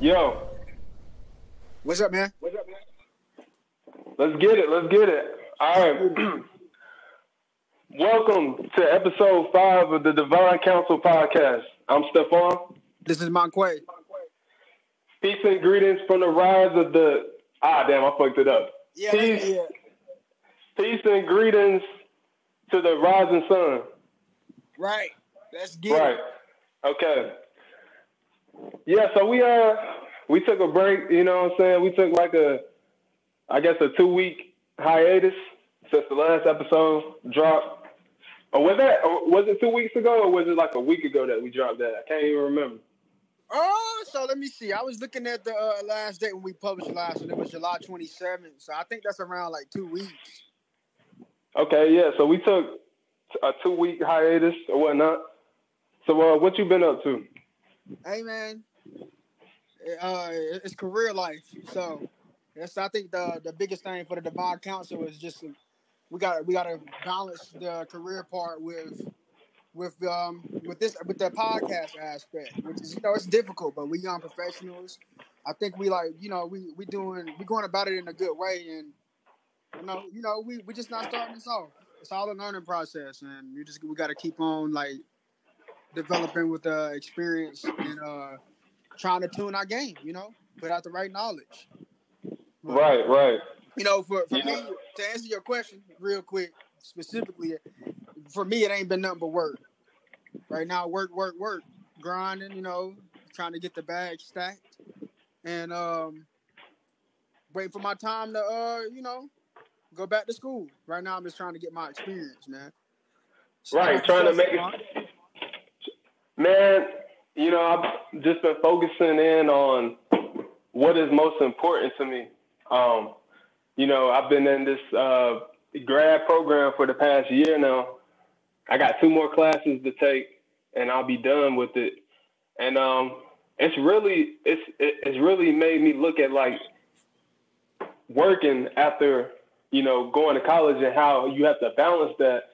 Yo. What's up, man? What's up, man? Let's get it. Let's get it. All right. Welcome to episode five of the Divine Council podcast. I'm Stefan. This is Monquay. Peace and greetings from the rise of the. Ah, damn, I fucked it up. Yeah, peace, yeah. peace and greetings to the rising sun. Right. Let's get Right. it. Okay. Yeah, so we uh we took a break, you know what I'm saying? We took like a I guess a two week hiatus since the last episode dropped. Or was that or was it two weeks ago or was it like a week ago that we dropped that? I can't even remember. Oh, so let me see. I was looking at the uh, last date when we published last, and it was July 27th. So I think that's around like two weeks. Okay, yeah, so we took a two week hiatus or whatnot. So uh what you been up to? Hey, man. Uh, it's career life. So that's I think the the biggest thing for the divine council is just we got we got to balance the career part with with um with this with the podcast aspect, which is you know it's difficult, but we young professionals. I think we like you know we we doing we going about it in a good way, and you know you know we we just not starting this off. It's all a learning process, and you just we got to keep on like developing with the experience and uh trying to tune our game. You know, put out the right knowledge. Right, right. You know, for, for Yeah. me, to answer your question real quick, specifically, for me, it ain't been nothing but work. Right now, work, work, work, grinding, you know, trying to get the bag stacked. And um wait for my time to uh, you know, go back to school. Right now I'm just trying to get my experience, man. So, Right, trying to make it Man, you know, I've just been focusing in on what is most important to me. Um, you know, I've been in this uh, grad program for the past year now. I got two more classes to take, and I'll be done with it. And um, it's really, it's it's really made me look at like working after you know going to college and how you have to balance that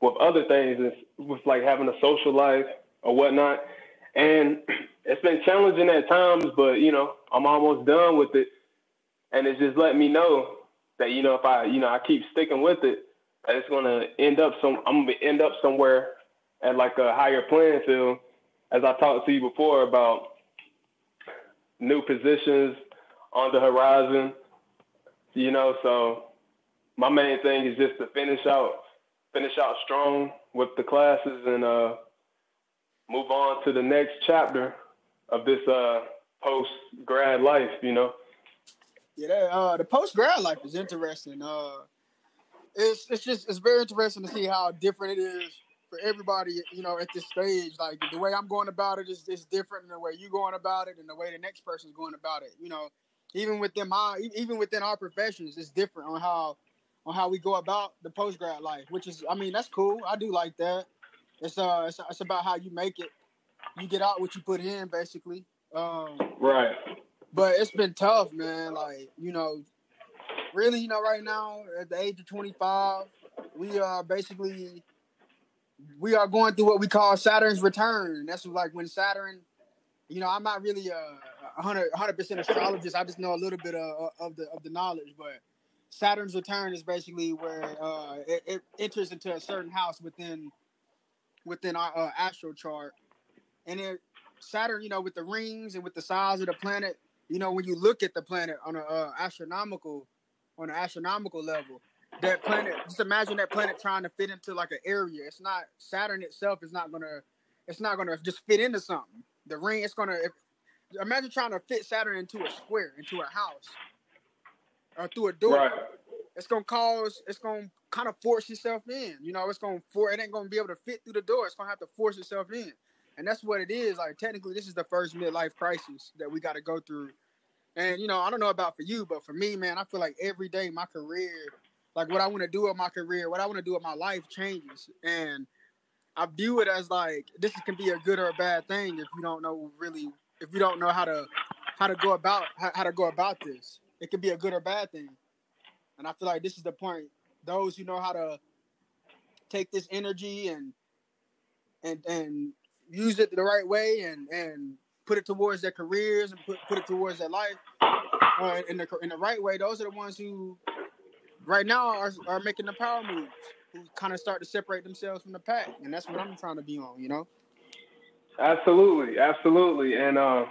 with other things, and with like having a social life or whatnot. And it's been challenging at times, but you know, I'm almost done with it. And it's just letting me know that, you know, if I, you know, I keep sticking with it, that it's gonna end up some I'm gonna end up somewhere at like a higher playing field. As I talked to you before about new positions on the horizon, you know, so my main thing is just to finish out finish out strong with the classes and uh, move on to the next chapter of this uh, post grad life. You know. Yeah, uh, the post grad life is interesting. Uh, it's it's just it's very interesting to see how different it is for everybody. You know, at this stage, like the way I'm going about it is is different than the way you're going about it, and the way the next person's going about it. You know, even within my even within our professions, it's different on how on how we go about the post grad life. Which is, I mean, that's cool. I do like that. It's uh, it's, it's about how you make it. You get out what you put in, basically. Um, Right. but it's been tough, man. Like, you know, really, you know, right now at the age of 25, we are basically we are going through what we call Saturn's return. That's like when Saturn, you know, I'm not really a 100 percent astrologist. I just know a little bit of, of the of the knowledge, but Saturn's return is basically where uh, it, it enters into a certain house within within our uh, astral chart, and it Saturn, you know, with the rings and with the size of the planet, you know, when you look at the planet on an uh, astronomical on an astronomical level, that planet, just imagine that planet trying to fit into like an area. It's not Saturn itself is not gonna, it's not gonna just fit into something. The ring, it's gonna. If, imagine trying to fit Saturn into a square, into a house, or through a door. Right. It's gonna cause. It's gonna kind of force itself in. You know, it's gonna for. It ain't gonna be able to fit through the door. It's gonna have to force itself in. And that's what it is. Like technically, this is the first midlife crisis that we got to go through. And you know, I don't know about for you, but for me, man, I feel like every day my career, like what I want to do with my career, what I want to do with my life changes. And I view it as like this can be a good or a bad thing if you don't know really if you don't know how to how to go about how, how to go about this. It can be a good or bad thing. And I feel like this is the point. Those who know how to take this energy and and and use it the right way and and put it towards their careers and put, put it towards their life uh, in the in the right way. Those are the ones who right now are are making the power moves, who kind of start to separate themselves from the pack, and that's what I'm trying to be on. You know. Absolutely, absolutely, and uh,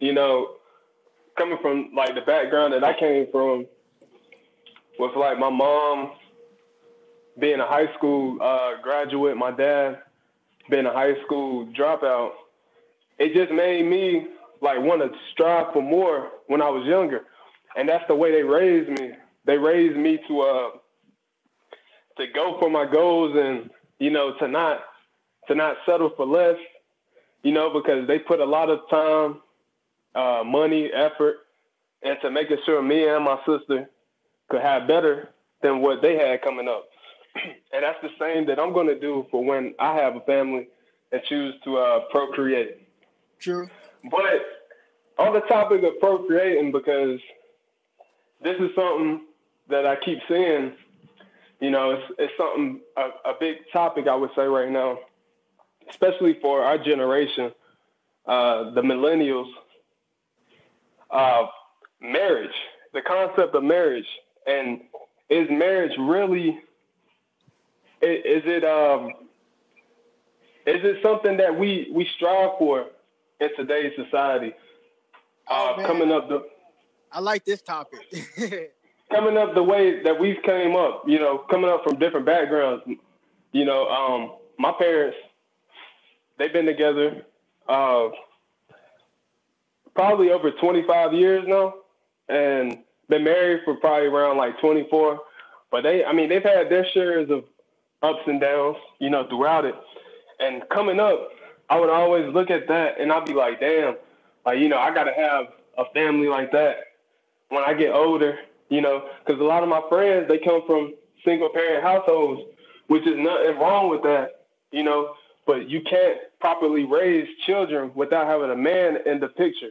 you know, coming from like the background that I came from, with like my mom being a high school uh, graduate, my dad being a high school dropout, it just made me like want to strive for more when I was younger, and that's the way they raised me. They raised me to uh to go for my goals and you know to not to not settle for less, you know, because they put a lot of time, uh, money, effort and to making sure me and my sister could have better than what they had coming up. and that's the same that I'm going to do for when I have a family and choose to uh, procreate. True. But on the topic of procreating, because this is something that I keep seeing, you know, it's, it's something, a, a big topic I would say right now, especially for our generation, uh, the millennials, uh, marriage, the concept of marriage, and is marriage really? Is it um? Is it something that we we strive for in today's society? Oh, uh, coming up the. I like this topic. coming up the way that we've came up, you know, coming up from different backgrounds. You know, um, my parents, they've been together uh, probably over 25 years now and been married for probably around like 24. But they, I mean, they've had their shares of ups and downs, you know, throughout it. And coming up, I would always look at that and I'd be like, damn, like, you know, I got to have a family like that when I get older, you know, because a lot of my friends, they come from single parent households, which is nothing wrong with that, you know, but you can't properly raise children without having a man in the picture.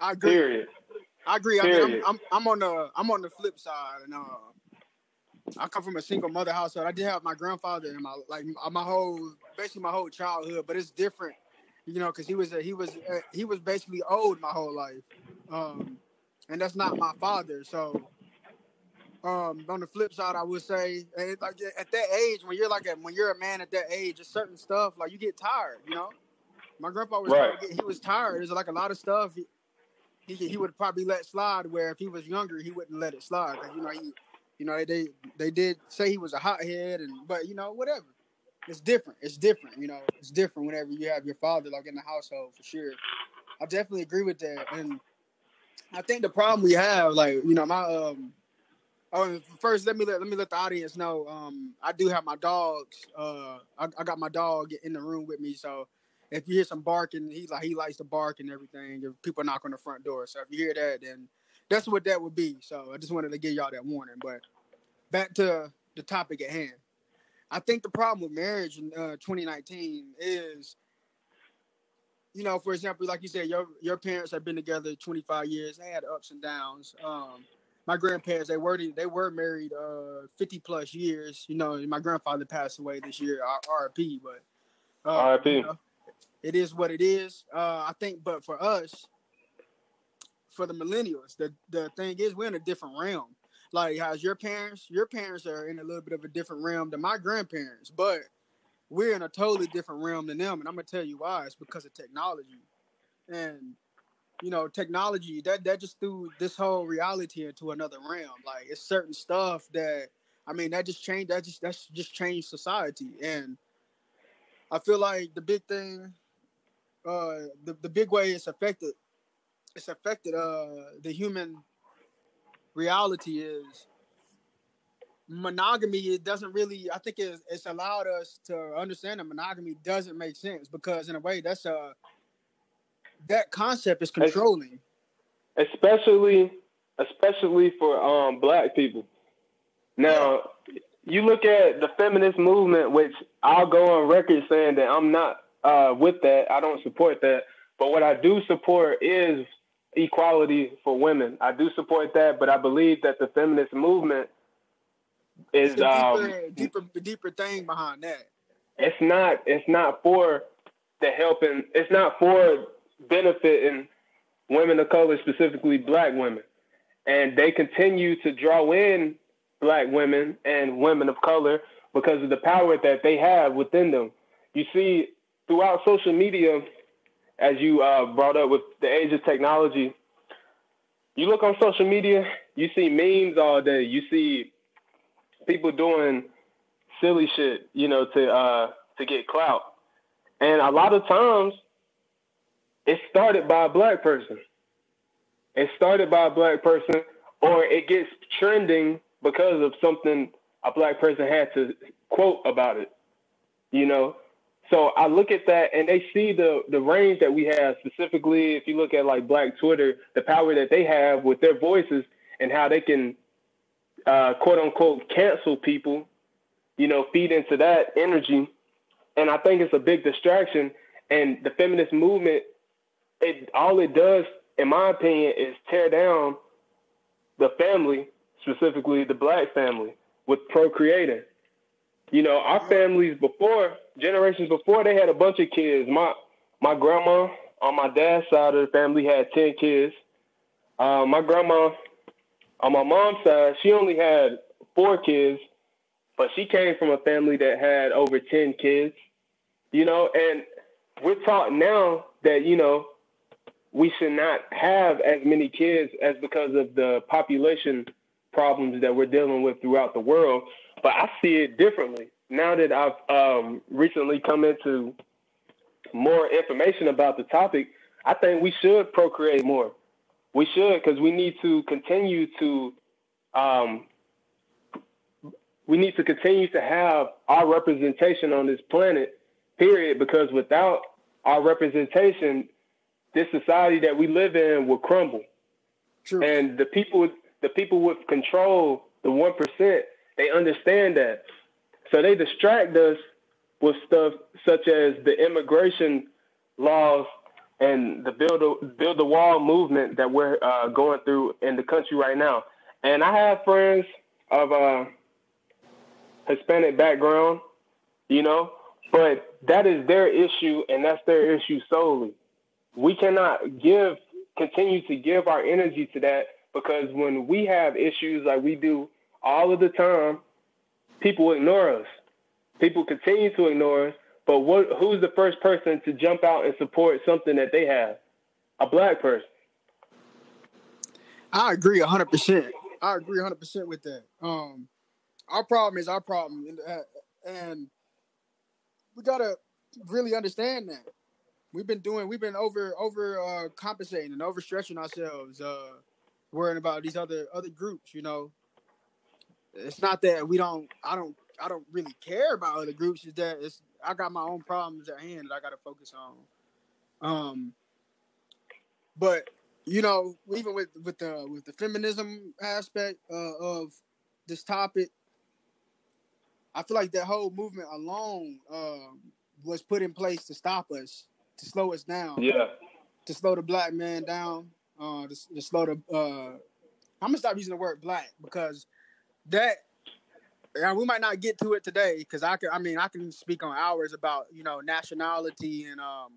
I agree. Period. I agree. I mean, I'm, I'm, I'm on the I'm on the flip side, and uh, I come from a single mother household. I did have my grandfather in my like my whole basically my whole childhood, but it's different, you know, because he was a, he was a, he was basically old my whole life, um, and that's not my father. So, um, on the flip side, I would say, like at that age, when you're like a, when you're a man at that age, it's certain stuff like you get tired, you know. My grandpa was right. he was tired. There's like a lot of stuff. He, he he would probably let slide. Where if he was younger, he wouldn't let it slide. Cause you know he, you know they they did say he was a hothead, and but you know whatever. It's different. It's different. You know, it's different whenever you have your father like in the household for sure. I definitely agree with that, and I think the problem we have, like you know, my um. Oh, first let me let, let me let the audience know. Um, I do have my dogs. Uh, I, I got my dog in the room with me, so if you hear some barking, he's like he likes to bark and everything. If people knock on the front door, so if you hear that, then that's what that would be. So I just wanted to give y'all that warning. But back to the topic at hand. I think the problem with marriage in uh, 2019 is, you know, for example, like you said, your your parents have been together 25 years. They had ups and downs. Um, my grandparents, they were they were married uh, 50 plus years. You know, my grandfather passed away this year, RIP. But uh, RIP. You know, it is what it is. Uh, I think, but for us, for the millennials, the the thing is, we're in a different realm. Like, how's your parents? Your parents are in a little bit of a different realm than my grandparents, but we're in a totally different realm than them. And I'm gonna tell you why. It's because of technology, and you know, technology that that just threw this whole reality into another realm. Like, it's certain stuff that I mean, that just changed. That just that's just changed society, and I feel like the big thing uh, the the big way it's affected it's affected uh the human reality is monogamy it doesn't really i think it's, it's allowed us to understand that monogamy doesn't make sense because in a way that's a that concept is controlling. especially especially for um black people. Now you look at the feminist movement which i'll go on record saying that i'm not uh, with that. I don't support that. But what I do support is equality for women. I do support that, but I believe that the feminist movement is a um deeper, deeper, deeper thing behind that. it's not it's not for the helping it's not for benefiting women of color specifically black women and they continue to draw in black women and women of color because of the power that they have within them you see throughout social media as you uh, brought up with the age of technology you look on social media you see memes all day you see people doing silly shit, you know, to uh to get clout. And a lot of times it started by a black person. It started by a black person or it gets trending because of something a black person had to quote about it. You know? So I look at that and they see the the range that we have specifically if you look at like black Twitter, the power that they have with their voices and how they can uh, quote unquote cancel people you know, feed into that energy. And I think it's a big distraction. And the feminist movement, it all it does, in my opinion, is tear down the family, specifically the black family, with procreating. You know, our families before, generations before, they had a bunch of kids. My my grandma on my dad's side of the family had ten kids. Uh, my grandma on my mom's side, she only had four kids but she came from a family that had over 10 kids, you know, and we're taught now that, you know, we should not have as many kids as because of the population problems that we're dealing with throughout the world. But I see it differently now that I've um, recently come into more information about the topic. I think we should procreate more. We should because we need to continue to um, we need to continue to have our representation on this planet, period, because without our representation, this society that we live in will crumble. True. And the people the people with control, the one percent, they understand that. So they distract us with stuff such as the immigration laws and the build a, build the wall movement that we're uh, going through in the country right now. And I have friends of uh, Hispanic background, you know, but that is their issue and that's their issue solely. We cannot give, continue to give our energy to that because when we have issues like we do all of the time, people ignore us. People continue to ignore us, but what, who's the first person to jump out and support something that they have? A black person. I agree hundred percent. I agree hundred percent with that. Um, our problem is our problem, and, uh, we gotta really understand that. We've been doing, we've been over over uh, compensating and overstretching ourselves, uh, worrying about these other other groups. You know, it's not that we don't, I don't, I don't really care about other groups. Is that it's I got my own problems at hand that I got to focus on. Um, but you know, even with with the with the feminism aspect uh, of this topic, I feel like that whole movement alone um, was put in place to stop us, to slow us down. Yeah. To slow the black man down, uh, to, to slow the. Uh, I'm gonna stop using the word black because that. Yeah, we might not get to it today because I can. I mean, I can speak on hours about you know nationality and um,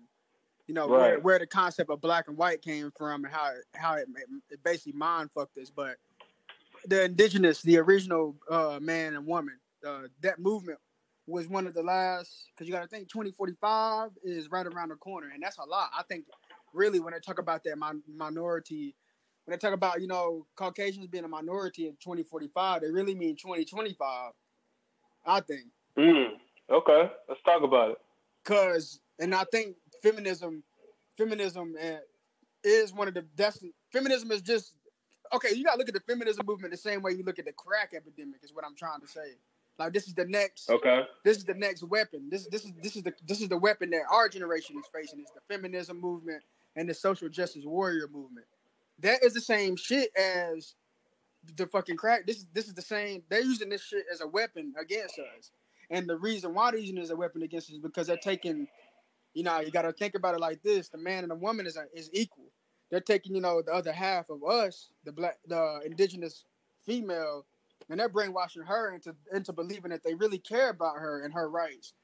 you know where, Right. where the concept of black and white came from and how it, how it, it basically mind fucked us. But the indigenous, the original uh, man and woman, uh, that movement was one of the last. Because you got to think, 2045 is right around the corner, and that's a lot. I think really when I talk about that min- minority, when they talk about you know Caucasians being a minority in 2045, they really mean 2025. I think. Mm. Okay. Let's talk about it. Cause, and I think feminism, feminism uh, is one of the that's feminism is just okay. You gotta look at the feminism movement the same way you look at the crack epidemic. Is what I'm trying to say. Like this is the next. Okay. This is the next weapon. This this is this is the this is the weapon that our generation is facing. Is the feminism movement and the social justice warrior movement. That is the same shit as the fucking crack. This is this is the same. They're using this shit as a weapon against us. And the reason why they're using it as a weapon against us is because they're taking, you know, you got to think about it like this: the man and the woman is a, is equal. They're taking, you know, the other half of us, the black, the indigenous female, and they're brainwashing her into into believing that they really care about her and her rights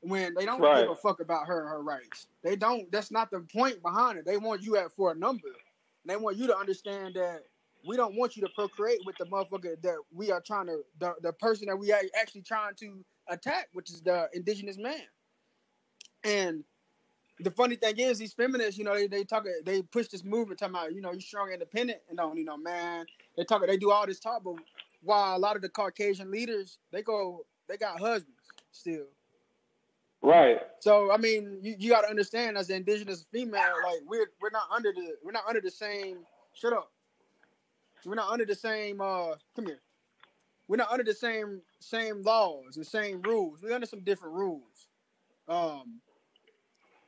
when they don't right. give a fuck about her and her rights. They don't. That's not the point behind it. They want you at for a number. They want you to understand that we don't want you to procreate with the motherfucker that we are trying to the, the person that we are actually trying to attack, which is the indigenous man. And the funny thing is, these feminists, you know, they, they talk, they push this movement talking about, you know, you're strong, independent, and don't, you know, man. They talk, they do all this talk, but while a lot of the Caucasian leaders, they go, they got husbands still. Right. So I mean, you, you got to understand as an indigenous female, like we're we're not under the we're not under the same. Shut up. We're not under the same. uh Come here. We're not under the same same laws and same rules. We're under some different rules. Um,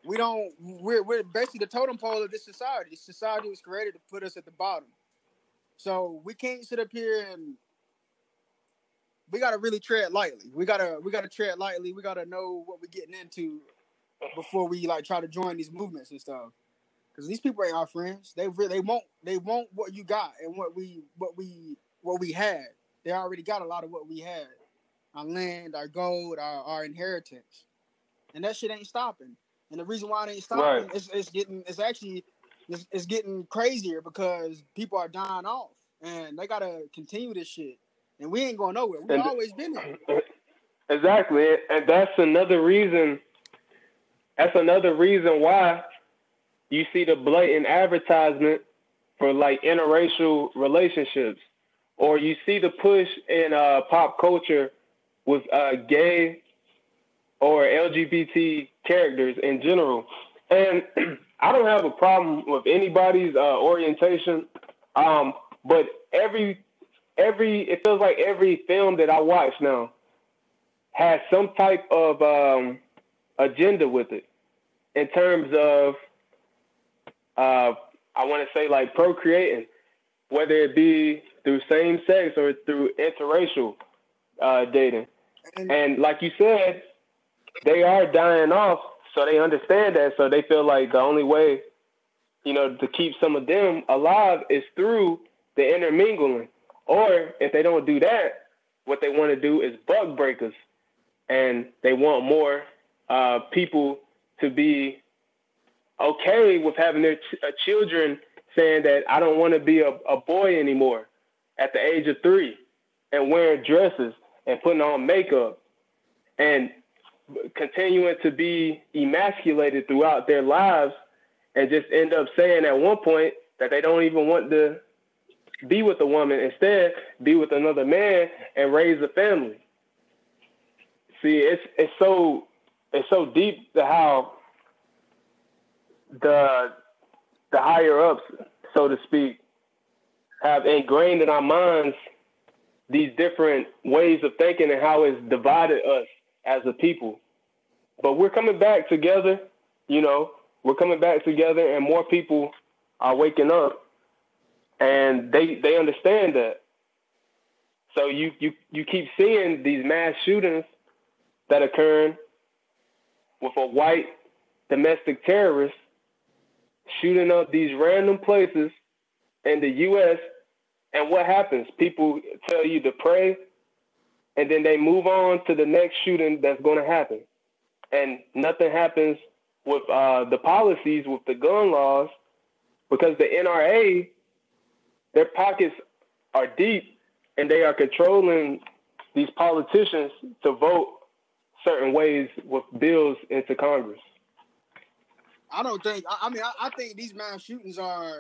we don't. We're we're basically the totem pole of this society. This society was created to put us at the bottom. So we can't sit up here and we gotta really tread lightly. We gotta we gotta tread lightly. We gotta know what we're getting into before we like try to join these movements and stuff. Because these people ain't our friends. They really they want they want what you got and what we what we what we had. They already got a lot of what we had. Our land, our gold, our, our inheritance. And that shit ain't stopping. And the reason why it ain't stopping right. is it's getting it's actually it's, it's getting crazier because people are dying off and they gotta continue this shit and we ain't going nowhere. We've always been there. Exactly, and that's another reason. That's another reason why you see the blatant advertisement for like interracial relationships, or you see the push in uh, pop culture with uh, gay or LGBT characters in general. And I don't have a problem with anybody's uh, orientation, um, but every every it feels like every film that I watch now has some type of um, agenda with it in terms of uh, I want to say like procreating, whether it be through same sex or through interracial uh, dating. And like you said, they are dying off, so they understand that. So they feel like the only way, you know, to keep some of them alive is through the intermingling. Or if they don't do that, what they want to do is buck breakers, and they want more uh, people to be okay with having their ch- uh, children saying that I don't want to be a, a boy anymore at the age of three, and wearing dresses and putting on makeup, and continuing to be emasculated throughout their lives, and just end up saying at one point that they don't even want to be with a woman. Instead, be with another man and raise a family. See, it's it's so it's so deep to how the the higher ups, so to speak, have ingrained in our minds these different ways of thinking and how it's divided us as a people. But we're coming back together, you know, we're coming back together and more people are waking up and they they understand that. So you you you keep seeing these mass shootings that occurring with a white domestic terrorist shooting up these random places in the U.S. And what happens? People tell you to pray, and then they move on to the next shooting that's going to happen, and nothing happens with uh, the policies with the gun laws because the NRA their pockets are deep and they are controlling these politicians to vote certain ways with bills into Congress. I don't think. I mean, I, think these mass shootings are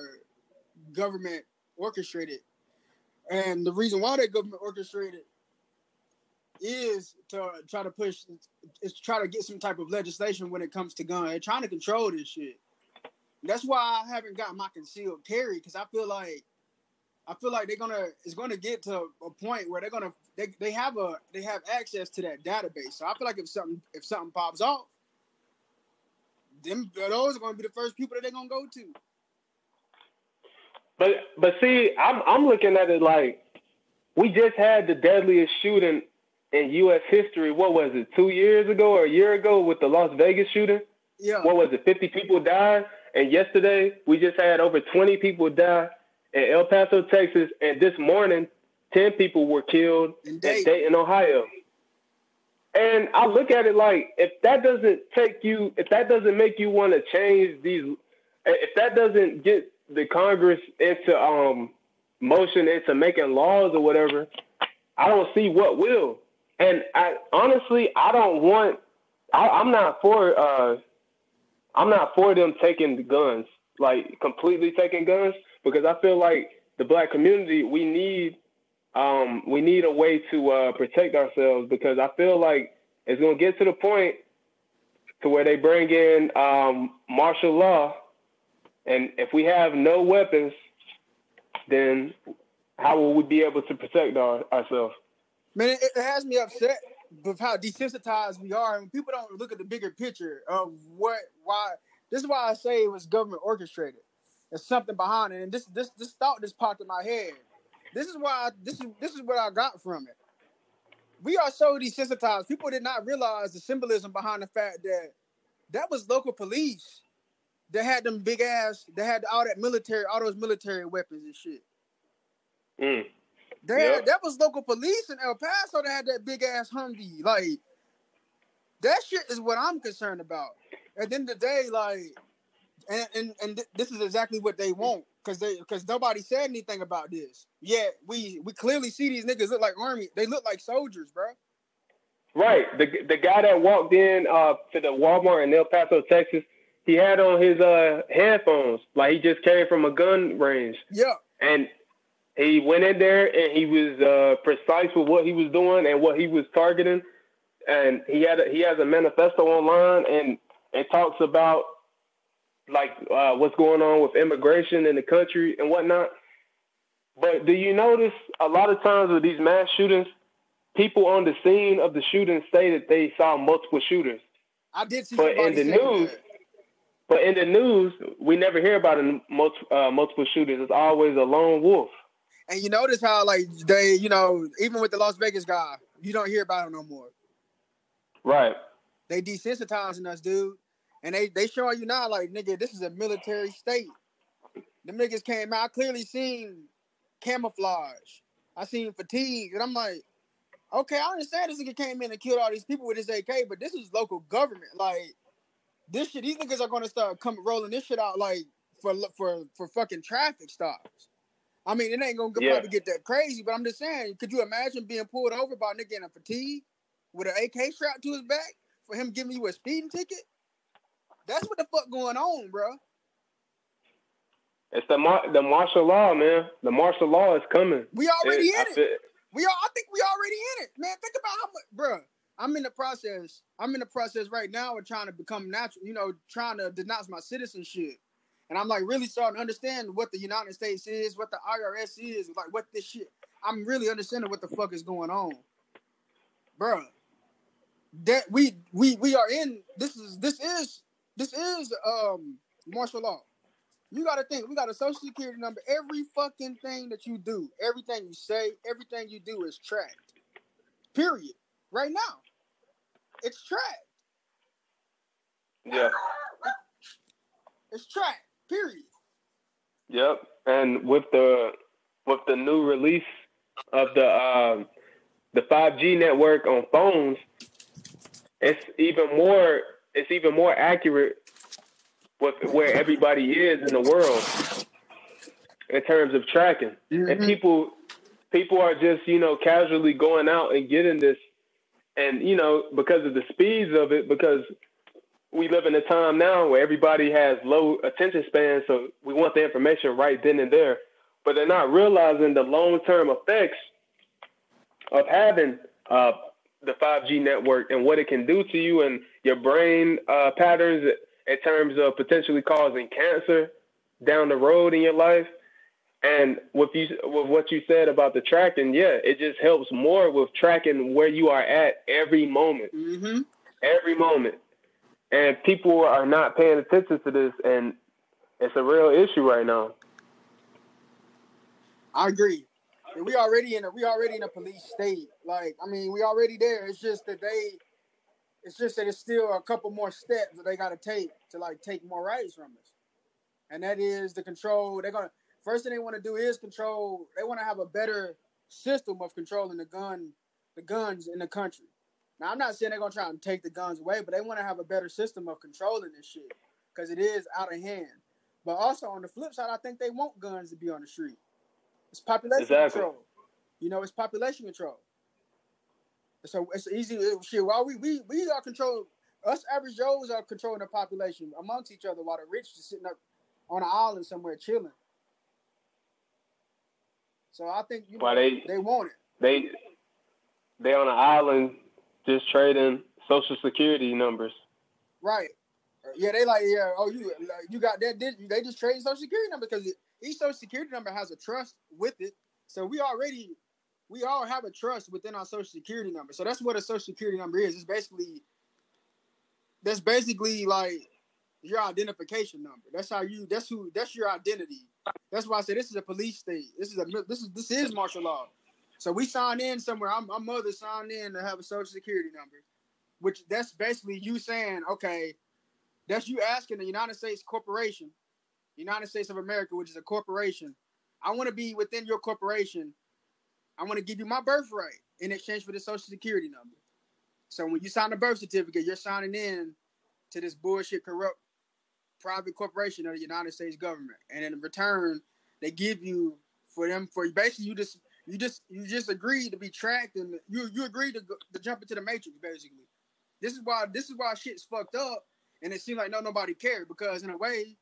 government orchestrated, and the reason why they're government orchestrated is to try to push, is to try to get some type of legislation when it comes to gun. They're trying to control this shit. That's why I haven't got my concealed carry because I feel like I feel like they're gonna it's gonna get to a point where they're gonna they, they have a they have access to that database. So I feel like if something if something pops off, them those are gonna be the first people that they're gonna go to. But but see, I'm I'm looking at it like we just had the deadliest shooting in U.S. history. What was it? Two years ago or a year ago with the Las Vegas shooting. Yeah. What was it? Fifty people died, and yesterday we just had over twenty people die in El Paso, Texas, and this morning ten people were killed In in Dayton. Dayton, Ohio. And I look at it like if that doesn't take you, if that doesn't make you want to change these, if that doesn't get the Congress into um motion into making laws or whatever, I don't see what will. And I honestly, I don't want. I, I'm not for. uh I'm not for them taking the guns, like completely taking guns, because I feel like the black community, we need um, we need a way to uh, protect ourselves because I feel like it's gonna get to the point to where they bring in um, martial law, and if we have no weapons, then how will we be able to protect our, ourselves? Man, it, it has me upset with how desensitized we are, and people don't look at the bigger picture of what, why. This is why I say it was government orchestrated. There's something behind it, and this this this thought just popped in my head. This is why this is this is what I got from it. We are so desensitized. People did not realize the symbolism behind the fact that that was local police that had them big ass, that had all that military, all those military weapons and shit. Mm. They Yep. had, that was local police in El Paso that had that big ass Humvee. Like that shit is what I'm concerned about. At the end of the day, like, and and, and th- this is exactly what they want because they because nobody said anything about this. Yet we we clearly see these niggas look like army. They look like soldiers, bro. Right. The the guy that walked in uh, to the Walmart in El Paso, Texas, he had on his uh, headphones like he just came from a gun range, Yeah, and he went in there and he was uh, precise with what he was doing and what he was targeting. And he had a, he has a manifesto online and it talks about like uh, what's going on with immigration in the country and whatnot. But do you notice a lot of times with these mass shootings, people on the scene of the shooting say that they saw multiple shooters. I did see. But in the news, that. But in the news, we never hear about a multi, uh, multiple shooters. It's always a lone wolf. and you notice how like they, you know, even with the Las Vegas guy, you don't hear about him no more. Right. They desensitizing us, dude. And they they showing you now, like, nigga, this is a military state. The niggas came out, I clearly seen camouflage. I seen fatigue. And I'm like, okay, I understand this nigga came in and killed all these people with his AK, but this is local government. Like, this shit, these niggas are gonna start coming rolling this shit out like for for for fucking traffic stops. I mean, it ain't gonna Yeah. probably get that crazy, but I'm just saying, could you imagine being pulled over by a nigga in a fatigue with an AK strapped to his back for him giving you a speeding ticket? That's what the fuck going on, bro. It's the mar- the martial law, man. The martial law is coming. We already I in it. feel- We are. I think we already in it, man. Think about how much, bro. I'm in the process. I'm in the process right now of trying to become natural. You know, trying to denounce my citizenship, and I'm like really starting to understand what the United States is, what the IRS is, like what this shit. I'm really understanding what the fuck is going on, bro. That we we we are in. This is this is this is um martial law. You got to think. We got a social security number. Every fucking thing that you do, everything you say, everything you do is tracked. Period. Right now, it's tracked. Yeah. It's tracked. Period. Yep. And with the with the new release of the um, the 5G network on phones, it's even more it's even more accurate with where everybody is in the world in terms of tracking. And Mhm. people people are just, you know, casually going out and getting this and you know, because of the speeds of it, because we live in a time now where everybody has low attention span, so we want the information right then and there. But they're not realizing the long term effects of having uh, the 5G network and what it can do to you and your brain uh, patterns in terms of potentially causing cancer down the road in your life. And with you, with what you said about the tracking, yeah, it just helps more with tracking where you are at every moment Mm-hmm. every moment. And people are not paying attention to this, and it's a real issue right now. I agree. And we already in a we already in a police state. Like, I mean, we already there. It's just that they it's just that it's still a couple more steps that they gotta take to like take more rights from us. And that is the control. They're gonna first thing they want to do is control. They want to have a better system of controlling the gun, the guns in the country. Now, I'm not saying they're gonna try and take the guns away, but they want to have a better system of controlling this shit because it is out of hand. But also on the flip side, I think they want guns to be on the street. It's population exactly. control. You know, it's population control. So it's easy uh, shit. While we we we are controlling us average Joes are controlling the population amongst each other, while the rich just sitting up on an island somewhere chilling. So I think you know, they they want it. They they on an island just trading social security numbers. Right. Yeah, they like yeah. Oh, you you got that? They just trade social security number because each social security number has a trust with it. So we already we all have a trust within our social security number. So that's what a social security number is. It's basically that's basically like your identification number. That's how you. That's who. That's your identity. That's why I say this is a police state. This is a. This is this is martial law. So we sign in somewhere. I'm, my mother signed in to have a social security number, which that's basically you saying, okay, that's you asking the United States corporation, United States of America, which is a corporation. I want to be within your corporation. I want to give you my birthright in exchange for the social security number. So when you sign a birth certificate, you're signing in to this bullshit corrupt private corporation of the United States government. And in return, they give you for them for basically you just you just you just agreed to be tracked and you you agreed to, to jump into the matrix basically. This is why this is why shit's fucked up and it seems like no nobody cared because in a way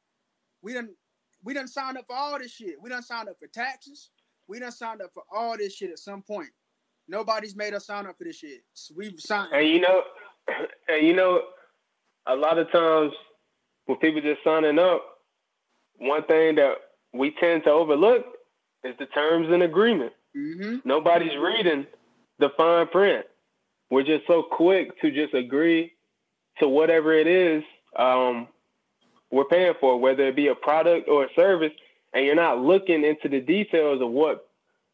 we didn't we didn't sign up for all this shit. We didn't sign up for taxes. We done signed up for all this shit at some point. Nobody's made us sign up for this shit. So we've signed. And you know, and you know, a lot of times when people just signing up, one thing that we tend to overlook is the terms and agreement. Mm-hmm. Nobody's reading the fine print. We're just so quick to just agree to whatever it is um, we're paying for, whether it be a product or a service, and you're not looking into the details of what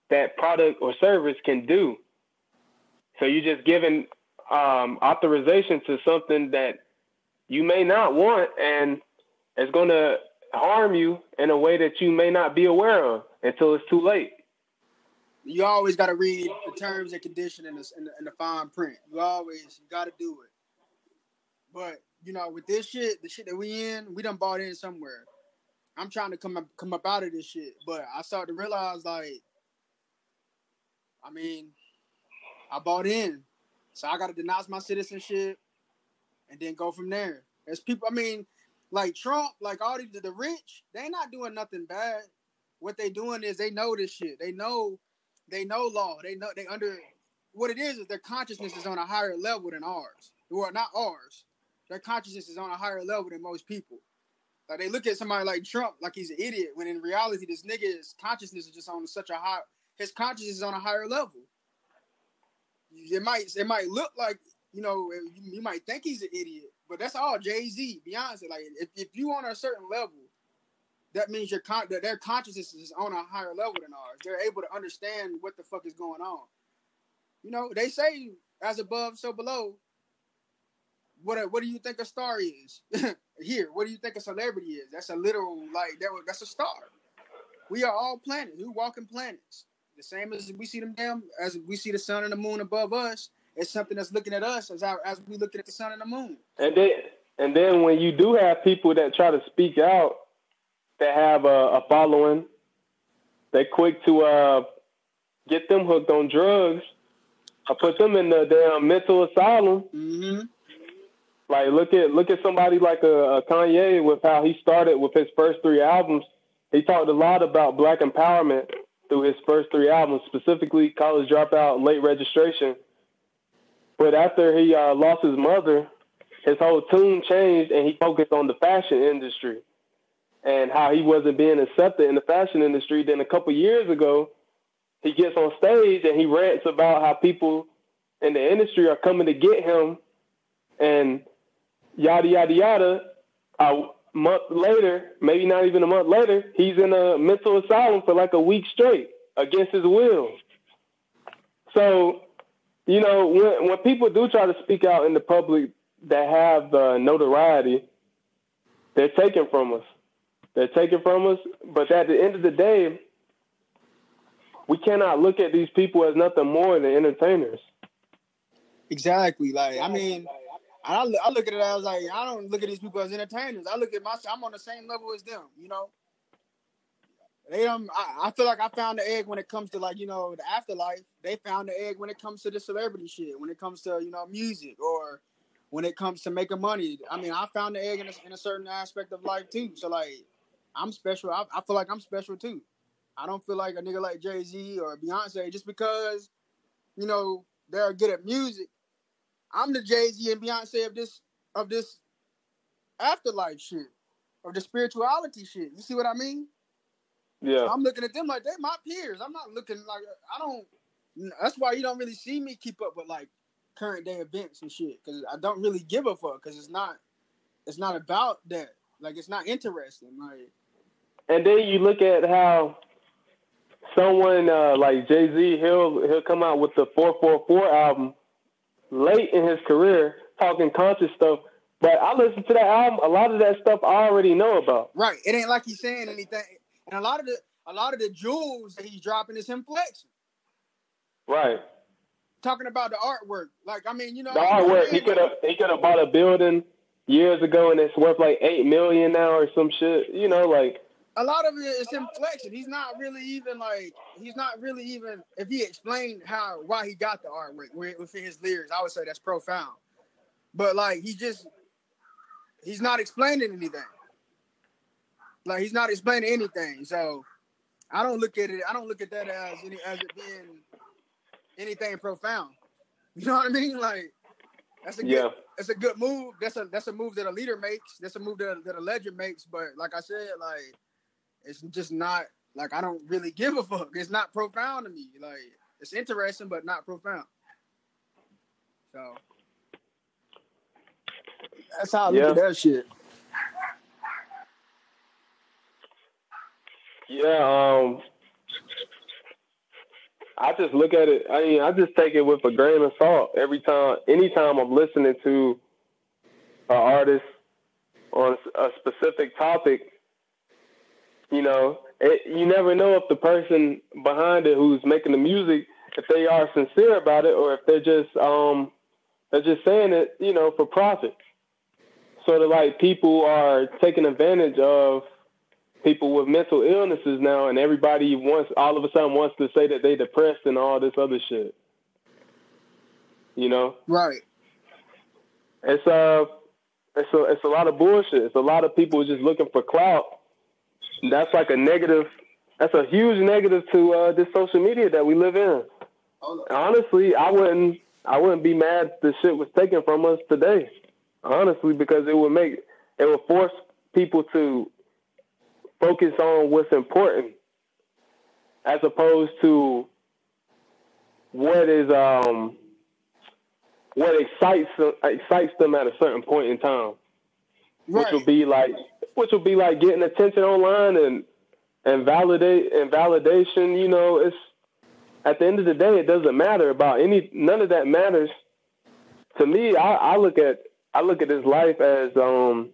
that product or service can do. So you're just giving um, authorization to something that you may not want, and it's going to harm you in a way that you may not be aware of until it's too late. You always got to read the terms and conditions in the, the, the fine print. You always got to do it. But you know, with this shit, the shit that we in, we done bought in somewhere. I'm trying to come up, come up out of this shit, but I started to realize like I mean, I bought in. So I gotta denounce my citizenship and then go from there. As people I mean, like Trump, like all the, the rich, they not doing nothing bad. What they doing is they know this shit. They know they know law. They know they under what it is is their consciousness is on a higher level than ours. Well, not ours. Their consciousness is on a higher level than most people. Like they look at somebody like Trump like he's an idiot, when in reality this nigga's consciousness is just on such a high his consciousness is on a higher level. It might it might look like you know eh, you, you might think he's an idiot, but that's all Jay Z, Beyonce. Like if, if you on a certain level, that means your con- their consciousness is on a higher level than ours. They're able to understand what the fuck is going on. You know, they say as above, so below. What what do you think a star is? Here, what do you think a celebrity is? That's a literal like that. That's a star. We are all planets. We walking planets. The same as we see them damn as we see the sun and the moon above us. It's something that's looking at us as our, as we looking at the sun and the moon. And then and then when you do have people that try to speak out, that have a, a following, they quick to uh, get them hooked on drugs. I put them in the damn mental asylum. Mm-hmm. Like look at look at somebody like a, a Kanye with how he started with his first three albums. He talked a lot about black empowerment through his first three albums, specifically College Dropout Late Registration. But after he uh, lost his mother, his whole tune changed and he focused on the fashion industry and how he wasn't being accepted in the fashion industry. Then a couple years ago, he gets on stage and he rants about how people in the industry are coming to get him and yada yada yada. A month later, maybe not even a month later, he's in a mental asylum for like a week straight against his will. So, you know, when when people do try to speak out in the public that have notoriety, they're taken from us. They're taken from us. But at the end of the day, we cannot look at these people as nothing more than entertainers. Exactly. Like I mean, I, I look at it I was like I don't look at these people as entertainers. I look at myself. I'm on the same level as them. You know. They um, I, I feel like I found the egg when it comes to like you know the afterlife. They found the egg when it comes to the celebrity shit. When it comes to you know music or when it comes to making money. I mean, I found the egg in a, in a certain aspect of life too. So like, I'm special. I, I feel like I'm special too. I don't feel like a nigga like Jay Z or Beyonce just because you know they're good at music I'm the Jay Z and Beyonce of this of this afterlife shit, of the spirituality shit. You see what I mean? Yeah. I'm looking at them like they my peers. I'm not looking like I don't. That's why you don't really see me keep up with like current day events and shit because I don't really give a fuck because it's not it's not about that. Like it's not interesting. Like. And then you look at how someone uh, like Jay Z, he'll he'll come out with the four four four album late in his career talking conscious stuff. But I listen to that album. A lot of that stuff I already know about. Right. It ain't like he's saying anything. And a lot of the a lot of the jewels that he's dropping is him flexing. Right. Talking about the artwork. Like I mean, you know the artwork. He could have he could have bought a building years ago and it's worth like eight million now or some shit. You know, like a lot of it is him flexing. He's not really even like he's not really even if he explained how why he got the artwork within his lyrics, I would say that's profound. But like he just he's not explaining anything. Like he's not explaining anything. So I don't look at it. I don't look at that as any as it being anything profound. You know what I mean? Like that's a yeah. good that's a good move. That's a that's a move that a leader makes. That's a move that, that a legend makes. But like I said, like it's just not like I don't really give a fuck. It's not profound to me. Like it's interesting, but not profound. So that's how I look yeah. at that shit. Yeah, um, I just look at it. I mean, I just take it with a grain of salt every time. Anytime I'm listening to an artist on a specific topic, you know, it, you never know if the person behind it who's making the music, if they are sincere about it or if they're just um they're just saying it, you know, for profit. Sort of like people are taking advantage of people with mental illnesses now, and everybody wants all of a sudden wants to say that they're depressed and all this other shit. You know, right? It's uh, it's a it's a lot of bullshit. It's a lot of people just looking for clout that's like a negative. That's a huge negative to uh, this social media that we live in. Honestly, I wouldn't. I wouldn't be mad if the shit was taken from us today. Honestly, because it would make it would force people to focus on what's important, as opposed to what is um what excites excites them at a certain point in time, right. which will be like which will be like getting attention online and and validate and validation. You know, it's at the end of the day, it doesn't matter about any. None of that matters to me. I, I look at I look at this life as um,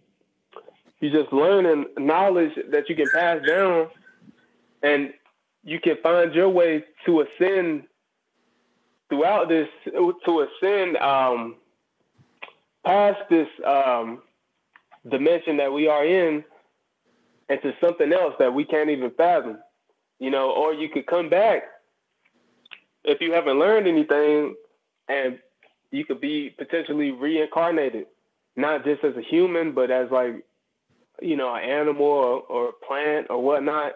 you just learning knowledge that you can pass down, and you can find your way to ascend throughout this to ascend um, past this um, dimension that we are in into something else that we can't even fathom. You know, or you could come back if you haven't learned anything and you could be potentially reincarnated, not just as a human, but as like, you know, an animal or, or a plant or whatnot.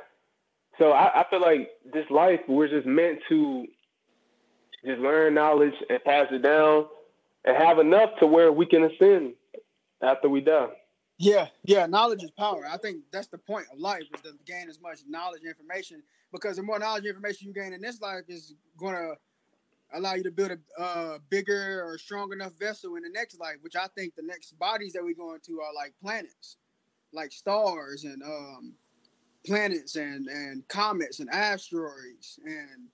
So I, I feel like this life, we're just meant to just learn knowledge and pass it down and have enough to where we can ascend after we die. Yeah, yeah, knowledge is power. I think that's the point of life is to gain as much knowledge and information because the more knowledge and information you gain in this life is going to allow you to build a uh, bigger or strong enough vessel in the next life, which I think the next bodies that we go into are like planets, like stars and um, planets and and comets and asteroids and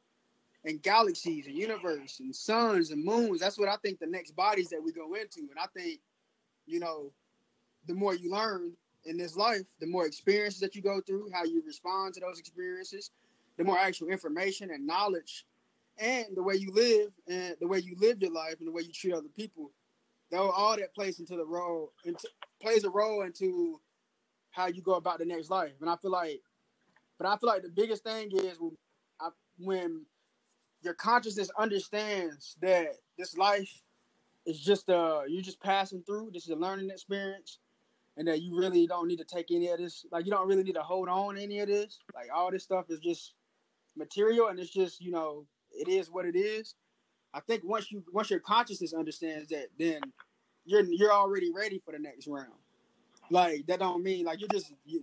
and galaxies and universe and suns and moons. That's what I think the next bodies that we go into, and I think you know the more you learn in this life, the more experiences that you go through, how you respond to those experiences, the more actual information and knowledge, and the way you live and the way you live your life and the way you treat other people, though all that plays into the role into plays a role into how you go about the next life. And I feel like, but I feel like the biggest thing is when, I, when your consciousness understands that this life is just uh you're just passing through. This is a learning experience, and that you really don't need to take any of this. Like you don't really need to hold on any of this. Like all this stuff is just material, and it's just you know it is what it is. I think once you once your consciousness understands that, then you're you're already ready for the next round. Like that don't mean like you're just you,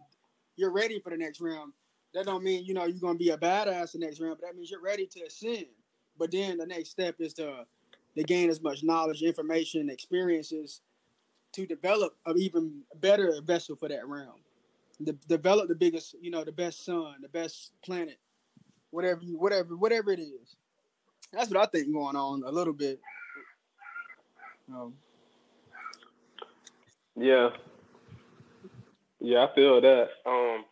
you're ready for the next round. That don't mean you know you're gonna be a badass the next round, but that means you're ready to ascend. But then the next step is to to gain as much knowledge, information, experiences to develop an even better vessel for that realm. De- develop the biggest, you know, the best sun, the best planet, whatever you, whatever, whatever it is. That's what I think going on a little bit. Um, yeah, yeah, I feel that. Um,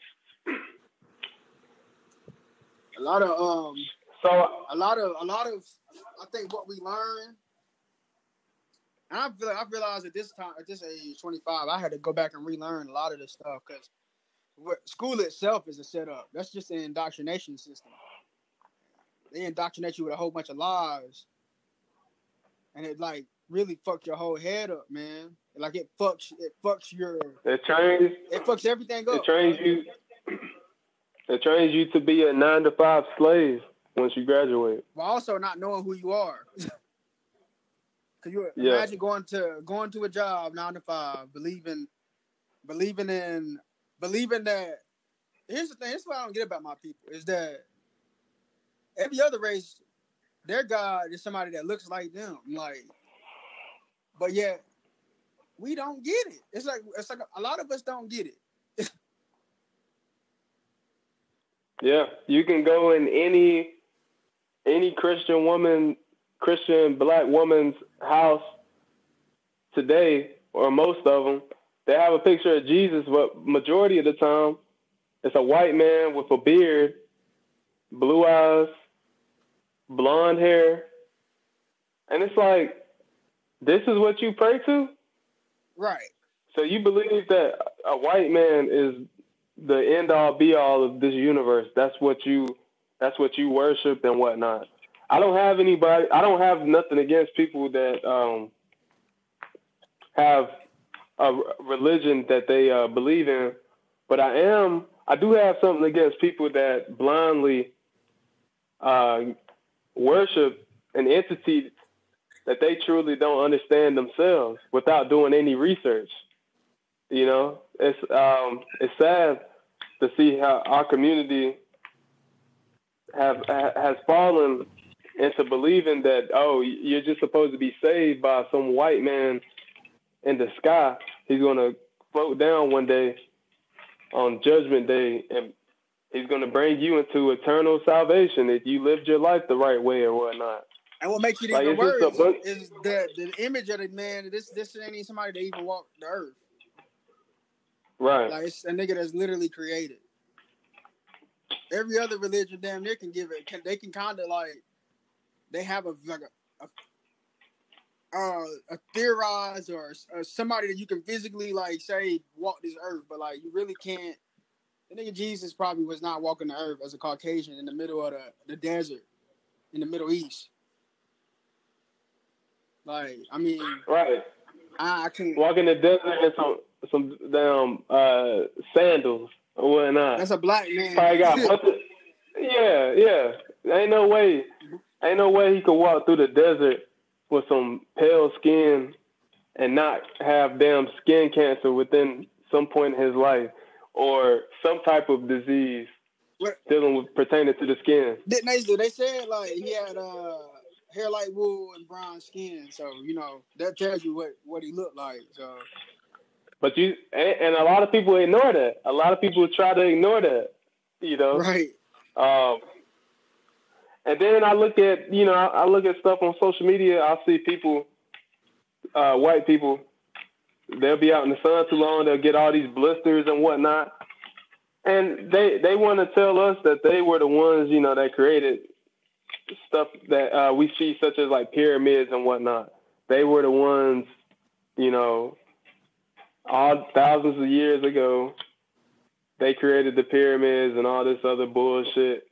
a lot of um, so a lot of a lot of I think what we learn, and I feel like I realized at this time at this age, twenty five, I had to go back and relearn a lot of this stuff because school itself is a setup. That's just an indoctrination system. They indoctrinate you with a whole bunch of lies, and it like really fucked your whole head up, man. Like it fucks, it fucks your. It trains. It fucks everything up. It trains you. It trains you to be a nine to five slave once you graduate. But also not knowing who you are. Cause you yeah. imagine going to going to a job nine to five, believing, believing in, believing that. Here's the thing. This is what I don't get about my people is that every other race, their God is somebody that looks like them. Like, but yet we don't get it. It's like it's like a lot of us don't get it. yeah, you can go in any any Christian woman, Christian black woman's house today, or most of them, they have a picture of Jesus, but majority of the time, it's a white man with a beard, blue eyes, blonde hair, and it's like, this is what you pray to. Right. So you believe that a white man is the end all be all of this universe. That's what you that's what you worship and whatnot. I don't have anybody I don't have nothing against people that um, have a religion that they uh, believe in, but I am I do have something against people that blindly uh, worship an entity that they truly don't understand themselves without doing any research. You know, it's um, it's sad to see how our community have has fallen into believing that oh you're just supposed to be saved by some white man in the sky. He's gonna float down one day on Judgment Day and he's gonna bring you into eternal salvation if you lived your life the right way or whatnot. And what makes it like, even worse is that the image of the man. This this ain't even somebody that even walked the earth. Right. Like it's a nigga that's literally created. Every other religion, damn near, can give it. Can they can kind of like they have a like a, a uh, a theorize or, or, somebody that you can physically like say walk this earth, but like you really can't. The nigga Jesus probably was not walking the earth as a Caucasian in the middle of the, the desert in the Middle East. Like, I mean, right? I, I can't walk in the desert in some some damn uh, sandals or whatnot. That's a black man. Probably got yeah, yeah. Ain't no way, ain't no way he could walk through the desert with some pale skin and not have damn skin cancer within some point in his life or some type of disease what? dealing with pertaining to the skin. Didn't they? They said like he had uh hair like wool and brown skin. So you know that tells you what what he looked like. So. But you and, and a lot of people ignore that. A lot of people try to ignore that. You know. Right. Um. And then I look at you know I, look at stuff on social media. I see people, uh, white people, they'll be out in the sun too long. They'll get all these blisters and whatnot. and they they want to tell us that they were the ones, you know, that created stuff that uh, we see, such as like pyramids and whatnot. They were the ones, you know, all thousands of years ago. They created the pyramids and all this other bullshit.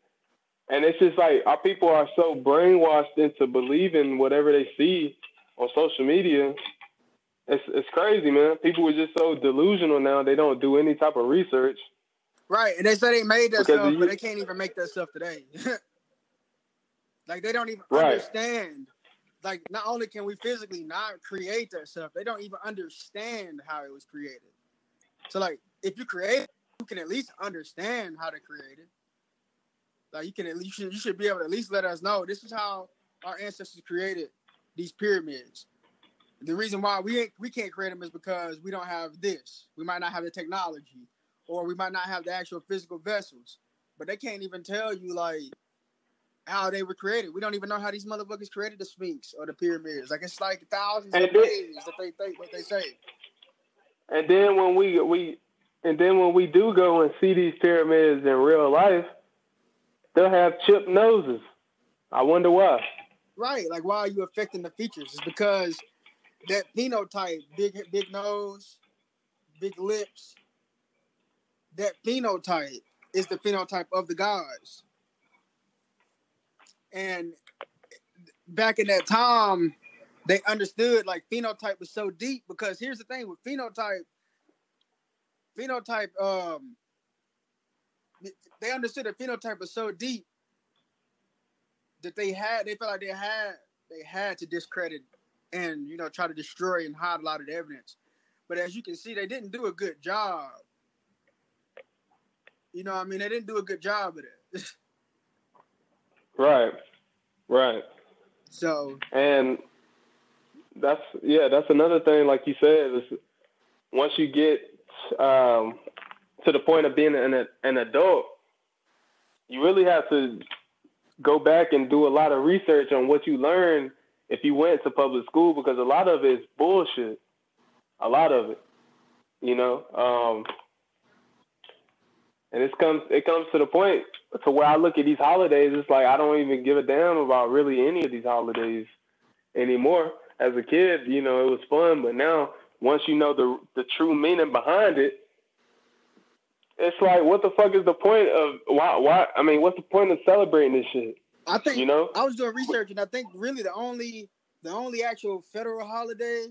And it's just like our people are so brainwashed into believing whatever they see on social media. It's it's crazy, man. People are just so delusional now. They don't do any type of research. Right, and they say they made that stuff, but they can't even make that stuff today. like they don't even right. understand. Like not only can we physically not create that stuff, they don't even understand how it was created. So like, if you create, you can at least understand how to create it. Like you can at least you should, be able to at least let us know this is how our ancestors created these pyramids. The reason why we ain't, we can't create them is because we don't have this. We might not have the technology, or we might not have the actual physical vessels. But they can't even tell you like how they were created. We don't even know how these motherfuckers created the Sphinx or the pyramids. Like it's like thousands and of then, ways that they think what they say. And then when we we and then when we do go and see these pyramids in real life, they'll have chipped noses. I wonder why. Right, like why are you affecting the features? It's because that phenotype, big big nose, big lips, that phenotype is the phenotype of the gods. And back in that time, they understood like phenotype was so deep because here's the thing with phenotype, phenotype, um, they understood the phenotype was so deep that they had they felt like they had they had to discredit and you know try to destroy and hide a lot of the evidence. But as you can see, they didn't do a good job. You know, I mean, they didn't do a good job of it. right, right. So and that's yeah, that's another thing. Like you said, is once you get um, to the point of being an an adult, you really have to go back and do a lot of research on what you learned if you went to public school because a lot of it is bullshit. A lot of it, you know. Um, and it comes it comes to the point to where I look at these holidays, it's like I don't even give a damn about really any of these holidays anymore. As a kid, you know, it was fun, but now once you know the the true meaning behind it, it's like, what the fuck is the point of why? Why? I mean, what's the point of celebrating this shit? I think you know. I was doing research, and I think really the only the only actual federal holiday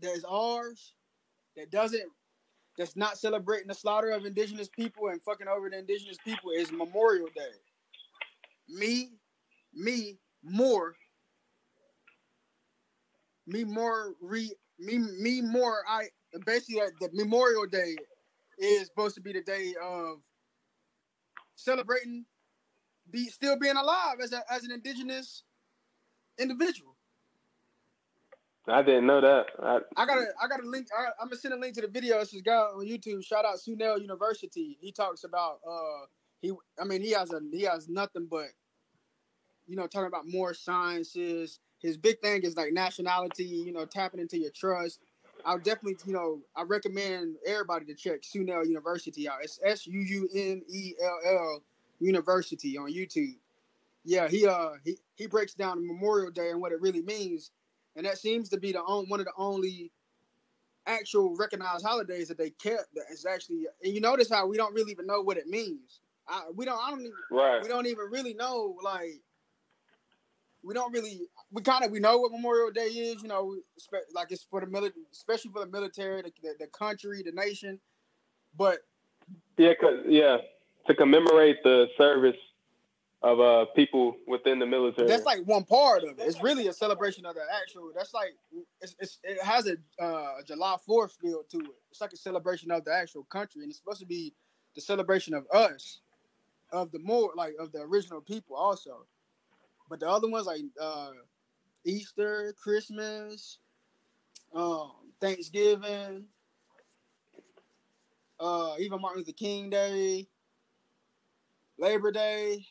that is ours that doesn't that's not celebrating the slaughter of indigenous people and fucking over the indigenous people is Memorial Day. Me, me more, me more re me me more. I basically the Memorial Day is supposed to be the day of celebrating be still being alive as a, as an indigenous individual. I didn't know that. I, I got a I got a link. I, am gonna send a link to the video. It's This guy on YouTube. Shout out Sunel University. He talks about uh he. I mean he has a he has nothing but you know talking about more sciences. His big thing is like nationality. You know tapping into your trust. I'll definitely, you know, I recommend everybody to check Sunel University out. It's S U U N E L L University on YouTube. Yeah, he uh he, he breaks down Memorial Day and what it really means, and that seems to be the on, one of the only actual recognized holidays that they kept. That is actually, and you notice how we don't really even know what it means. I, we don't. I don't even. Right. We don't even really know like we don't really we kind of we know what Memorial Day is, you know, like it's for the military, especially for the military, the, the, the country, the nation. But yeah, cause, yeah, to commemorate the service of uh people within the military. That's like one part of it. It's really a celebration of the actual. That's like it's, it's it has a uh, July Fourth feel to it. It's like a celebration of the actual country, and it's supposed to be the celebration of us, of the more like of the original people also. But the other ones like uh, Easter, Christmas, um, Thanksgiving, uh, even Martin Luther King Day, Labor Day.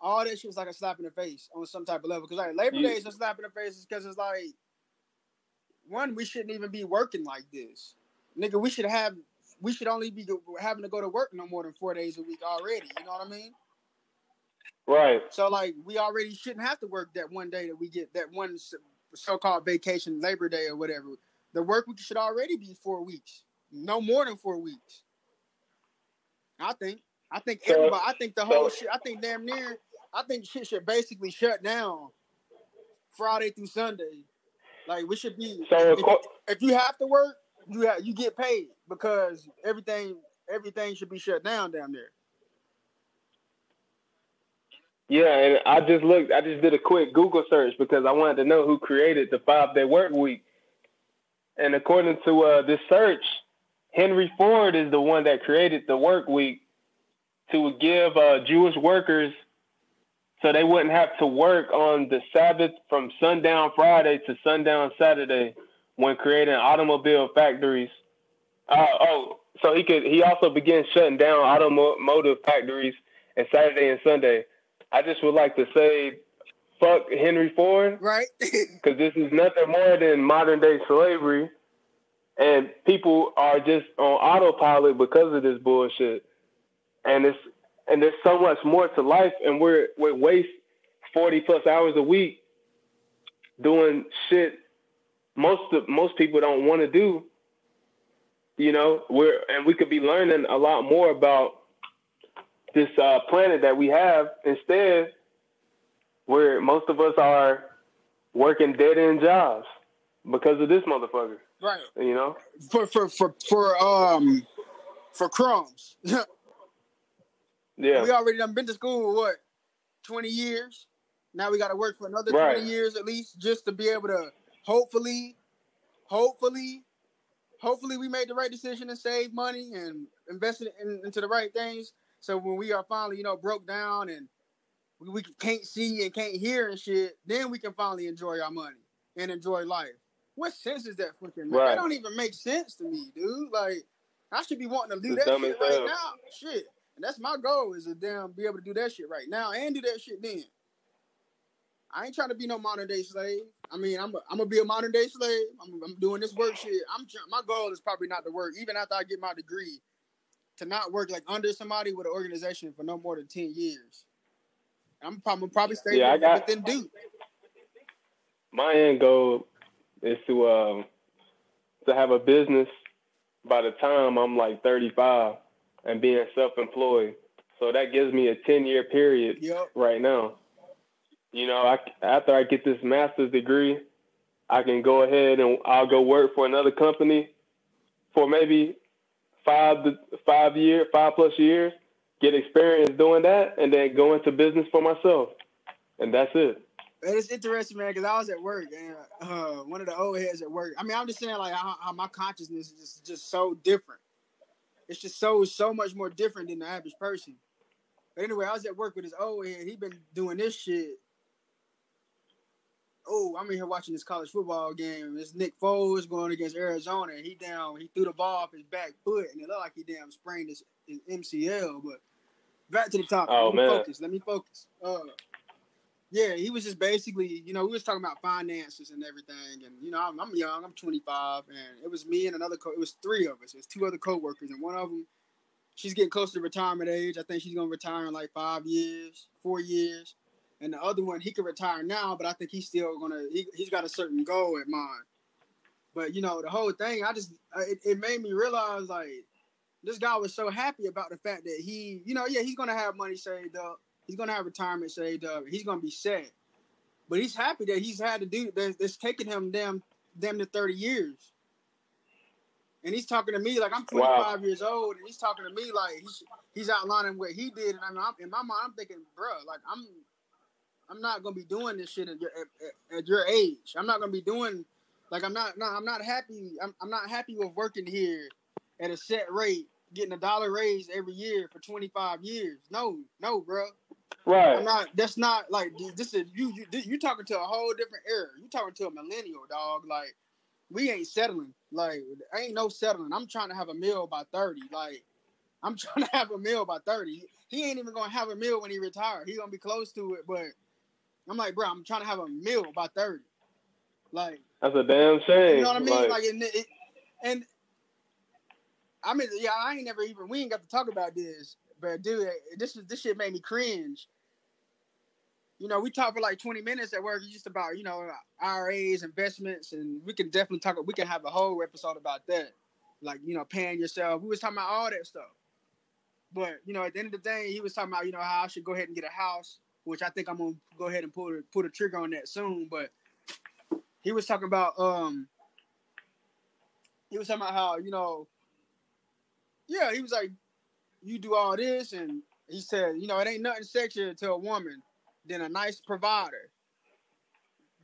All that shit was like a slap in the face on some type of level. Because like Labor yeah. Day is a slap in the face because it's like one, we shouldn't even be working like this. Nigga, we should have we should only be having to go to work no more than four days a week already. You know what I mean? Right. So like we already shouldn't have to work that one day that we get that one so-called vacation, Labor Day or whatever. The work week should already be four weeks, no more than four weeks. I think. I think everybody. I think the whole shit. I think damn near. I think shit should basically shut down Friday through Sunday. Like we should be. So if, if you have to work, you have, you get paid because everything everything should be shut down down there. Yeah, and I just looked. I just did a quick Google search because I wanted to know who created the five day work week. And according to uh, this search, Henry Ford is the one that created the work week to give uh, Jewish workers so they wouldn't have to work on the Sabbath from sundown Friday to sundown Saturday when creating automobile factories. Uh, oh, so he could. He also began shutting down automotive factories on Saturday and Sunday. I just would like to say, fuck Henry Ford, right? Because this is nothing more than modern day slavery, and people are just on autopilot because of this bullshit. And it's and there's so much more to life, and we're we waste forty plus hours a week doing shit most of, most people don't want to do. You know, we're and we could be learning a lot more about this uh, planet that we have. Instead, where most of us are working dead end jobs because of this motherfucker. Right. You know, for for for for um for crumbs. yeah. We already done been to school what twenty years. Now we got to work for another right. twenty years at least just to be able to hopefully, hopefully, hopefully we made the right decision and save money and invested in, into the right things. So when we are finally, you know, broke down and we, we can't see and can't hear and shit, then we can finally enjoy our money and enjoy life. What sense is that fucking? Right. That don't even make sense to me, dude. Like I should be wanting to do that shit right now. Shit. And that's my goal is to damn be able to do that shit right now and do that shit then. I ain't trying to be no modern day slave. I mean, I'm a, I'm gonna be a modern day slave. I'm, I'm doing this work shit. I'm my goal is probably not to work even after I get my degree, to not work like under somebody with an organization for no more than ten years. I'm probably probably stay yeah, got, within Duke. My end goal is to um to have a business by the time I'm like 35 and being self-employed. So that gives me a 10 year period yep. right now you know, I, after I get this master's degree, I can go ahead and I'll go work for another company for maybe five to five year, five plus years, get experience doing that, and then go into business for myself, and that's it. And It's interesting, man, because I was at work and uh, one of the old heads at work. I mean, I'm just saying, like, how, how my consciousness is just, just so different. It's just so so much more different than the average person. But anyway, I was at work with this old head. He been doing this shit oh, I'm in here watching this college football game. It's Nick Foles going against Arizona. And he down, he threw the ball off his back foot, and it looked like he damn sprained his, his MCL. But back to the topic. Oh, Let me man. focus. Let me focus. Uh, yeah, he was just basically, you know, we was talking about finances and everything, and you know, I'm, I'm young, I'm 25, and it was me and another co. It was three of us. It was two other coworkers, and one of them, she's getting close to retirement age. I think she's gonna retire in like five years, four years and the other one he could retire now, but I think he's still gonna he, he's got a certain goal in mind. But you know the whole thing, I just uh, it, it made me realize like this guy was so happy about the fact that he, you know, yeah, he's gonna have money saved up, he's gonna have retirement saved up, he's gonna be set. But he's happy that he's had to do that. It's taken him damn damn to thirty years. And he's talking to me like I'm 25 wow. years old, and he's talking to me like he's he's outlining what he did, and I'm, in my mind I'm thinking, bro, like I'm I'm not gonna be doing this shit at your at, at your age. I'm not gonna be doing like I'm not no, I'm not happy. I'm, I'm not happy with working here at a set rate, getting a dollar raise every year for 25 years. No, no, bro. Right. I'm not. That's not like this is you. You you talking to a whole different era. You talking to a millennial dog. Like we ain't settling. Like ain't no settling. I'm trying to have a meal by 30. Like I'm trying to have a meal by 30. He ain't even gonna have a meal when he retire. He gonna be close to it, but I'm like, bro, I'm trying to have a meal by 30. Like that's a damn shame. You know what I mean? Like, like and, it, and I mean, yeah, I ain't never even we ain't got to talk about this, but dude, this is this shit made me cringe. You know, we talked for like twenty minutes at work just about you know IRAs, investments, and we can definitely talk. We can have a whole episode about that, like you know, paying yourself. We was talking about all that stuff, but you know, at the end of the day, he was talking about you know how I should go ahead and get a house, which I think I'm gonna go ahead and pull pull the trigger on that soon. But he was talking about um, he was talking about how you know yeah, he was like, you do all this, and he said, you know, it ain't nothing sexier to a woman than a nice provider.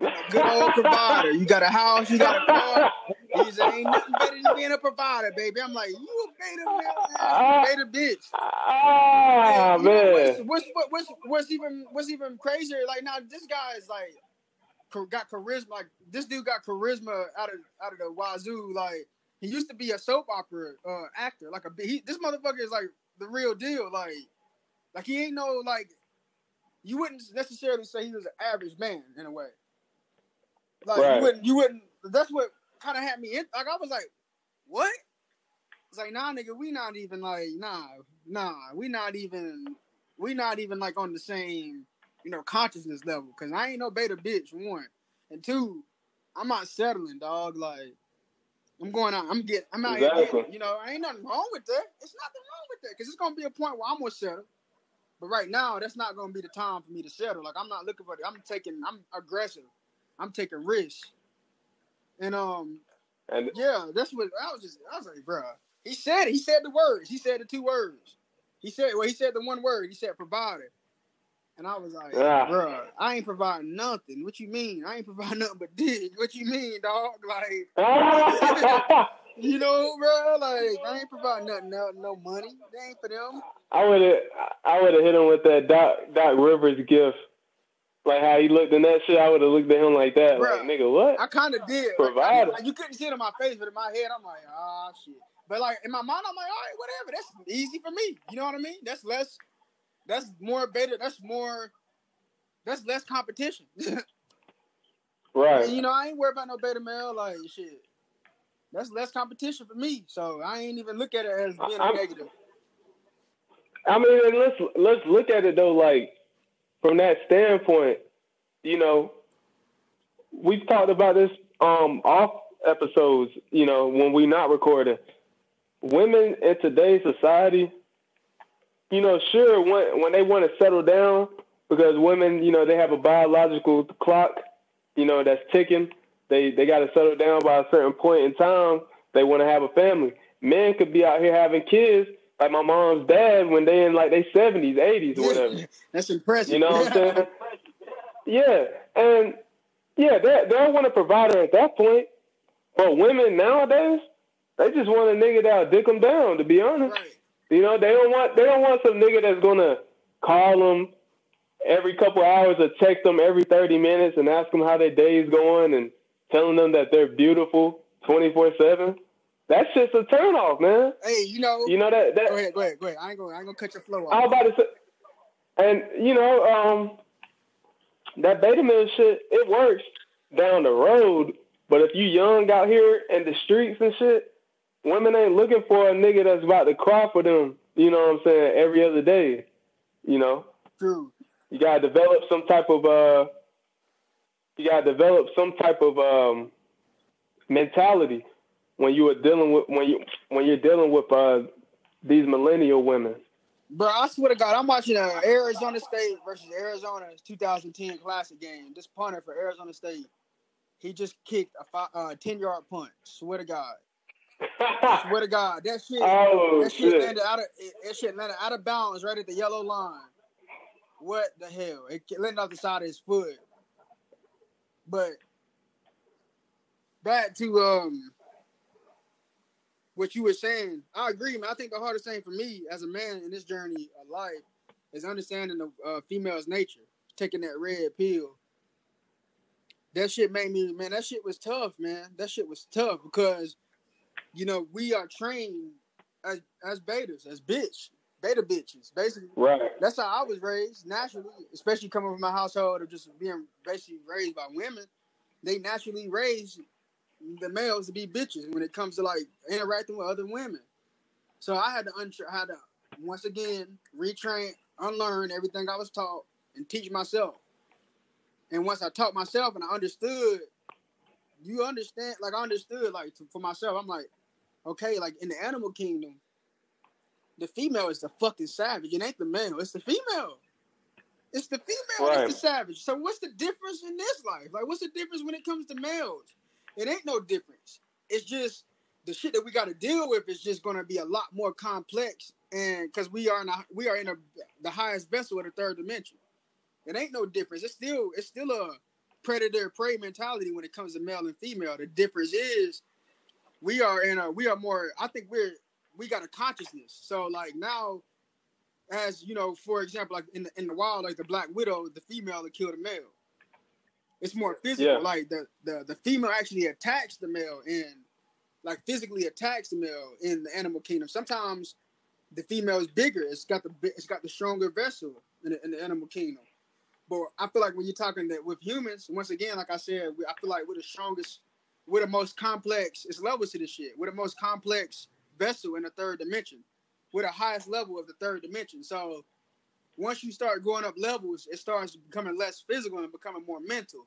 good old provider. You got a house, you got a car. He's ain't nothing better than being a provider, baby. I'm like, you a beta man, man. beta bitch. Ah man. Know, what's, what's, what's what's even what's even crazier? Like now, this guy is like got charisma. Like this dude got charisma out of out of the wazoo. Like he used to be a soap opera uh, actor. Like a he, this motherfucker is like the real deal. Like, like he ain't no like. You wouldn't necessarily say he was an average man in a way. Like right. you wouldn't. You wouldn't. That's what kind of had me in. Like I was like, what? It's like nah, nigga. We not even like nah, nah. We not even. We not even like on the same, you know, consciousness level. Cause I ain't no beta bitch. One and two. I'm not settling, dog. Like I'm going out. I'm getting. I'm out exactly. here. Getting, you know, ain't nothing wrong with that. It's nothing wrong with that because it's gonna be a point where I'm gonna settle. But right now, that's not gonna be the time for me to settle. Like I'm not looking for it. I'm taking. I'm aggressive. I'm taking risks. And um, and yeah, that's what I was just. I was like, bro. He said it. He said the words. He said the two words. He said well. He said the one word. He said provider. And I was like, yeah. bro, I ain't providing nothing. What you mean? I ain't providing nothing but dick. What you mean, dog? Like, you know, bro, like I ain't providing nothing, no, no money. They ain't for them. I would have, I would have hit him with that Doc, Doc Rivers gift. Like how he looked in that shit, I would have looked at him like that. Bruh, like, nigga, what? I kind of did. Provider. Like, you couldn't see it in my face, but in my head, I'm like, ah, shit. But like in my mind, I'm like, all right, whatever. That's easy for me. You know what I mean? That's less that's more better. That's more. That's less competition. right. And, you know, I ain't worried about no beta male. Like shit. That's less competition for me. So I ain't even look at it as being a negative. I mean, let's let's look at it though, like from that standpoint. You know, we've talked about this um off episodes. You know, when we're not recording, women in today's society you know, sure, when when they want to settle down, because women, you know, they have a biological clock, you know, that's ticking. They they got to settle down by a certain point in time. They want to have a family. Men could be out here having kids, like my mom's dad, when they in like they seventies, eighties, or whatever. That's impressive. You know what I'm saying? yeah, and yeah, they they don't want a provider at that point. But women nowadays, they just want a nigga that'll dick them down. To be honest. Right. You know, they don't want they don't want some nigga that's gonna call them every couple hours or text them every thirty minutes and ask them how their day is going and telling them that they're beautiful twenty four seven. That's just a turn off, man. Hey, you know, you know that. that go ahead, go ahead, go ahead. I ain't gonna, I ain't gonna cut your flow off. I was about to say, and you know, um, that beta male shit, it works down the road. But if you young out here in the streets and shit, women ain't looking for a nigga that's about to cry for them. You know what I'm saying? Every other day. You know. True. You gotta develop some type of uh. You gotta develop some type of um mentality when you are dealing with when you when you're dealing with uh these millennial women. Bro, I swear to God, I'm watching uh, Arizona State versus Arizona's 2010 Classic game. This punter for Arizona State, he just kicked a five, uh, 10 yard punt. Swear to God. swear to God, that shit, oh, that shit, shit, landed out of that shit landed out of bounds right at the yellow line. What the hell? It landed off the side of his foot. But back to um what you were saying, I agree, man. I think the hardest thing for me as a man in this journey of life is understanding the uh, female's nature, taking that red pill. That shit made me, man. That shit was tough, man. That shit was tough because you know, we are trained as as betas, as bitch, beta bitches, basically. Right. That's how I was raised naturally, especially coming from my household of just being basically raised by women. They naturally raise the males to be bitches when it comes to like interacting with other women. So I had to un- had to once again retrain, unlearn everything I was taught, and teach myself. And once I taught myself and I understood, you understand, like I understood, like for myself, I'm like, okay, like in the animal kingdom, the female is the fucking savage. It ain't the male, it's the female. It's the female right. that's the savage. So what's the difference in this life? Like, what's the difference when it comes to males? It ain't no difference. It's just the shit that we got to deal with is just going to be a lot more complex, and because we are in a, we are in a, the highest vessel of the third dimension, it ain't no difference. It's still it's still a predator prey mentality when it comes to male and female. The difference is we are in a we are more. I think we're we got a consciousness. So like now, as you know, for example, like in the in the wild, like the Black Widow, the female that killed the male. It's more physical. Yeah. Like the, the the female actually attacks the male and like physically attacks the male in the animal kingdom. Sometimes the female is bigger. It's got the it's got the stronger vessel in the, in the animal kingdom. But I feel like when you're talking that with humans, once again, like I said, I feel like we're the strongest, we're the most complex. It's levels to this shit. We're the most complex vessel in the third dimension. We're the highest level of the third dimension. So once you start going up levels, it starts becoming less physical and becoming more mental.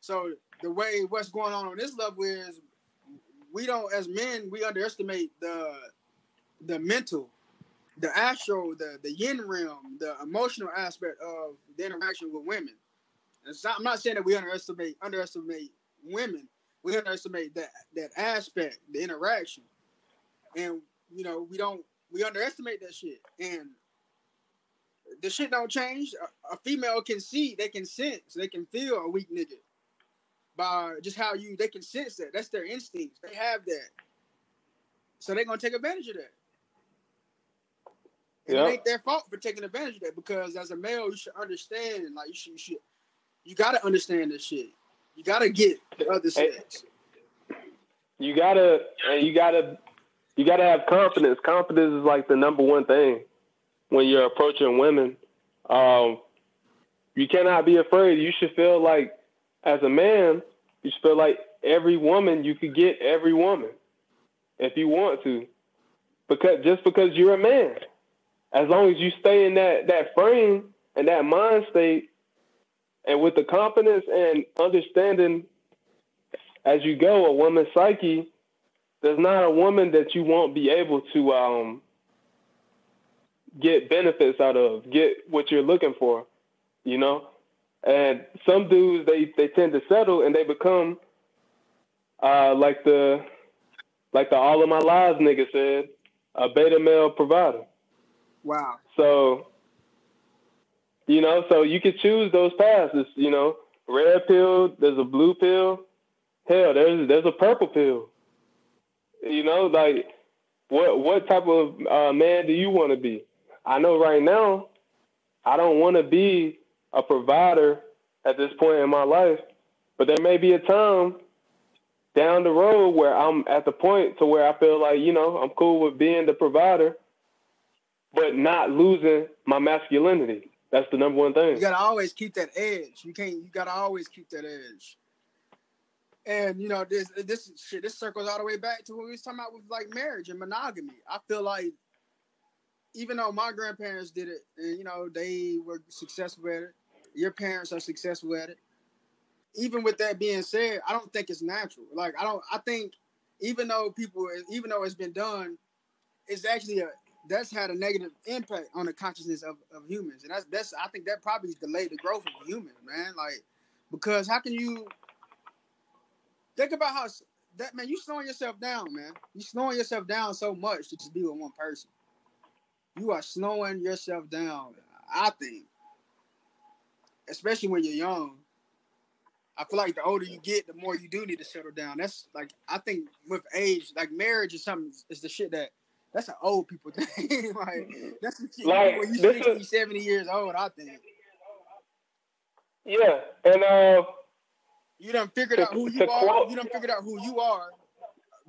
So the way what's going on on this level is we don't as men we underestimate the the mental the astral the the yin realm the emotional aspect of the interaction with women. Not, i'm not saying that we underestimate underestimate women. We underestimate that that aspect the interaction. And you know we don't we underestimate that shit. And the shit don't change a, a female can see they can sense they can feel a weak nigga by just how you they can sense that. That's their instincts. They have that. So they're gonna take advantage of that. It ain't their fault for taking advantage of that because as a male, you should understand. Like you should, you, should, you gotta understand this shit. You gotta get the other sex. You gotta, and you gotta, you gotta have confidence. Confidence is like the number one thing when you're approaching women. Um, you cannot be afraid. You should feel like as a man, you should feel like every woman you could get every woman if you want to, because just because you're a man, as long as you stay in that that frame and that mind state, and with the confidence and understanding as you go, a woman's psyche, there's not a woman that you won't be able to um, get benefits out of, get what you're looking for, you know. And some dudes they they tend to settle and they become uh, like the like the all of my lives nigga said, a beta male provider. Wow. So you know, so you could choose those paths. It's, you know, red pill, there's a blue pill. Hell, there's there's a purple pill. You know, like what what type of uh, man do you want to be? I know right now, I don't want to be a provider at this point in my life, but there may be a time down the road where I'm at the point to where I feel like, you know, I'm cool with being the provider, but not losing my masculinity. That's the number one thing. You gotta always keep that edge. You can't. You gotta always keep that edge. And you know this this shit this circles all the way back to what we was talking about with like marriage and monogamy. I feel like even though my grandparents did it, and you know they were successful at it, your parents are successful at it. Even with that being said, I don't think it's natural. Like I don't. I think even though people, even though it's been done, it's actually a that's had a negative impact on the consciousness of, of humans, and that's that's I think that probably delayed the growth of humans, man. Like because how can you think about how that man you slowing yourself down, man? You slowing yourself down so much to just be with one person you are slowing yourself down. I think, especially when you're young. I feel like the older you get, the more you do need to settle down. That's like I think with age, like marriage is something is the shit that that's an old people thing. like that's the shit like, when you 60, is, 70 years old, I think. Yeah, and uh you done figured to, out who you are. Quote, you done figured out who you are.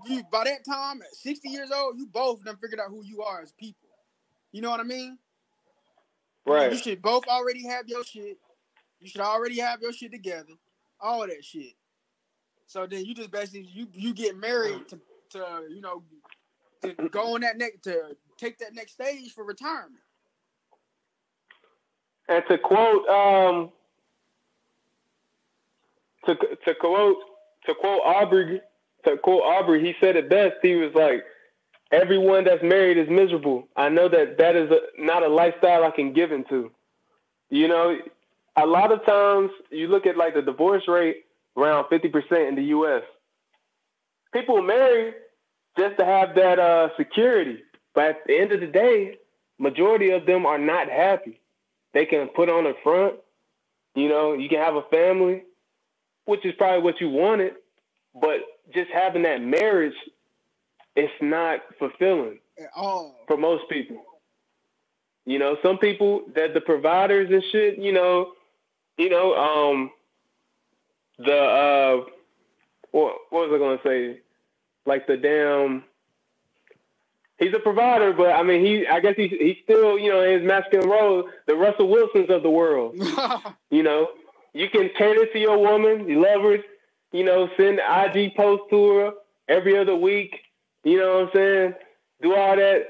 You by that time, at 60 years old, you both done figured out who you are as people. You know what I mean? Right. You should both already have your shit. You should already have your shit together. All that shit. So then you just basically you you get married to to you know to go on that next to take that next stage for retirement. And to quote um to to quote to quote Aubrey to quote Aubrey, he said it best. He was like, "Everyone that's married is miserable. I know that that is a, not a lifestyle I can give into." You know, a lot of times you look at like the divorce rate around fifty percent in the U.S. People marry just to have that uh, security, but at the end of the day, majority of them are not happy. They can put on a front, you know, you can have a family, which is probably what you wanted, but just having that marriage, it's not fulfilling at all for most people. You know, some people that the providers and shit, you know, you know, um, the uh, what, what was I gonna say? Like the damn. He's a provider, but I mean, he. I guess he's he's still, you know, in his masculine role, the Russell Wilsons of the world. you know, you can cater to your woman, you love her, you know, send IG post to her every other week. You know what I'm saying? Do all that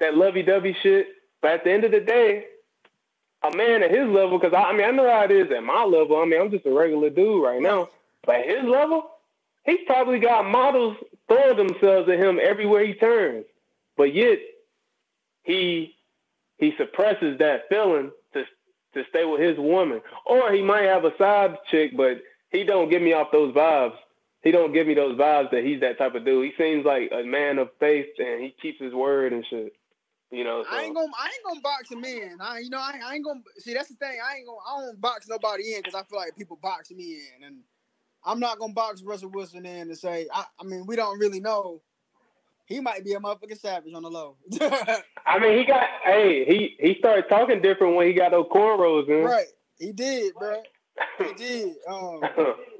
that lovey dovey shit. But at the end of the day, a man at his level, because I, I, mean I know how it is at my level. I mean I'm just a regular dude right now. But at his level, he's probably got models throwing themselves at him everywhere he turns. But yet he he suppresses that feeling to to stay with his woman. Or he might have a side chick, but he don't give me off those vibes. He don't give me those vibes that he's that type of dude. He seems like a man of faith and he keeps his word and shit. You know, so. I ain't gonna, I ain't gonna box him in. I, you know, I, I ain't gonna see. That's the thing. I ain't gonna, I don't box nobody in because I feel like people box me in, and I'm not gonna box Russell Wilson in and say. I, I mean, we don't really know. He might be a motherfucking savage on the low. I mean, he got. Hey, he he started talking different when he got those cornrows in. Right, he did, bro. He did. Um,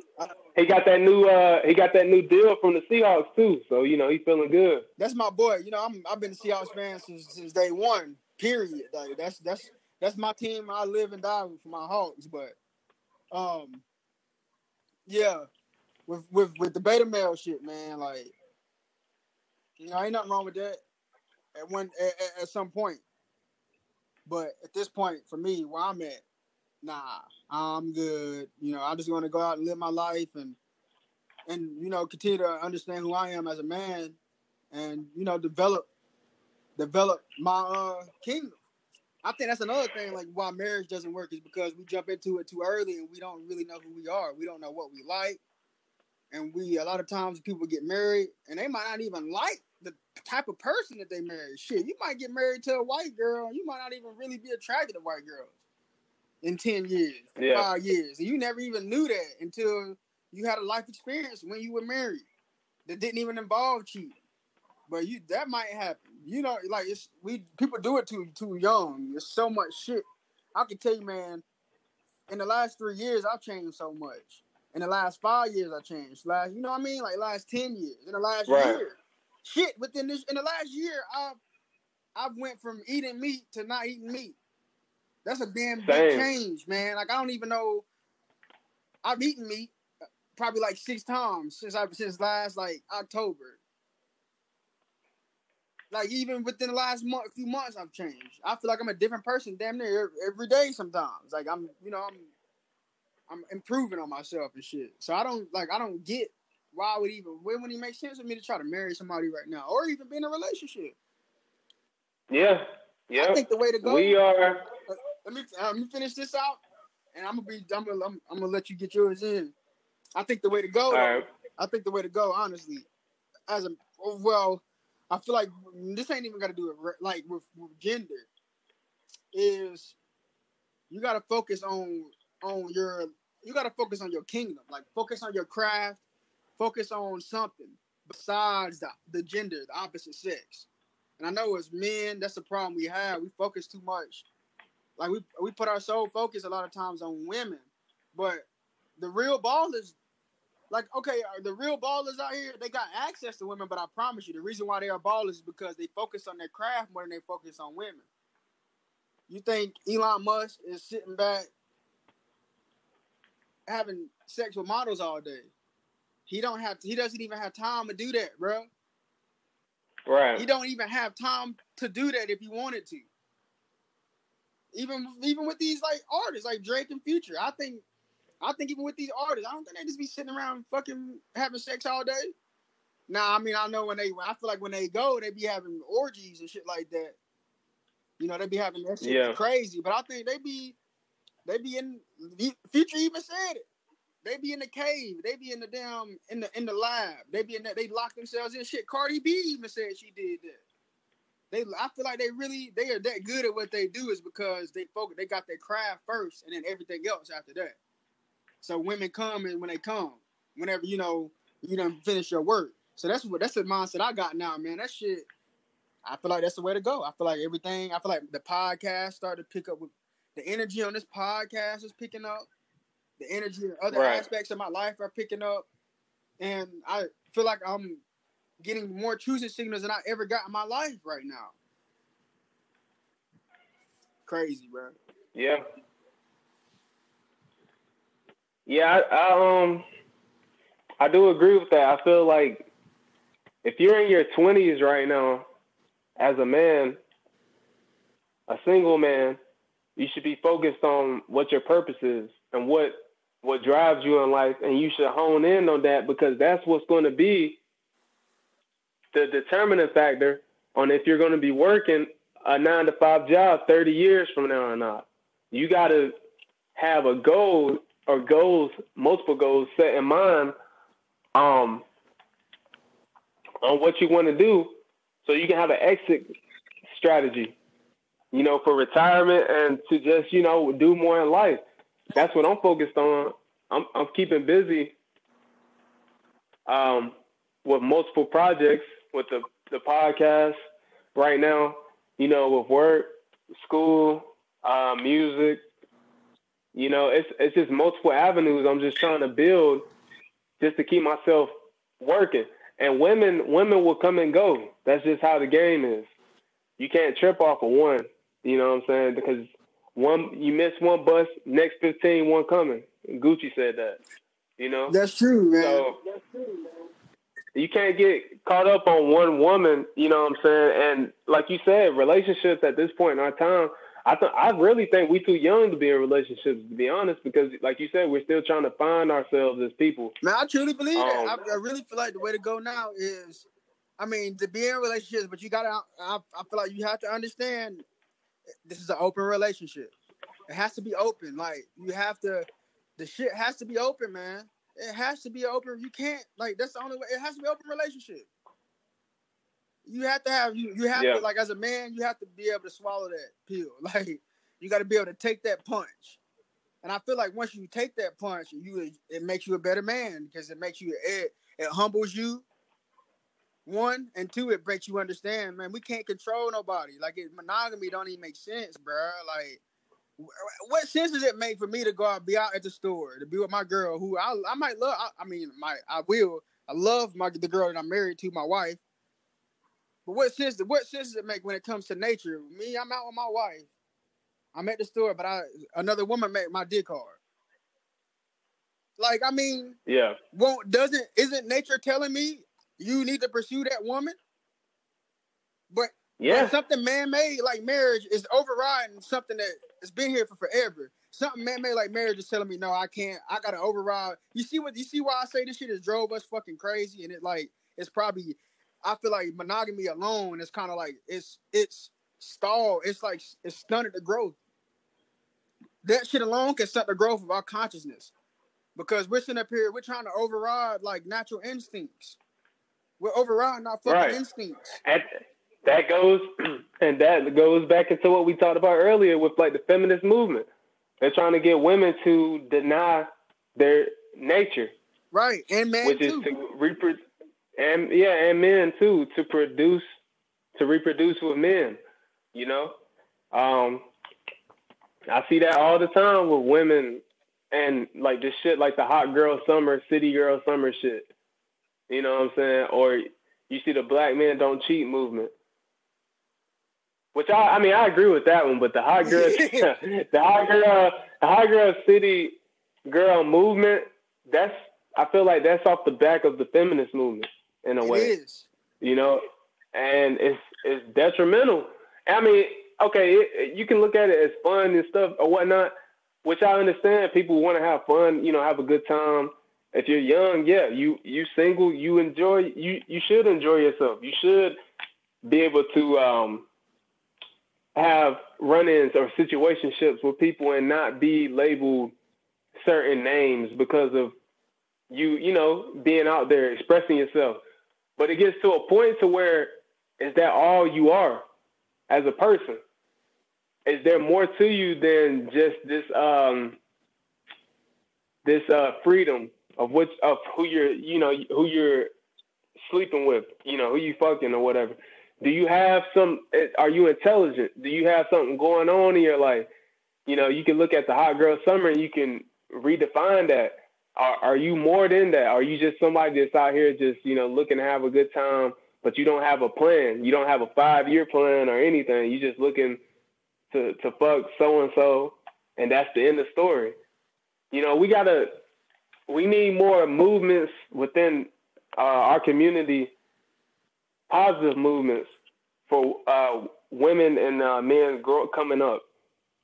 he got that new uh he got that new deal from the Seahawks too. So you know he's feeling good. That's my boy. You know I'm I've been a Seahawks fan since since day one. Period. Like that's that's that's my team. I live and die with my Hawks. But um, yeah, with with with the beta male shit, man. Like you know ain't nothing wrong with that at one at, at some point. But at this point, for me, where I'm at, nah, I'm good. You know, I'm just going to go out and live my life and and you know continue to understand who I am as a man and you know develop develop my uh kingdom. I think that's another thing like why marriage doesn't work is because we jump into it too early and we don't really know who we are. We don't know what we like. And we a lot of times people get married and they might not even like the type of person that they marry. Shit, you might get married to a white girl and you might not even really be attracted to white girls in 10 years, yeah. five years. And you never even knew that until you had a life experience when you were married that didn't even involve cheating. But you that might happen. You know, like it's we people do it too too young. There's so much shit. I can tell you, man, in the last three years I've changed so much. In the last five years I changed. Last you know what I mean? Like last ten years. In the last right. year. Shit, within this in the last year I've I've went from eating meat to not eating meat. That's a damn Same. big change, man. Like I don't even know. I've eaten meat probably like six times since I since last like October. Like even within the last month, few months, I've changed. I feel like I'm a different person damn near every day. Sometimes, like I'm, you know, I'm, I'm improving on myself and shit. So I don't like I don't get why would even when would it make sense for me to try to marry somebody right now or even be in a relationship. Yeah, yeah. I think the way to go. We are let me uh, let me finish this out, and I'm gonna be I'm gonna I'm, I'm, gonna let you get yours in. I think the way to go. Right. I think the way to go, honestly, as a well, I feel like this ain't even got to do it like with, with gender. Is you got to focus on on your you got to focus on your kingdom, like focus on your craft, focus on something besides the, the gender, the opposite sex. And I know as men, that's the problem we have. We focus too much like we we put our sole focus a lot of times on women, but the real ballers, like okay, uh, the real ballers out here, they got access to women. But I promise you, the reason why they are ballers is because they focus on their craft more than they focus on women. You think Elon Musk is sitting back having sex with models all day? He don't have. To, he doesn't even have time to do that, bro. Right. He don't even have time to do that if he wanted to. Even even with these like artists like Drake and Future, I think I think even with these artists, I don't think they just be sitting around fucking having sex all day. Nah, I mean I know when they I feel like when they go, they be having orgies and shit like that. You know, they be having that shit Yeah. crazy. But I think they be they be in Future even said it. They be in the cave. They be in the damn in the in the lab. They be in that. They lock themselves in. Shit, Cardi B even said she did that. They, I feel like they really they are that good at what they do is because they focus. They got their craft first, and then everything else after that. So women come and when they come, whenever you know you done finish your work. So that's what that's the mindset I got now, man. That shit. I feel like that's the way to go. I feel like everything. I feel like the podcast started to pick up with the energy on this podcast is picking up. The energy in other Right. aspects of my life are picking up, and I feel like I'm getting more choosing signals than I ever got in my life right now. Crazy, bro. Yeah. Yeah, I, I um I do agree with that. I feel like if you're in your twenties right now as a man, a single man, you should be focused on what your purpose is and what what drives you in life and you should hone in on that because that's what's going to be the determining factor on if you're going to be working a nine to five job 30 years from now or not. You got to have a goal or goals, multiple goals set in mind um, on what you want to do so you can have an exit strategy, you know, for retirement and to just, you know, do more in life. That's what I'm focused on. I'm, I'm keeping busy um, with multiple projects with the, the podcast right now, you know, with work, school, uh, music. You know, it's it's just multiple avenues. I'm just trying to build just to keep myself working. And women women will come and go. That's just how the game is. You can't trip off of one. You know what I'm saying? Because one you miss one bus, next 15 one coming. Gucci said that. You know? That's true, man. So you can't get caught up on one woman, you know what I'm saying? And like you said, relationships at this point in our time, I th- I really think we too young to be in relationships, to be honest, because like you said, we're still trying to find ourselves as people. Man, I truly believe Um, that. I, I really feel like the way to go now is, I mean, to be in relationships, but you gotta. I, I feel like you have to understand this is an open relationship. It has to be open. Like you have to, the shit has to be open, man. It has to be open. You can't like that's the only way. It has to be open relationship. You have to have you. You have Yeah. to like as a man, you have to be able to swallow that pill. Like you got to be able to take that punch. And I feel like once you take that punch, you it makes you a better man because it makes you it, it humbles you. One and two, it makes you understand, man. We can't control nobody. Like it, monogamy don't even make sense, bruh. Like, what sense does it make for me to go out, be out at the store, to be with my girl, who I, I might love? I, I mean, my I will. I love my the girl that I'm married to, my wife. But what sense? What sense does it make when it comes to nature? Me, I'm out with my wife. I'm at the store, but I another woman made my dick hard. Like, I mean, Yeah. won't doesn't isn't nature telling me you need to pursue that woman? But Yeah. but something man made like marriage is overriding something that has been here for forever. Something man made like marriage is telling me no, I can't. I gotta override. You see what you see why I say this shit has drove us fucking crazy, and it like it's probably. I feel like monogamy alone is kind of like it's it's stalled. It's like it's stunted the growth. That shit alone can stunt the growth of our consciousness because we're sitting up here, we're trying to override like natural instincts. We're overriding our fucking Right. instincts. And that goes and that goes back into what we talked about earlier with like the feminist movement. They're trying to get women to deny their nature, Right. And man which too. is to reproduce, and yeah, and men too, to produce, to reproduce with men. You know, um, I see that all the time with women and like this shit, like the hot girl summer, city girl summer shit. You know what I'm saying? Or you see the black men don't cheat movement. Which I, I mean, I agree with that one, but the hot girl, the hot girl, the hot girl city girl movement, that's, I feel like that's off the back of the feminist movement in a It way is. you know and it's it's detrimental. I mean, okay, it, you can look at it as fun and stuff or whatnot, which I understand. People want to have fun, you know, have a good time. If you're young, yeah, you you single, you enjoy, you you should enjoy yourself. You should be able to um, have run-ins or situationships with people and not be labeled certain names because of you, you know, being out there expressing yourself. But it gets to a point to where is that all you are as a person? Is there more to you than just this um this uh freedom of which of who you're you know who you're sleeping with, you know, who you fucking or whatever. Do you have some are you intelligent? Do you have something going on in your life? You know, you can look at the hot girl summer and you can redefine that. Are, are you more than that? Are you just somebody that's out here just, you know, looking to have a good time, but you don't have a plan? You don't have a five year plan or anything. You're just looking to, to fuck so and so, and that's the end of the story. You know, we gotta, we need more movements within uh, our community, positive movements for uh, women and uh, men grow, coming up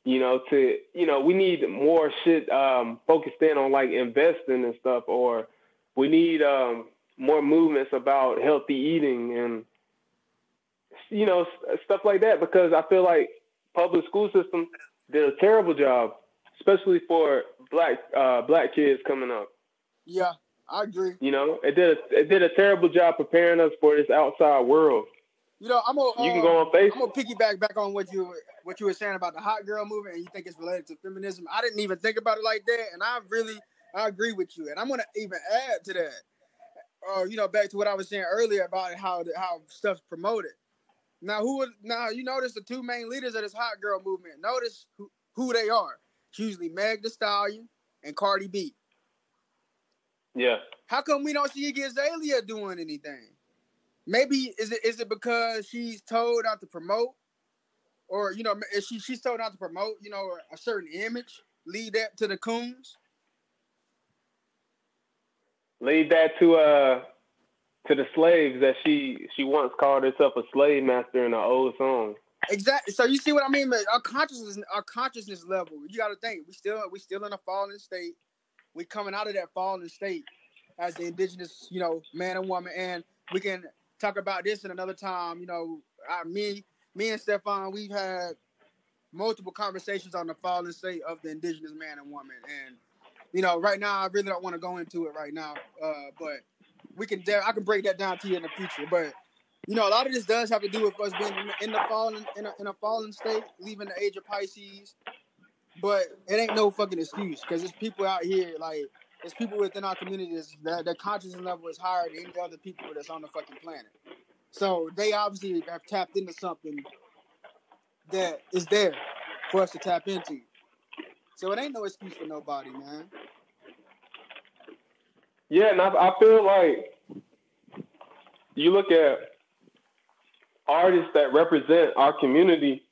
you know, to you know, we need more shit um, focused in on like investing and stuff, or we need um, more movements about healthy eating and you know stuff like that. Because I feel like public school system did a terrible job, especially for black uh, black kids coming up. Yeah, I agree. You know, it did a, it did a terrible job preparing us for this outside world. You know, I'm gonna you can go on Facebook. I'm gonna piggyback back on what you what you were saying about the hot girl movement, and you think it's related to feminism. I didn't even think about it like that, and I really I agree with you. And I'm gonna even add to that. Uh, you know, back to what I was saying earlier about how how stuff's promoted. Now, who would now you notice the two main leaders of this hot girl movement? Notice who, who they are. It's usually Meg The Stallion and Cardi B. Yeah. How come we don't see Azalea doing anything? Maybe is it is it because she's told not to promote, or you know, is she she's told not to promote, you know, a certain image, lead that to the coons. Lead that to uh to the slaves that she she once called herself a slave master in an old song. Exactly. So you see what I mean? Our consciousness, our consciousness level. You got to think. We still we still in a fallen state. We coming out of that fallen state as the indigenous, you know, man and woman, and we can talk about this in another time. You know, I, me, me and Stefan, we've had multiple conversations on the fallen state of the indigenous man and woman, and you know, right now I really don't want to go into it right now, uh, but we can. I can break that down to you in the future, but. You know, a lot of this does have to do with us being in the fallen in a, in a fallen state, leaving the age of Pisces. But it ain't no fucking excuse because there's people out here like there's people within our communities that their consciousness level is higher than any other people that's on the fucking planet. So they obviously have tapped into something that is there for us to tap into. So it ain't no excuse for nobody, man. Yeah, and I, I feel like you look at artists that represent our community.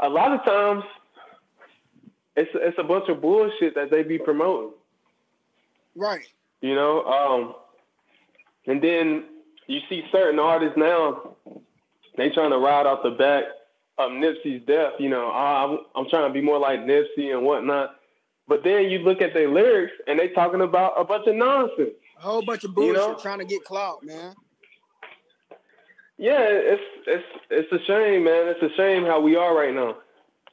A lot of times, it's it's a bunch of bullshit that they be promoting. Right. You know, um, and then you see certain artists now, they trying to ride off the back of Nipsey's death. You know, I'm, I'm trying to be more like Nipsey and whatnot. But then you look at their lyrics and they talking about a bunch of nonsense. A whole bunch of bullshit you know? trying to get clout, man. Yeah, it's it's it's a shame, man. It's a shame how we are right now.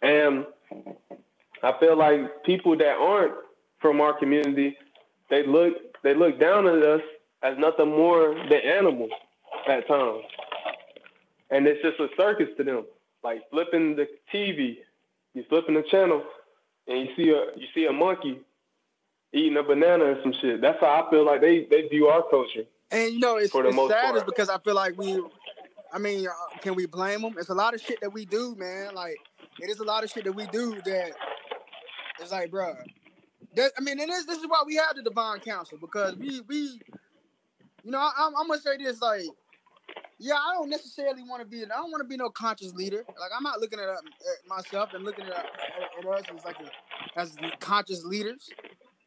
And I feel like people that aren't from our community they look they look down at us as nothing more than animals at times. And it's just a circus to them. Like flipping the TV, you flipping the channel, and you see a you see a monkey eating a banana or some shit. That's how I feel like they they view our culture. And you know, it's, for the it's most sad part. is because I feel like we, I mean, uh, can we blame them? It's a lot of shit that we do, man. Like it is a lot of shit that we do that it's like, bro, that, I mean, is. This this is why we have the divine council because we we, you know, I, am gonna say this like, yeah, I don't necessarily want to be. I don't want to be no conscious leader. Like I'm not looking at, um, at myself and looking at, at, at us as like a, as conscious leaders.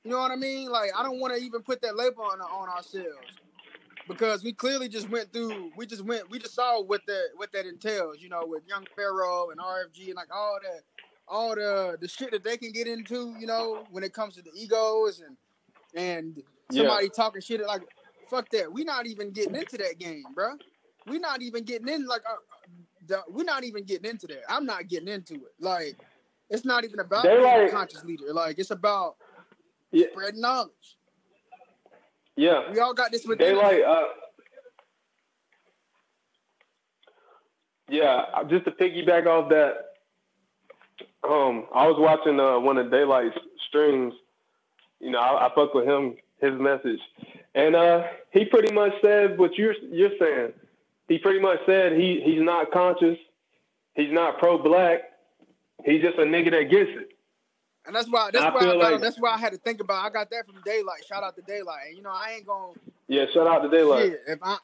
You know what I mean? Like I don't want to even put that label on on ourselves. because we clearly just went through. We just went. We just saw what that what that entails. You know, with Young Pharaoh and RFG and like all that, all the the shit that they can get into. You know, when it comes to the egos and and somebody yeah. talking shit like fuck that. We not even getting into that game, bro. We not even getting in like uh, the, we're not even getting into that. I'm not getting into it. Like it's not even about being like, a conscious leader. Like it's about yeah. spreading knowledge. Yeah, we all got this with they like. Uh, yeah, just to piggyback off that, um, I was watching uh, one of Daylyt's streams. You know, I, I fuck with him, his message, and uh, he pretty much said what you're you're saying. He pretty much said he he's not conscious, he's not pro black, he's just a nigga that gets it. And that's why that's I why I like, that's why I had to think about. I got that from Daylyt. Shout out to Daylyt. And you know, I ain't gonna. Yeah, shout out to Daylight. Yeah, if I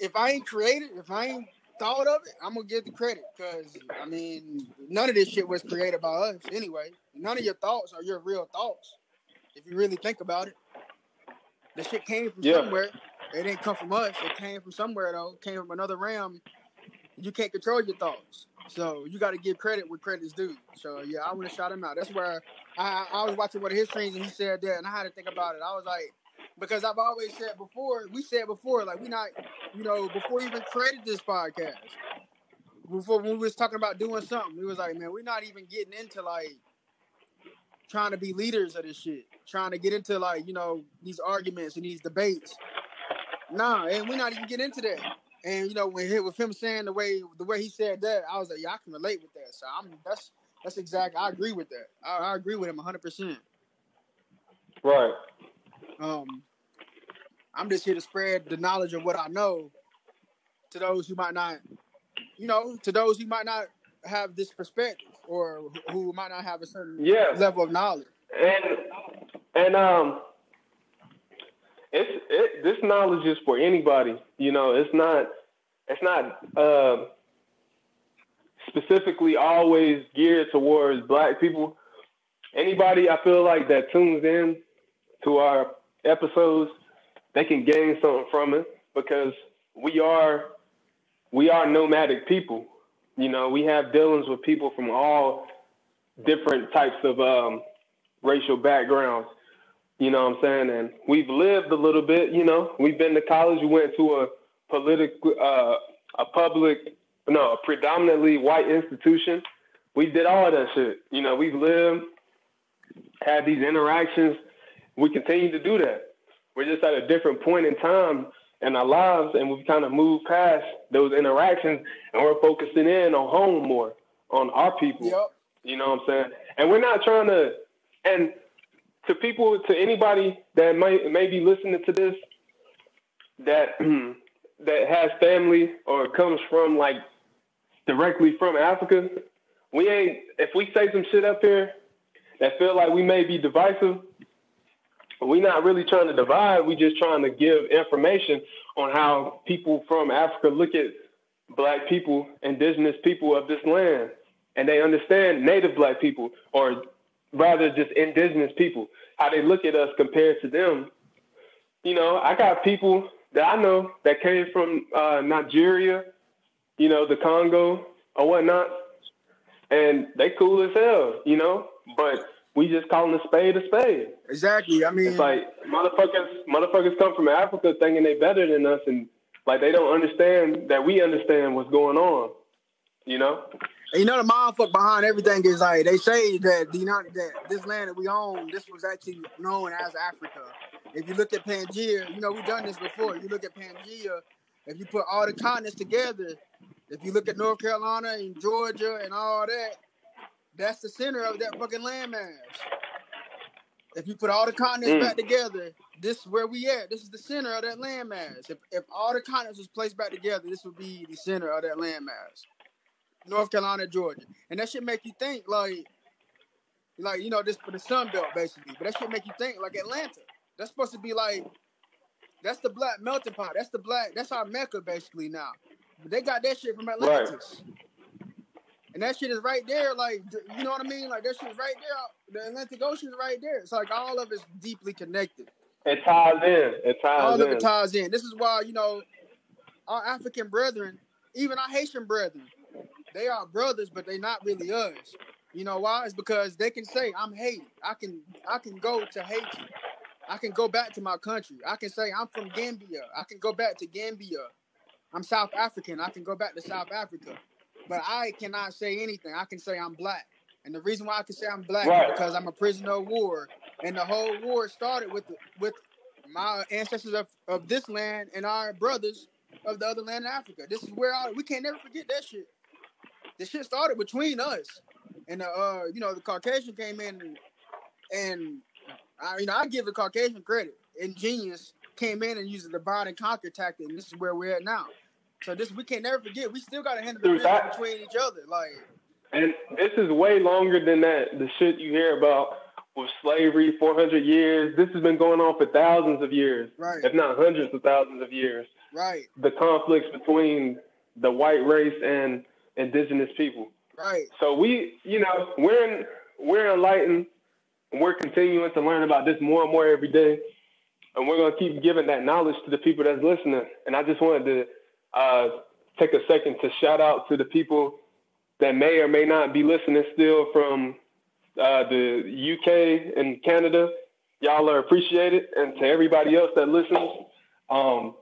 if I ain't created, if I ain't thought of it, I'm gonna give the credit because I mean, none of this shit was created by us anyway. None of your thoughts are your real thoughts if you really think about it. The shit came from yeah. somewhere. It didn't come from us. It came from somewhere though. It came from another realm. You can't control your thoughts. So you got to give credit where credit's due. So yeah, I want to shout him out. That's where I, I was watching one of his streams and he said that, and I had to think about it. I was like, because I've always said before, we said before, like we not, you know, before we even created this podcast, before when we was talking about doing something, we was like, man, we're not even getting into like trying to be leaders of this shit, trying to get into like you know these arguments and these debates. Nah, and we're not even getting into that. And you know, when hit with him saying the way the way he said that, I was like, yeah, I can relate with that. So I'm that's that's exactly I agree with that. I, I agree with him 100. percent Right. Um, I'm just here to spread the knowledge of what I know to those who might not, you know, to those who might not have this perspective or who might not have a certain yeah. level of knowledge. And and um, it's it, this knowledge is for anybody. You know, it's not it's not uh, specifically always geared towards black people. Anybody I feel like that tunes in to our episodes, they can gain something from it because we are we are nomadic people. You know, we have dealings with people from all different types of um, racial backgrounds. You know what I'm saying? And we've lived a little bit, you know. We've been to college, we went to a political uh, a public no, a predominantly white institution. We did all that shit. You know, we've lived, had these interactions. We continue to do that. We're just at a different point in time in our lives, and we've kind of moved past those interactions, and we're focusing in on home more, on our people. Yep. You know what I'm saying? And we're not trying to. And to people, to anybody that might may be listening to this, that that has family or comes from like directly from Africa, we ain't. If we say some shit up here that feel like we may be divisive, we're not really trying to divide. We're just trying to give information on how people from Africa look at black people, indigenous people of this land, and they understand native black people, or rather just indigenous people, how they look at us compared to them. You know, I got people that I know that came from uh, Nigeria, you know, the Congo or whatnot, and they cool as hell, you know, but we just calling a spade a spade. Exactly. I mean, it's like motherfuckers, motherfuckers come from Africa thinking they better than us, and like they don't understand that we understand what's going on. You know. And you know the mindfuck behind everything is like they say that the United that this land that we own, this was actually known as Africa. If you look at Pangea, you know we've done this before. You look at Pangea, if you put all the continents together, if you look at North Carolina and Georgia and all that, that's the center of that fucking landmass. If you put all the continents mm. back together, this is where we at. This is the center of that landmass. If if all the continents was placed back together, this would be the center of that landmass. North Carolina, Georgia, and that should make you think like, like you know, this for the Sun Belt basically. But that should make you think like Atlanta. That's supposed to be like, that's the black melting pot. That's the black. That's our mecca basically now. But they got that shit from Atlantis. Right. And that shit is right there, like you know what I mean? Like that shit's right there. The Atlantic Ocean is right there. It's like all of it's deeply connected. It ties in. It ties all in. of it ties in. This is why you know our African brethren, even our Haitian brethren, they are brothers, but they're not really us. You know why? It's because they can say, "I'm Haiti. I can I can go to Haiti. I can go back to my country. I can say I'm from Gambia. I can go back to Gambia. I'm South African. I can go back to South Africa. But I cannot say anything. I can say I'm black. And the reason why I can say I'm black Right. is because I'm a prisoner of war. And the whole war started with with my ancestors of, of this land and our brothers of the other land in Africa. This is where all, we can't never forget that shit. This shit started between us. And the, uh, you know, the Caucasian came in and, and I, you know, I give the Caucasian credit. Ingenious came in and used the divide and conquer tactic, and this is where we're at now. So this we can't never forget. We still got to handle the business between each other. Like, And this is way longer than that. The shit you hear about with slavery, 400 years. This has been going on for thousands of years, right, if not hundreds of thousands of years. right, The conflicts between the white race and indigenous people. right. So we, you know, we're in, we're enlightened. We're continuing to learn about this more and more every day, and we're gonna keep giving that knowledge to the people that's listening. And I just wanted to uh, take a second to shout out to the people that may or may not be listening still from uh, the UK and Canada. Y'all are appreciated, and to everybody else that listens, um,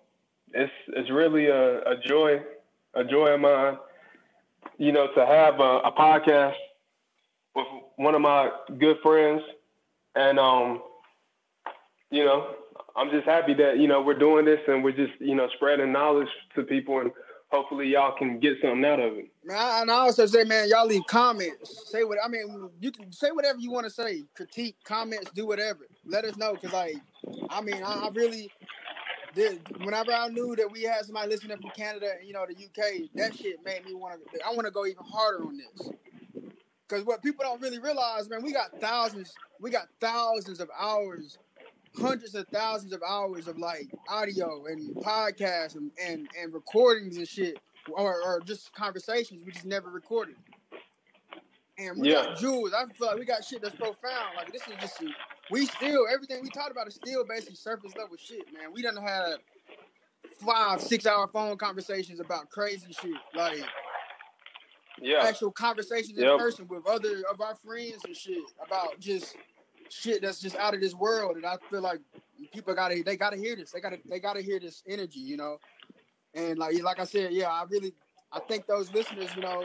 it's it's really a, a joy, a joy of mine you know, to have a, a podcast with one of my good friends, and um, you know, I'm just happy that you know we're doing this and we're just you know spreading knowledge to people, and hopefully y'all can get something out of it. Man, I- and I also say, man, y'all leave comments. Say what I mean. You can say whatever you want to say. Critique, comments, do whatever. Let us know, cause like, I mean, I, I really. Whenever I knew that we had somebody listening from Canada, and you know, the UK, that shit made me want to. I want to go even harder on this. Cause what people don't really realize, man, we got thousands. We got thousands of hours, hundreds of thousands of hours of like audio and podcasts and and, and recordings and shit or, or just conversations we just never recorded. And we Yeah. got jewels. I feel like we got shit that's profound. Like this is just we still everything we talked about is still basically surface level shit, man. We done had five, six hour phone conversations about crazy shit. Like Yeah, actual conversations in person with other of our friends and shit about just shit that's just out of this world. And I feel like people gotta they gotta hear this. They gotta they gotta hear this energy, you know. And like like I said, yeah, I really I think those listeners, you know,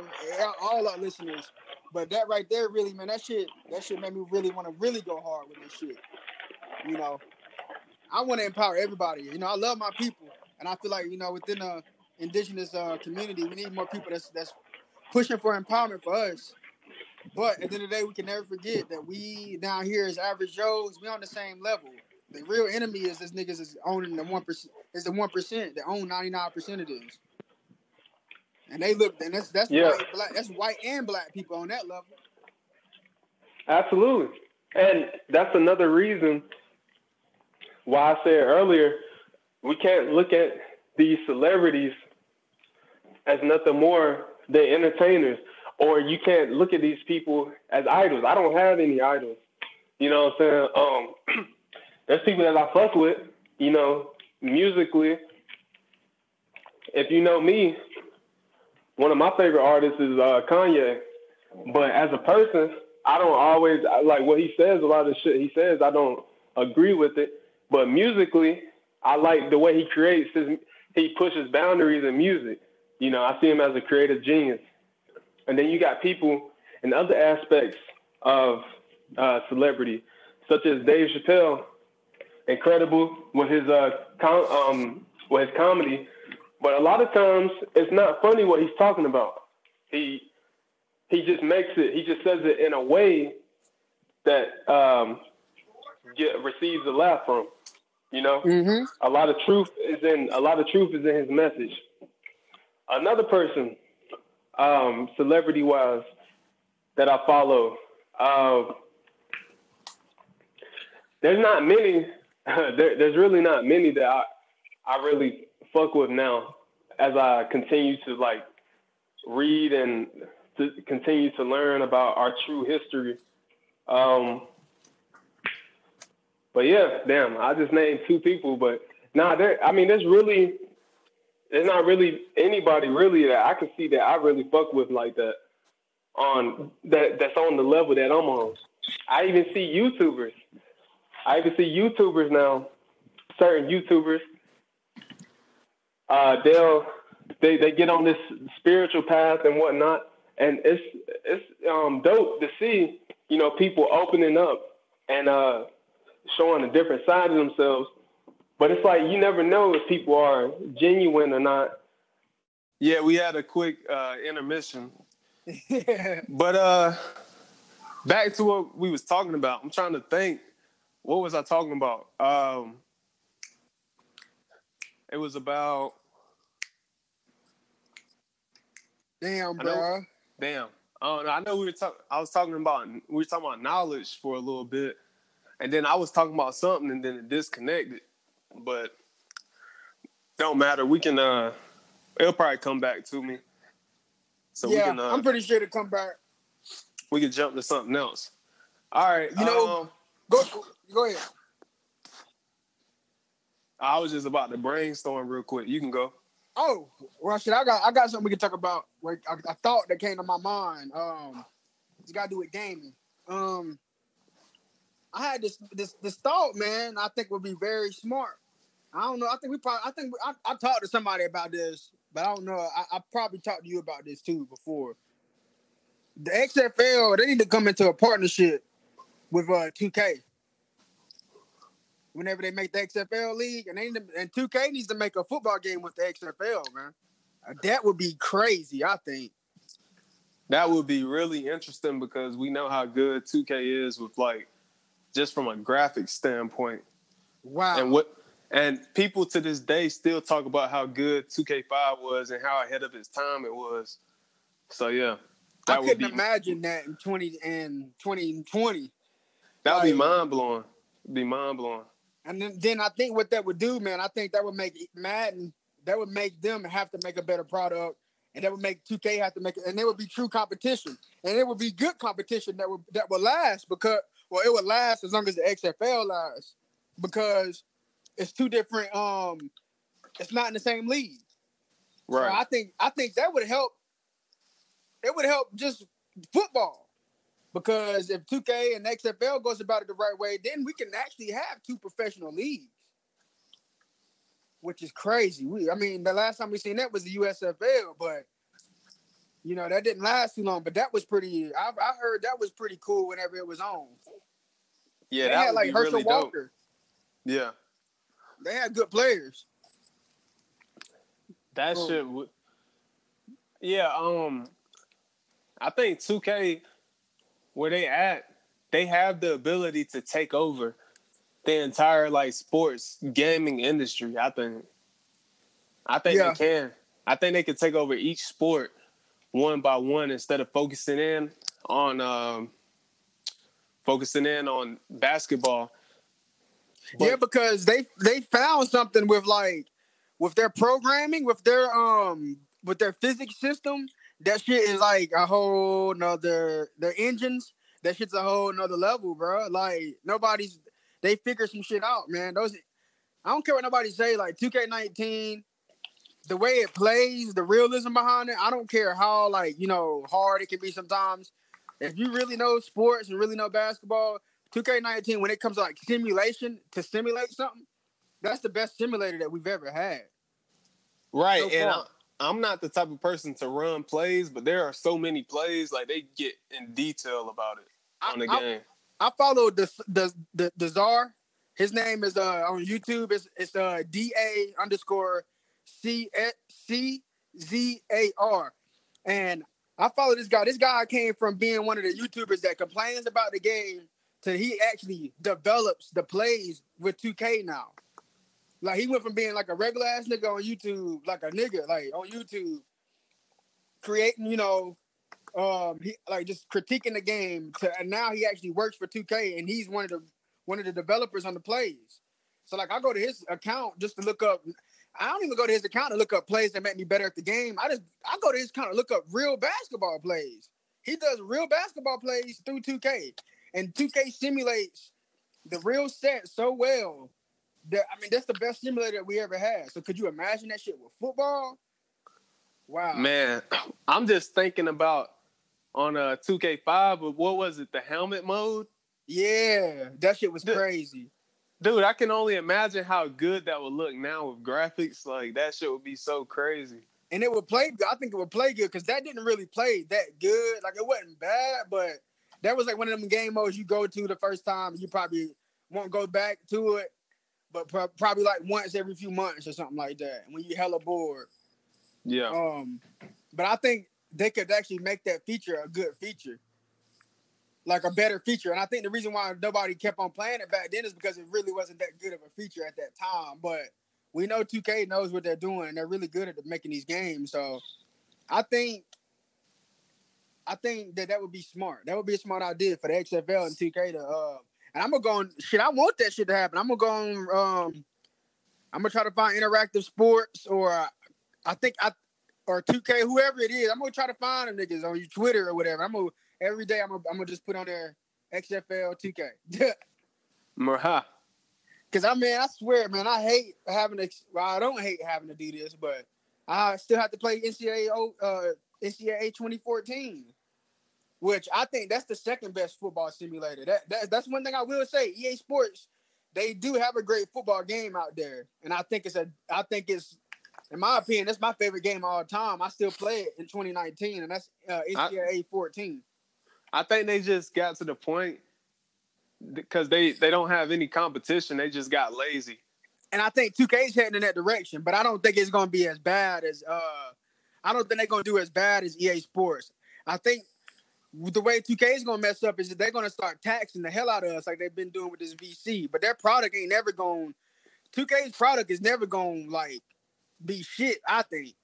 all our listeners. But that right there, really, man, that shit that shit made me really want to really go hard with this shit. You know, I want to empower everybody. You know, I love my people, and I feel like you know within the indigenous uh, community, we need more people that's that's pushing for empowerment for us. But at the end of the day, we can never forget that we down here as average Joes, we on the same level. The real enemy is this niggas is owning the one percent is the one percent that own ninety nine percent of this. And they look and that's that's Yeah. white, black that's white and black people on that level. absolutely. And that's another reason why I said earlier we can't look at these celebrities as nothing more than entertainers, or you can't look at these people as idols. I don't have any idols. You know what I'm saying? Um, there's people that I fuck with, you know, musically. If you know me, one of my favorite artists is uh, Kanye. But as a person, I don't always like what he says. A lot of shit he says, I don't agree with it. But musically, I like the way he creates his. He pushes boundaries in music. You know, I see him as a creative genius. And then you got people in other aspects of uh, celebrity, such as Dave Chappelle, incredible with his uh, com- um, with his comedy. But a lot of times, it's not funny what he's talking about. He he just makes it. He just says it in a way that um, get, receives a laugh from. You know, Mm-hmm. a lot of truth is in a lot of truth is in his message. Another person, um, celebrity wise, that I follow, uh, there's not many. there, there's really not many that I I really fuck with now. As I continue to like read and to continue to learn about our true history. Um, but yeah, damn, I just named two people, but nah, there. I mean, there's really, there's not really anybody really that I can see that I really fuck with like that on that that's on the level that I'm on. I even see YouTubers. I even see YouTubers now, certain YouTubers. Uh, they'll they they get on this spiritual path and whatnot, and it's it's um dope to see you know people opening up and uh showing a different side of themselves. But it's like you never know if people are genuine or not. Yeah, we had a quick uh, intermission. but uh back to what we was talking about. I'm trying to think. What was I talking about? Um it was about Damn, bro. Damn. I, I know we were talking. I was talking about we were talking about knowledge for a little bit, and then I was talking about something, and then it disconnected. But don't matter. We can. uh It'll probably come back to me. So yeah, we can. Uh, I'm pretty sure to come back. We can jump to something else. All right. You know, um, go go ahead. I was just about to brainstorm real quick. You can go. Oh, well, shit, I got I got something we can talk about. Like I, I thought that came to my mind. Um, it's got to do with gaming. Um, I had this this this thought, man. I think would be very smart. I don't know. I think we probably. I think I, I talked to somebody about this, but I don't know. I, I probably talked to you about this too before. The XFL they need to come into a partnership with uh 2K whenever they make the XFL league, and they and 2K needs to make a football game with the XFL, man. Uh, that would be crazy, I think. That would be really interesting because we know how good 2K is with like just from a graphic standpoint. Wow. And what and people to this day still talk about how good 2K5 was and how ahead of its time it was. So yeah. I couldn't be, imagine that in 20 and 2020. That would like, be mind blowing. Be mind blowing. And then, then I think what that would do, man, I think that would make Madden, that would make them have to make a better product. And that would make 2K have to make it, and it would be true competition. And it would be good competition that would that would last because well, it would last as long as the XFL lasts. Because it's two different um it's not in the same league. Right. So I think I think that would help. It would help just football. Because if 2K and XFL goes about it the right way, then we can actually have two professional leagues, which is crazy. We, I mean, the last time we seen that was the USFL, but you know that didn't last too long. But that was pretty. I, I heard that was pretty cool whenever it was on. Yeah, they that had like Herschel really Walker. Dope. Yeah, they had good players. That oh. shit. Would, yeah. Um, I think 2K where they at, they have the ability to take over the entire like sports gaming industry. I think. I think yeah. they can. I think they can take over each sport one by one instead of focusing in on um, focusing in on basketball. But, yeah, because they they found something with like with their programming, with their um with their physics system that shit is like a whole nother the engines. That shit's a whole nother level, bro. Like nobody's they figure some shit out, man. Those I don't care what nobody say. Like 2K19, the way it plays, the realism behind it. I don't care how like you know hard it can be sometimes. If you really know sports and really know basketball, 2K19 when it comes to like simulation to simulate something, that's the best simulator that we've ever had. Right, so and I'm not the type of person to run plays, but there are so many plays like they get in detail about it on the I, game. I, I follow the the the, the czar. His name is uh on YouTube. It's it's uh D A underscore C C Z A R, and I follow this guy. This guy came from being one of the YouTubers that complains about the game to he actually develops the plays with 2K now. Like he went from being like a regular ass nigga on YouTube, like a nigga, like on YouTube, creating, you know, um, he like just critiquing the game to and now he actually works for 2K and he's one of the one of the developers on the plays. So like I go to his account just to look up. I don't even go to his account to look up plays that make me better at the game. I just I go to his account to look up real basketball plays. He does real basketball plays through 2K, and 2K simulates the real set so well that I mean that's the best simulator we ever had. So could you imagine that shit with football? Wow. Man, I'm just thinking about on uh, a 2K5, but what was it? The helmet mode? Yeah, that shit was crazy. Dude, I can only imagine how good that would look now with graphics. Like that shit would be so crazy. And it would play. I think it would play good because that didn't really play that good. Like it wasn't bad, but that was like one of them game modes you go to the first time. You probably won't go back to it, but pro- probably like once every few months or something like that. When you hella bored. Yeah. Um, but I think they could actually make that feature a good feature like a better feature. And I think the reason why nobody kept on playing it back then is because it really wasn't that good of a feature at that time. But we know 2K knows what they're doing. And they're really good at making these games. So I think I think that that would be smart. That would be a smart idea for the XFL and 2K to uh and I'm gonna go on shit. I want that shit to happen. I'm gonna go on um I'm gonna try to find interactive sports or uh, I think I or 2K, whoever it is, I'm gonna try to find them niggas on your Twitter or whatever. I'm gonna every day I'm gonna, I'm gonna just put on there XFL 2K. Merha. Cause I mean, I swear, man, I hate having to. Well, I don't hate having to do this, but I still have to play NCAA uh, NCAA 2014, which I think that's the second best football simulator. That, that that's one thing I will say. EA Sports, they do have a great football game out there, and I think it's a. I think it's, in my opinion, that's my favorite game all time. I still play it in 2019, and that's uh, NCAA I, 14. I think they just got to the point because they they don't have any competition. They just got lazy. And I think 2K is heading in that direction, but I don't think it's going to be as bad as uh I don't think they're going to do as bad as EA Sports. I think the way 2K is going to mess up is that they're going to start taxing the hell out of us like they've been doing with this VC, but their product ain't never going 2K's product is never going to like be shit, I think.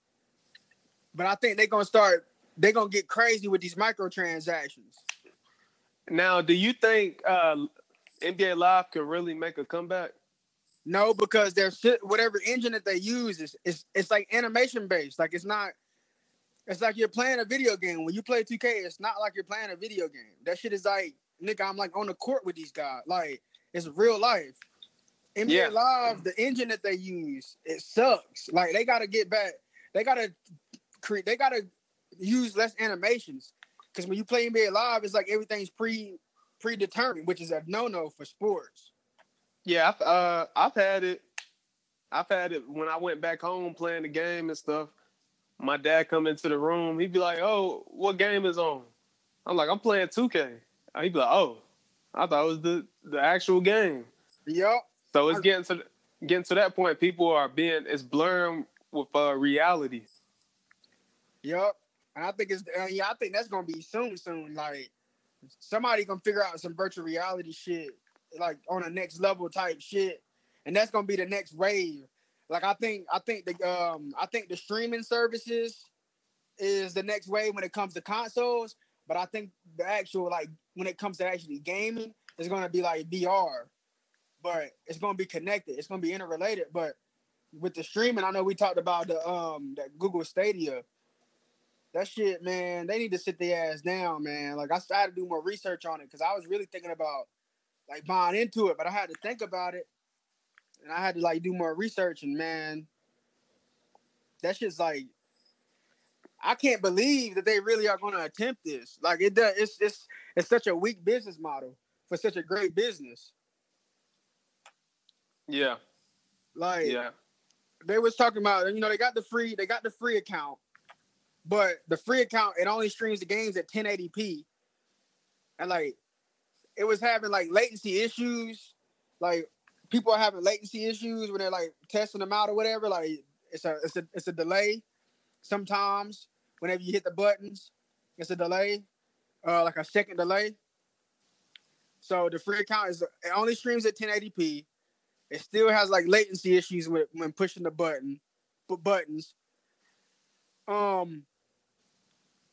But I think they're going to start they're gonna get crazy with these microtransactions. Now, do you think uh, NBA Live can really make a comeback? No, because there's whatever engine that they use is it's it's like animation based. Like it's not. It's like you're playing a video game. When you play 2K, it's not like you're playing a video game. That shit is like, nigga, I'm like on the court with these guys. Like it's real life. NBA yeah. Live, the engine that they use, it sucks. Like they gotta get back. They gotta create. They gotta use less animations because when you play NBA Live, it's like everything's pre predetermined, which is a no no for sports. Yeah, I've, uh, I've had it. I've had it when I went back home playing the game and stuff. My dad come into the room. He'd be like, "Oh, what game is on?" I'm like, "I'm playing 2K." He'd be like, "Oh, I thought it was the the actual game." Yep. So it's getting to getting to that point. People are being it's blurring with uh, reality. Yep. And I think it's uh, yeah, I think that's gonna be soon, soon. Like somebody gonna figure out some virtual reality shit, like on a next level type shit, and that's gonna be the next wave. Like I think I think the um I think the streaming services is the next wave when it comes to consoles, but I think the actual like when it comes to actually gaming, it's gonna be like VR, but it's gonna be connected. It's gonna be interrelated. But with the streaming, I know we talked about the um that Google Stadia that shit, man, they need to sit their ass down, man. Like I started to do more research on it because I was really thinking about like buying into it, but I had to think about it, and I had to like do more research. And man, that's just like, I can't believe that they really are going to attempt this. Like it does, it's it's it's such a weak business model for such a great business. Yeah, like yeah, they was talking about you know they got the free they got the free account but the free account, it only streams the games at 1080p. And like it was having like latency issues. Like people are having latency issues when they're like testing them out or whatever. Like it's a it's a it's a delay sometimes whenever you hit the buttons. It's a delay, uh, like a second delay. So the free account is it only streams at 1080p. It still has like latency issues with when pushing the button, but buttons. Um,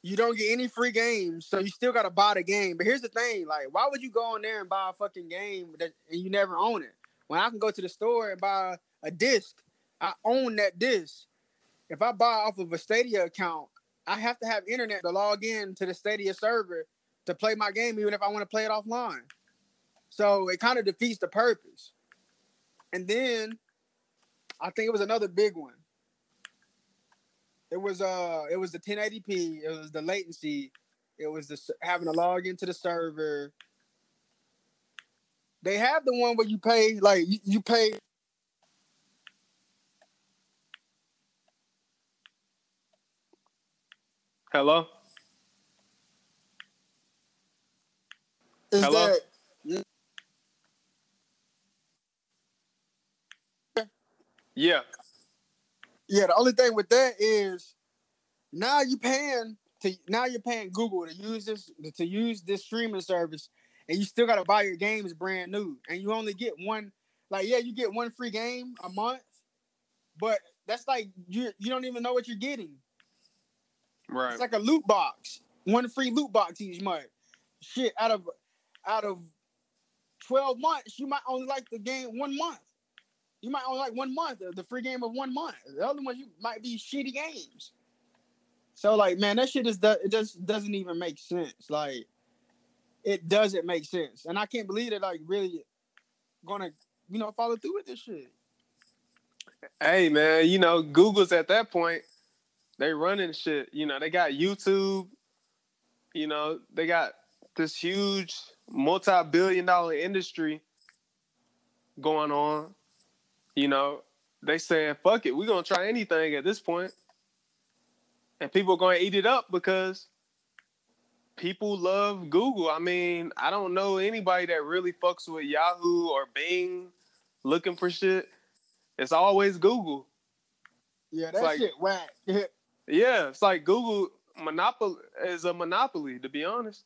you don't get any free games, so you still gotta buy the game. But here's the thing: like, why would you go on there and buy a fucking game that and you never own it? When I can go to the store and buy a disc, I own that disc. If I buy off of a Stadia account, I have to have internet to log in to the Stadia server to play my game, even if I want to play it offline. So it kind of defeats the purpose. And then I think it was another big one. It was uh it was the 1080p, it was the latency, it was the having to log into the server. They have the one where you pay like you, pay Hello? is Hello? that Yeah. Yeah, the only thing with that is now you're paying to now you're paying Google to use this to use this streaming service, and you still got to buy your games brand new, and you only get one. Like, yeah, you get one free game a month, but that's like you you don't even know what you're getting. Right. It's like a loot box, one free loot box each month. Shit, out of out of twelve months, you might only like the game one month. You might only like one month, the free game of one month. The other ones you might be shitty games. So like, man, that shit is it just doesn't even make sense. Like, it doesn't make sense, and I can't believe that like really gonna you know follow through with this shit. Hey man, you know, Google's at that point, they running shit. You know, they got YouTube, you know, they got this huge multi-billion dollar industry going on. You know, they saying, fuck it, we're gonna try anything at this point. And people are gonna eat it up because people love Google. I mean, I don't know anybody that really fucks with Yahoo or Bing looking for shit. It's always Google. Yeah, that like- shit whack. Yeah, it's like Google monopoly is a monopoly, to be honest.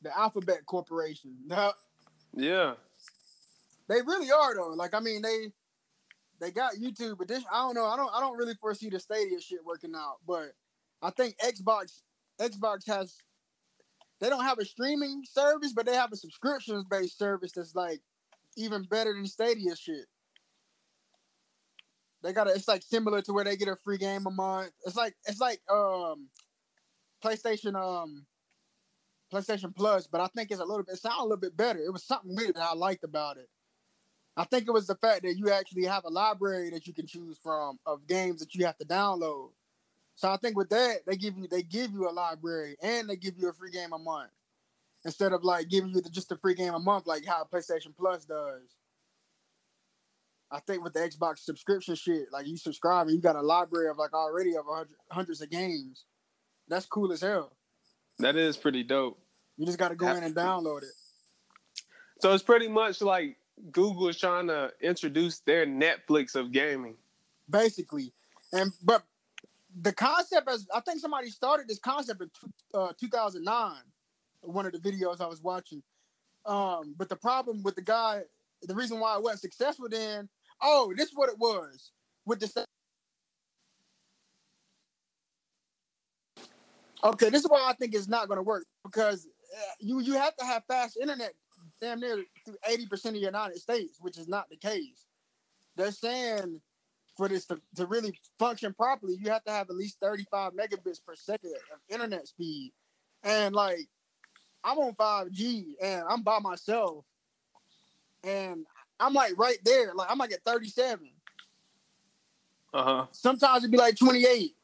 the Alphabet Corporation. Yeah. They really are though. Like I mean, they they got YouTube, but this I don't know. I don't I don't really foresee the Stadia shit working out. But I think Xbox Xbox has they don't have a streaming service, but they have a subscriptions based service that's like even better than Stadia shit. They got it's like similar to where they get a free game a month. It's like it's like um PlayStation um PlayStation Plus, but I think it's a little bit it sound a little bit better. It was something weird that I liked about it. I think it was the fact that you actually have a library that you can choose from of games that you have to download. So I think with that, they give you they give you a library and they give you a free game a month instead of like giving you the, just a free game a month like how PlayStation Plus does. I think with the Xbox subscription shit, like you subscribe and you got a library of like already of hundred, hundreds of games. That's cool as hell. That is pretty dope. You just got to go in and download it. So it's pretty much like Google is trying to introduce their Netflix of gaming. basically. And but the concept as I think somebody started this concept in uh, 2009. One of the videos I was watching. Um, but the problem with the guy, the reason why it wasn't successful then, oh, this is what it was with the. Okay, this is why I think it's not going to work because uh, you you have to have fast internet damn near through eighty percent of the United States, which is not the case. They're saying for this to, to really function properly, you have to have at least 35 megabits per second of internet speed. And like, I'm on 5G and I'm by myself. And I'm like right there. Like, I'm like at 37. Uh huh. Sometimes it'd be like 28.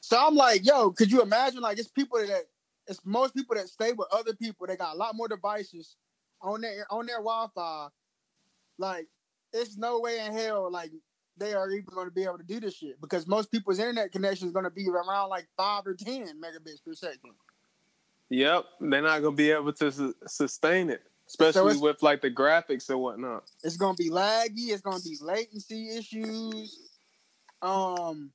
So I'm like, yo, could you imagine? Like, it's people that it's most people that stay with other people. They got a lot more devices on their on their Wi-Fi. Like, it's no way in hell like they are even going to be able to do this shit because most people's internet connection is going to be around like five or ten megabits per second. Yep, they're not gonna be able to su- sustain it, especially it's- with like the graphics and whatnot. It's going to be laggy. It's going to be latency issues. Um,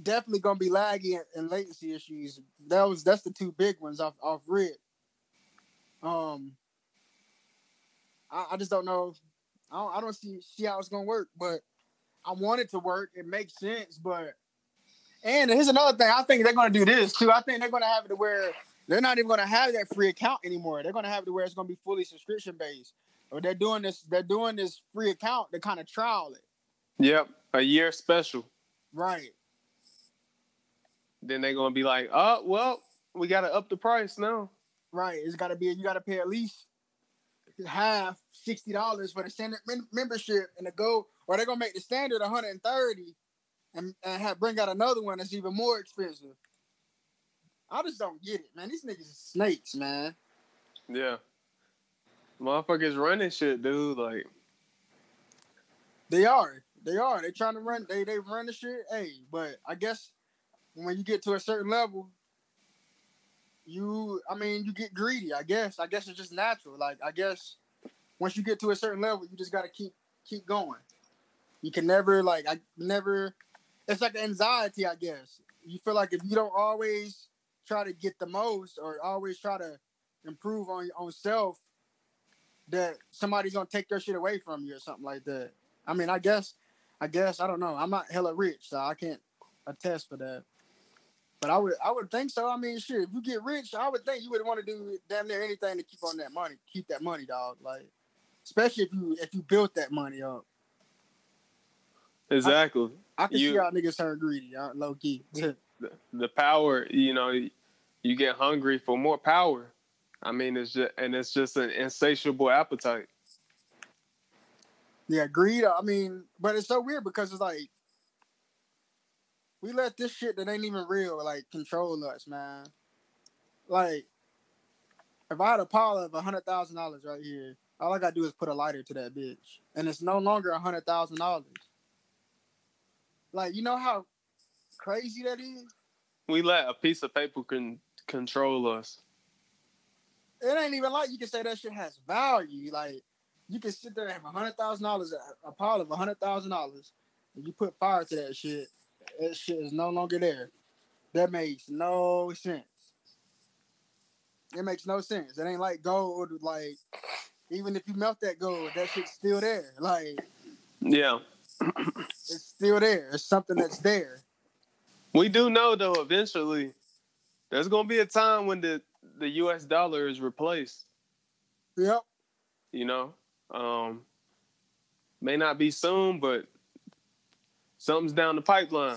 definitely going to be laggy and, and latency issues. That was that's the two big ones off off rip. Um, I, I just don't know. I don't, I don't see see how it's going to work, but I want it to work. It makes sense, but and here's another thing. I think they're going to do this too. I think they're going to have it to where they're not even going to have that free account anymore. They're going to have it to where it's going to be fully subscription based. Or they're doing this. They're doing this free account to kind of trial it. Yep, a year special. Right. Then they're gonna be like, oh well, we gotta up the price now. Right. It's got to be. You got to pay at least half sixty dollars for the standard membership and the go, or they're gonna make the standard one hundred and thirty, and and have bring out another one that's even more expensive. I just don't get it, man. These niggas are snakes, man. Yeah. Motherfuckers running shit, dude. Like they are. They are. They trying to run. They they run the shit. Hey, but I guess when you get to a certain level, you. I mean, you get greedy. I guess. I guess it's just natural. Like I guess once you get to a certain level, you just got to keep keep going. You can never like I never. It's like anxiety. I guess you feel like if you don't always try to get the most or always try to improve on your own self, that somebody's gonna take their shit away from you or something like that. I mean, I guess, I guess I don't know. I'm not hella rich, so I can't attest for that. But I would, I would think so. I mean, shit, if you get rich, I would think you would want to do damn near anything to keep on that money, keep that money, dog. Like, especially if you if you built that money up. Exactly. I, I can you, see how niggas turn greedy, uh, low key. the, the power, you know, you get hungry for more power. I mean, it's just and it's just an insatiable appetite. Yeah, greed. I mean, but it's so weird because it's like we let this shit that ain't even real like control us, man. Like, if I had a pile of a hundred thousand dollars right here, all I gotta do is put a lighter to that bitch, and it's no longer a hundred thousand dollars. Like, you know how crazy that is? We let a piece of paper can control us. It ain't even like you can say that shit has value. Like you can sit there and have a hundred thousand dollars, a pile of a hundred thousand dollars, and you put fire to that shit. That shit is no longer there. That makes no sense. It makes no sense. It ain't like gold. Like even if you melt that gold, that shit's still there. Like yeah, it's still there. It's something that's there. We do know though. Eventually, there's gonna be a time when the the U.S. dollar is replaced. Yep. You know, um, may not be soon, but something's down the pipeline.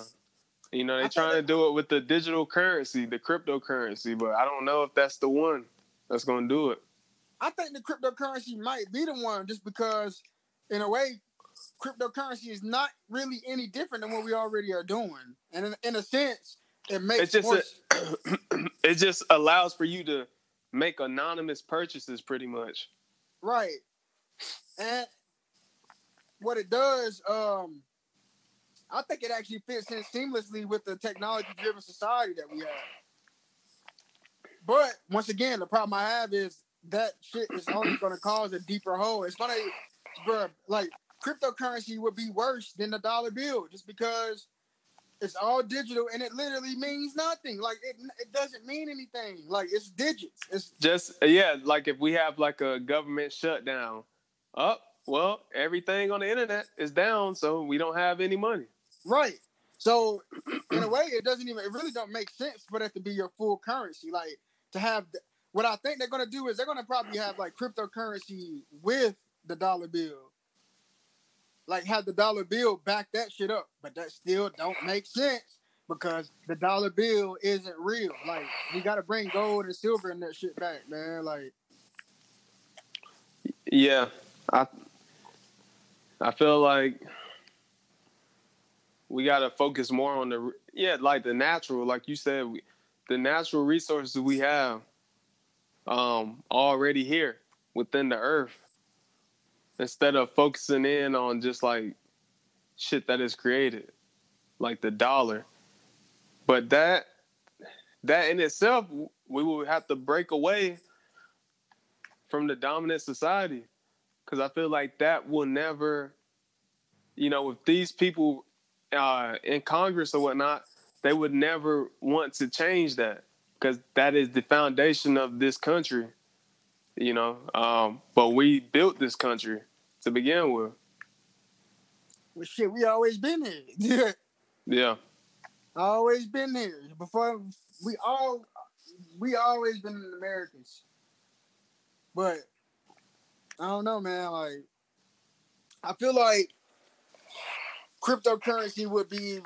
You know, they're trying to do it with the digital currency, the cryptocurrency, but I don't know if that's the one that's going to do it. I think the cryptocurrency might be the one just because, in a way, cryptocurrency is not really any different than what we already are doing. And in, in a sense, it makes it just a, it just allows for you to make anonymous purchases pretty much. Right. And what it does, um, I think it actually fits in seamlessly with the technology driven society that we have. But once again, the problem I have is that shit is only going to cause a deeper hole. It's going to, bro, like cryptocurrency would be worse than the dollar bill just because it's all digital and it literally means nothing. Like it, it doesn't mean anything. Like it's digits. It's just yeah. Like if we have like a government shutdown, up. Oh, well, everything on the internet is down, so we don't have any money. Right. So in a way, it doesn't even. It really don't make sense for that to be your full currency. Like to have. The, what I think they're gonna do is they're gonna probably have like cryptocurrency with the dollar bill like have the dollar bill back that shit up, but that still don't make sense because the dollar bill isn't real. Like we got to bring gold and silver and that shit back, man. Like, yeah, I I feel like we got to focus more on the yeah, like the natural, like you said, we, the natural resources we have um already here within the earth instead of focusing in on just like shit that is created, like the dollar. But that that in itself, we would have to break away from the dominant society, because I feel like that will never, you know, if these people uh, in Congress or whatnot, they would never want to change that, because that is the foundation of this country you know. Um, but we built this country to begin with. Well, shit, we always been here. yeah. Always been here. Before we all, we always been Americans. But I don't know, man. Like, I feel like cryptocurrency would be,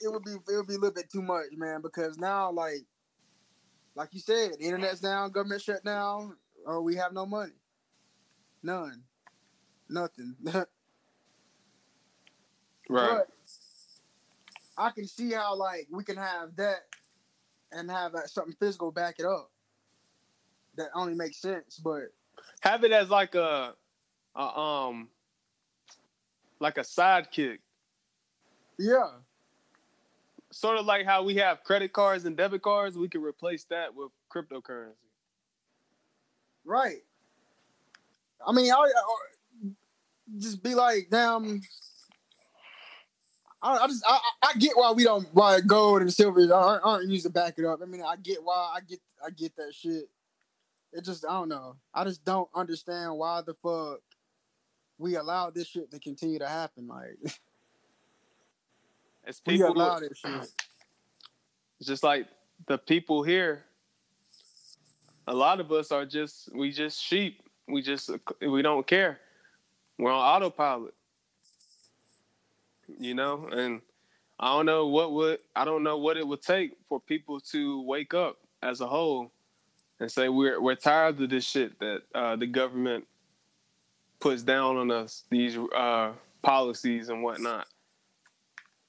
it would be, it would be a little bit too much, man. Because now, like, like you said, the internet's down, government shut down, or we have no money. None. Nothing. right. But I can see how like we can have that and have like, something physical back it up. That only makes sense, but Have it as like a, a um, like a sidekick. Yeah, Sort of like how we have credit cards and debit cards, we can replace that with cryptocurrency. right. I mean, I, I just be like, damn. I, I just I, I I get why we don't why gold and silver aren't, aren't used to back it up. I mean, I get why I get I get that shit. It just I don't know. I just don't understand why the fuck we allow this shit to continue to happen. Like It's we people. allow this shit. It's just like the people here. A lot of us are just we just sheep. We just we don't care. We're on autopilot. You know, and I don't know what would I don't know what it would take for people to wake up as a whole and say we're we're tired of this shit that uh, the government puts down on us these uh, policies and whatnot,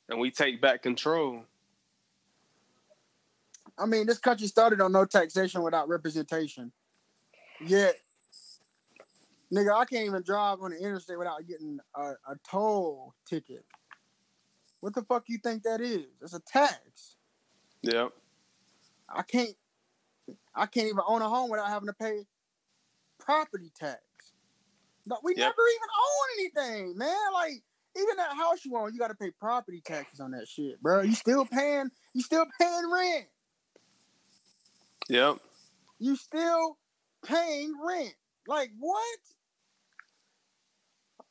and we take back control. I mean, this country started on no taxation without representation. Yet, nigga, I can't even drive on the interstate without getting a, a toll ticket. What the fuck you think that is? It's a tax. Yep. I can't. I can't even own a home without having to pay property tax. No, we Yep. never even own anything, man. Like even that house you own, you got to pay property taxes on that shit, bro. You still paying? You still paying rent? Yep. you still paying rent. Like what?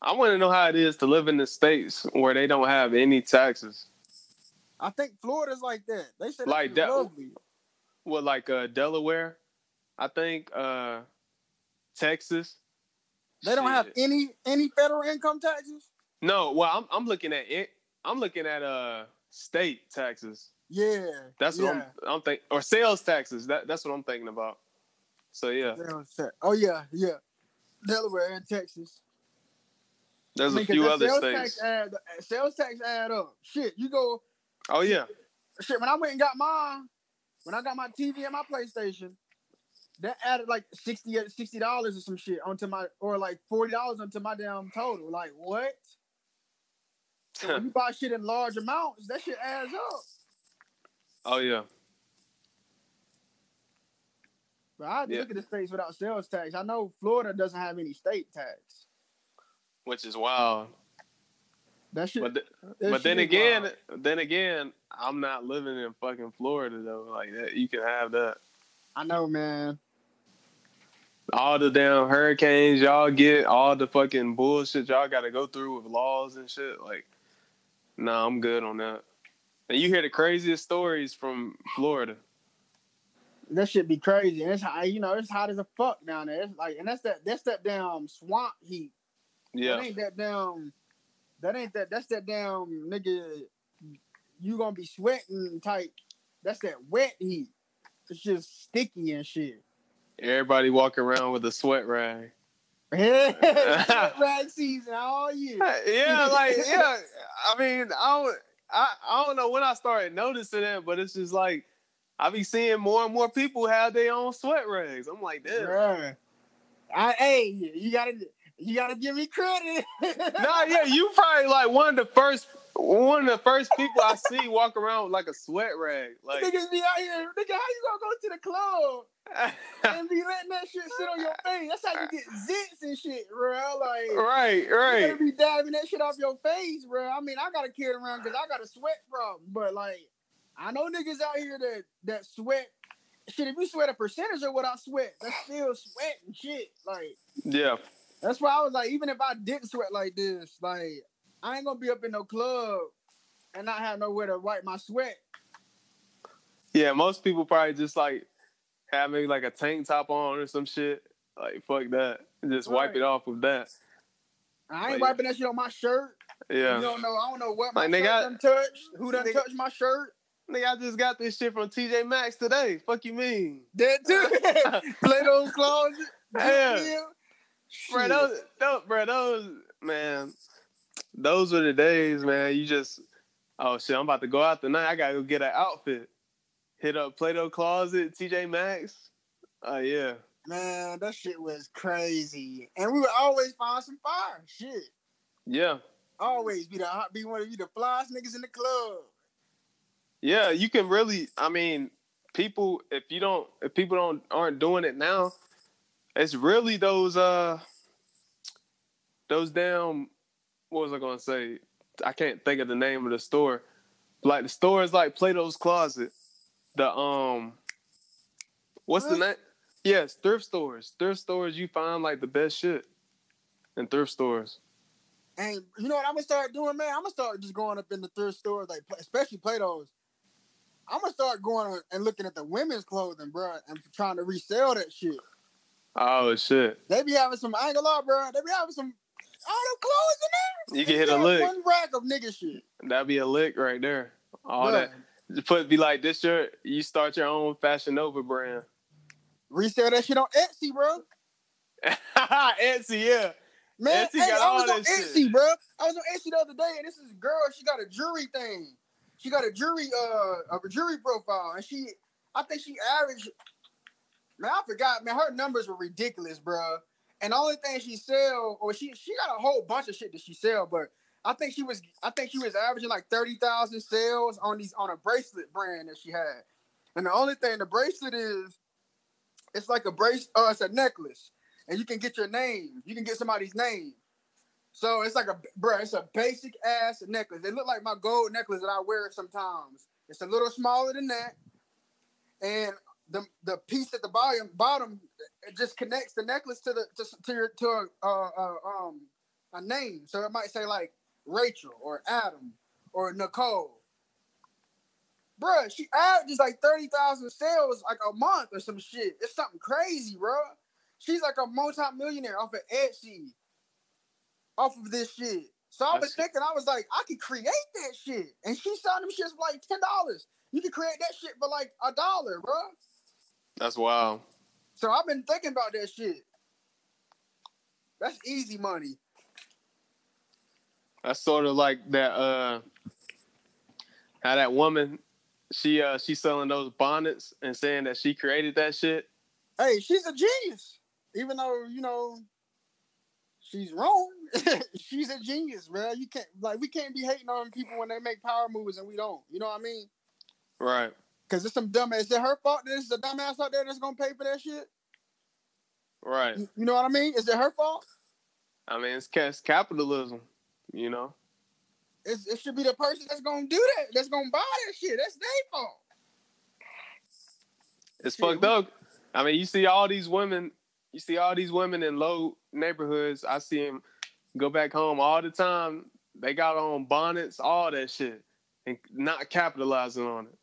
I want to know how it is to live in the states where they don't have any taxes. I think Florida's like that. They said Like that. Lovely. What like uh, Delaware, I think uh, Texas. They don't have any any federal income taxes. No, well, I'm I'm looking at it. I'm looking at uh state taxes. Yeah, That's what yeah. I'm I'm think or sales taxes. That that's what I'm thinking about. So yeah, Oh yeah, yeah. Delaware and Texas. there's I mean, a few other sales states. Tax add, sales tax add up. Shit, you go. Oh yeah, Shit, when I went and got mine, when I got my TV and my PlayStation, that added like 60 dollars or some shit onto my, or like forty dollars onto my damn total. Like what? So you buy shit in large amounts, that shit adds up. oh yeah. But I Yeah. look at the states without sales tax. I know Florida doesn't have any state tax. Which is wild. That shit. But th- that but shit then again, wild. then again, I'm not living in fucking Florida though. Like that, you can have that. I know, man. all the damn hurricanes y'all get, all the fucking bullshit y'all got to go through with laws and shit. Like, nah, I'm good on that. And you hear the craziest stories from Florida. That should be crazy. And it's hot, you know, it's hot as a fuck down there. It's like, and that's that that's that damn swamp heat. Yeah, That ain't that damn. That ain't that. That's that damn nigga. You gonna be sweating type. That's that wet heat. It's just sticky and shit. everybody walking around with a sweat rag. Rag season all year. yeah, like yeah. I mean, I don't, I I don't know when I started noticing it, but it's just like I be seeing more and more people have their own sweat rags. I'm like, damn. Bruh. I hey, you gotta you gotta give me credit. nah, yeah, you probably like one of the first one of the first people I see walk around with like a sweat rag. Like Niggas be out here, nigga, how you gonna go to the club and be letting that shit sit on your face? That's how you get zits and shit, bro. Like right, right. you better be diving that shit off your face, bro. I mean, I gotta carry it around because I got a sweat problem, but like I know niggas out here that that sweat. Shit, if you sweat a percentage of what I sweat, that's still sweat and shit. Like Yeah. That's why I was like, even if I didn't sweat like this, like I ain't gonna be up in no club and not have nowhere to wipe my sweat. Yeah, most people probably just like have maybe like a tank top on or some shit. Like fuck that. Just wipe it off with that. I ain't Like- wiping that shit on my shirt. Yeah. You don't know. I don't know what my Like, shirt nigga, I- done touched. Who done nigga- touched my shirt? Nigga, I just got this shit from TJ Maxx today. Fuck you mean? That too. Play those clothes. Yeah. Bro, those, those, bro, those, man, those were the days, man. You just, oh shit, I'm about to go out tonight. I gotta go get an outfit. Hit up Plato Closet, TJ Maxx. Oh yeah. Man, that shit was crazy. And we would always find some fire. Shit. Yeah. Always be the be one of you the flyest niggas in the club. Yeah, you can really I mean, people if you don't if people don't aren't doing it now, it's really those uh those damn what was I gonna say? I can't think of the name of the store. Like the store is like Plato's Closet. The um what's the name? Yes, thrift stores. Thrift stores you find like the best shit in thrift stores. And you know what I'm gonna start doing, man? I'm gonna start just going up in the thrift stores, like especially Plato's. I'm gonna start going and looking at the women's clothing, bro, and trying to resell that shit. Oh shit! They be having some. I ain't gonna lie, bro. They be having some all them clothes in there. You can hit a lick. One rack of nigga shit. That'd be a lick right there. All Bruh. that. Put be like this. Your you start your own Fashion Nova brand. Resell that shit on Etsy, bro. Etsy, yeah. Man, Etsy hey, I was on Etsy, shit. bro. I was on Etsy the other day, and this is a girl. She got a jewelry thing. She got a jewelry, uh, a jewelry profile, and she, I think she averaged. Man, I forgot. Man, her numbers were ridiculous, bro. And the only thing she sell, or she she got a whole bunch of shit that she sell, but I think she was I think she was averaging like thirty thousand sales on these on a bracelet brand that she had. And the only thing the bracelet is, it's like a brace. Uh, it's a necklace, and you can get your name. You can get somebody's name. So it's like a bro. It's a basic ass necklace. They look like my gold necklace that I wear sometimes. It's a little smaller than that, and the the piece at the bottom bottom it just connects the necklace to the to, to your to a, uh, uh, um a name. So it might say like Rachel or Adam or Nicole. Bruh, she averages like 30,000 sales like a month or some shit. It's something crazy, bro. She's like a multi-millionaire off of Etsy. Off of this shit. So I was thinking, I was like, I could create that shit. And she selling them shits for like $10. You can create that shit for like a dollar, bro. That's wild. So I've been thinking about that shit. That's easy money. That's sort of like that uh how that woman she uh she's selling those bonnets and saying that she created that shit. Hey, she's a genius. Even though, you know, she's wrong. she's a genius, man. You can't like we can't be hating on people when they make power moves and we don't. You know what I mean? Right. Cause it's some dumbass. Is it her fault that it's a dumbass out there that's gonna pay for that shit? Right. You, you know what I mean? Is it her fault? I mean, it's, it's capitalism. You know. It's, it should be the person that's gonna do that. That's gonna buy that shit. That's their fault. It's shit. fucked up. I mean, you see all these women. You see all these women in low neighborhoods. I see them go back home all the time. They got on bonnets, all that shit, and not capitalizing on it.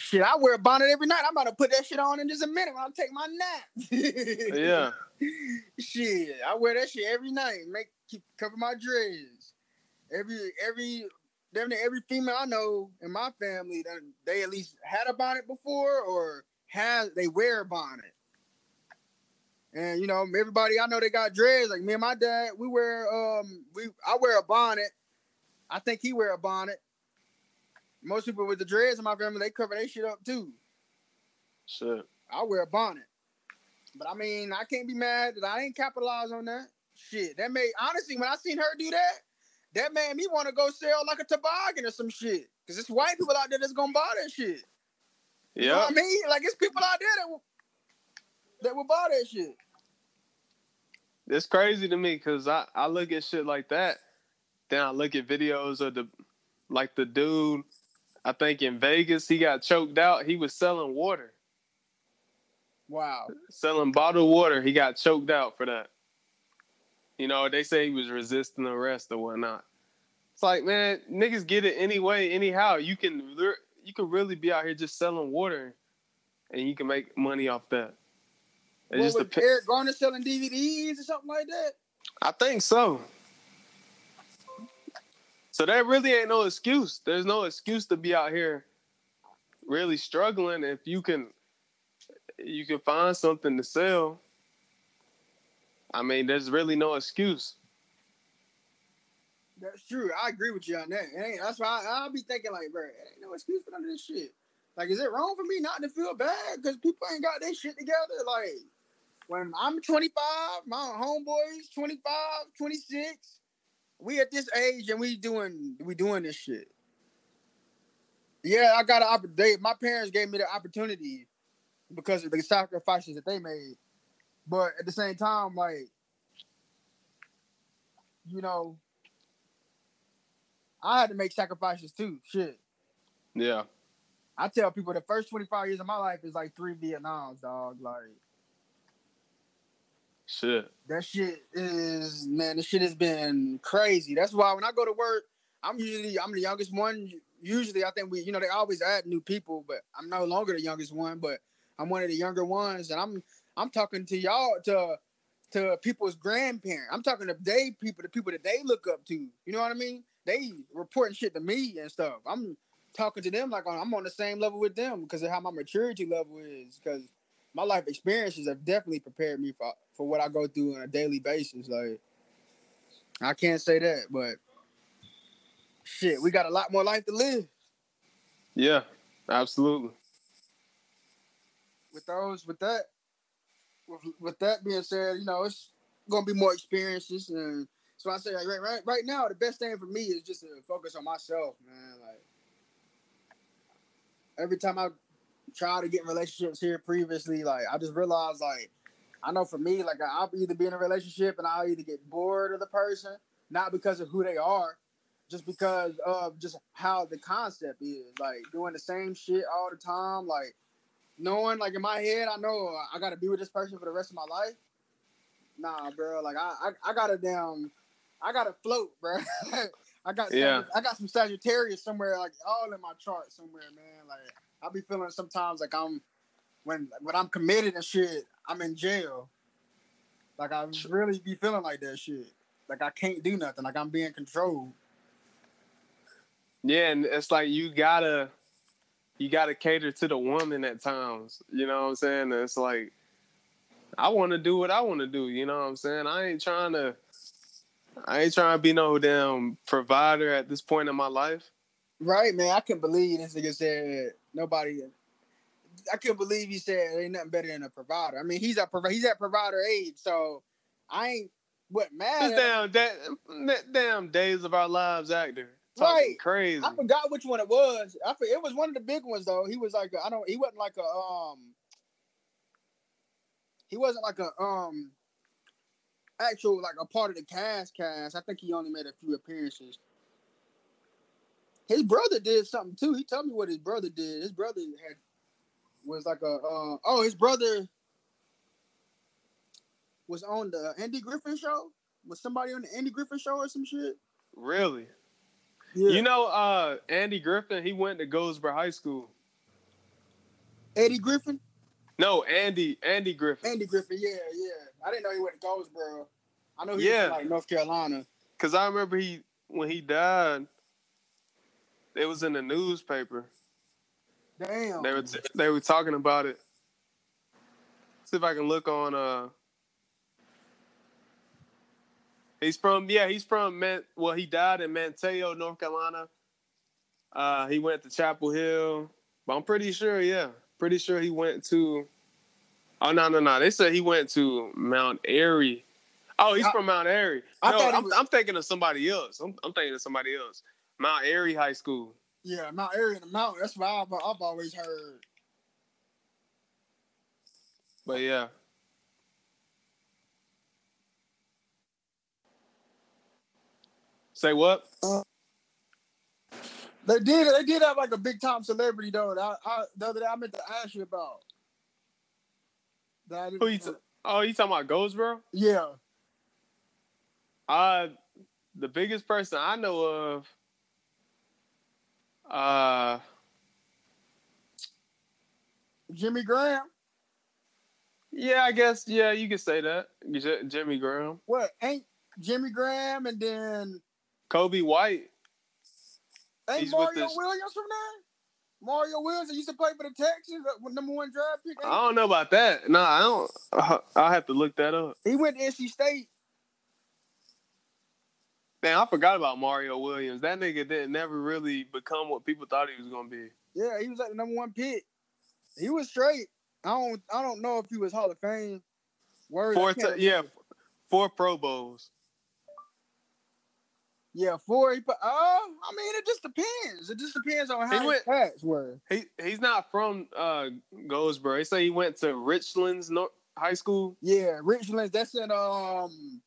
Shit, I wear a bonnet every night. I'm about to put that shit on in just a minute when I take my nap. yeah. Shit, I wear that shit every night. Make keep cover my dreads. Every every definitely every female I know in my family, they at least had a bonnet before or has they wear a bonnet. And you know, everybody I know they got dreads. Like me and my dad, we wear um we I wear a bonnet. I think he wear a bonnet. Most people with the dreads in my family, they cover their shit up too. Shit. I wear a bonnet. But I mean, I can't be mad that I ain't capitalized on that. Shit. That made honestly, when I seen her do that, that made me want to go sell like a toboggan or some shit. Cause it's white people out there that's gonna buy that shit. Yeah. You know I mean? Like it's people out there that will that will buy that shit. It's crazy to me because I, I look at shit like that. Then I look at videos of the like the dude I think in Vegas he got choked out. He was selling water. Wow. Selling bottled water. He got choked out for that. You know, they say he was resisting arrest or whatnot. It's like, man, niggas get it anyway, anyhow. You can you can really be out here just selling water, and you can make money off that. It's what, just was Eric Garner selling DVDs or something like that? I think so. So that really ain't no excuse. There's no excuse to be out here really struggling, if you can you can find something to sell, I mean, there's really no excuse. That's true. I agree with you on that. that's why I, will be thinking like, bro, ain't no excuse for none of this shit. Like, is it wrong for me not to feel bad because people ain't got their shit together? Like, when I'm 25, my homeboys 25, 26, we at this age and we doing we doing this shit. Yeah, I got an opportunity. My parents gave me the opportunity because of the sacrifices that they made. But at the same time, like, you know, I had to make sacrifices too. Shit. Yeah. I tell people the first 25 years of my life is like three Vietnams, dog. Like, shit. That shit is, man, this shit has been crazy. That's why when I go to work, I'm usually, I'm the youngest one. Usually, I think we, you know, they always add new people, but I'm no longer the youngest one, but I'm one of the younger ones. And I'm, I'm talking to y'all, to, to people's grandparents. I'm talking to they people, the people that they look up to. You know what I mean? They reporting shit to me and stuff. I'm talking to them like I'm on the same level with them because of how my maturity level is. Because my life experiences have definitely prepared me for for what I go through on a daily basis. Like I can't say that, but shit, we got a lot more life to live. Yeah, absolutely. With those, with that, with, with that being said, you know, it's gonna be more experiences, and so I say like, right, right, right now, the best thing for me is just to focus on myself, man. Like every time I try to get in relationships here previously, like I just realized, like I know for me, like I'll either be in a relationship and I'll either get bored of the person, not because of who they are, just because of just how the concept is. Like doing the same shit all the time, like knowing, like in my head, I know I got to be with this person for the rest of my life. Nah, bro. Like I, I, I got to damn, I got to float, bro. I got, yeah. I got some Sagittarius somewhere, like all in my chart somewhere, man. Like I be feeling sometimes like I'm when when I'm committed and shit, I'm in jail. Like I really be feeling like that shit. Like I can't do nothing. Like I'm being controlled. Yeah, and it's like you gotta you gotta cater to the woman at times. You know what I'm saying? It's like I want to do what I want to do. You know what I'm saying? I ain't trying to. I ain't trying to be no damn provider at this point in my life. Right, man. I can believe this nigga said nobody I couldn't believe he said ain't nothing better than a provider. I mean, he's a he's at provider age, so I ain't what mad. damn that, damn days of our lives actor. Right, crazy. I forgot which one it was. I it was one of the big ones though. He was like I don't. He wasn't like a um. He wasn't like a um. Actual like a part of the cast cast. I think he only made a few appearances. His brother did something too. He told me what his brother did. His brother had was like a uh, oh his brother was on the Andy Griffin show. Was somebody on the Andy Griffin show or some shit? Really? Yeah. You know, uh, Andy Griffin, he went to Goldsboro High School. Eddie Griffin? No, Andy, Andy Griffin. Andy Griffin, yeah, yeah. I didn't know he went to Goldsboro. I know he yeah. was from, like North Carolina. Cause I remember he when he died, it was in the newspaper. Damn. They were they were talking about it. See if I can look on. uh He's from yeah, he's from Man. Well, he died in Manteo, North Carolina. Uh, he went to Chapel Hill, but I'm pretty sure, yeah, pretty sure he went to. Oh no no no! They said he went to Mount Airy. Oh, he's I, from Mount Airy. No, I'm, was... I'm, thinking of somebody else. I'm, I'm thinking of somebody else. Mount Airy High School. Yeah, Mount Airy in the mountain. That's what I've, I've always heard. But yeah. Say what? Uh, they did. They did have like a big time celebrity though. I, I, the other day I meant to ask you about. That Who you t- oh, you talking about Goldsboro? Yeah. Uh, the biggest person I know of uh, Jimmy Graham. Yeah, I guess. Yeah, you could say that. Jimmy Graham. What ain't Jimmy Graham and then Coby White? Ain't He's Mario Williams from there? Mario Williams used to play for the Texans, uh, number one draft pick. I don't know about that. No, I don't. I'll have to look that up. He went to NC State. Man, I forgot about Mario Williams. That nigga didn't never really become what people thought he was gonna be. Yeah, he was like the number one pick. He was straight. I don't I don't know if he was Hall of Fame. Word, four t- yeah, four Pro Bowls. Yeah, four. He put, uh, I mean, it just depends. It just depends on how he went, his were. He he's not from uh Goldsboro. They say he went to Richlands North High School. Yeah, Richlands. That's in um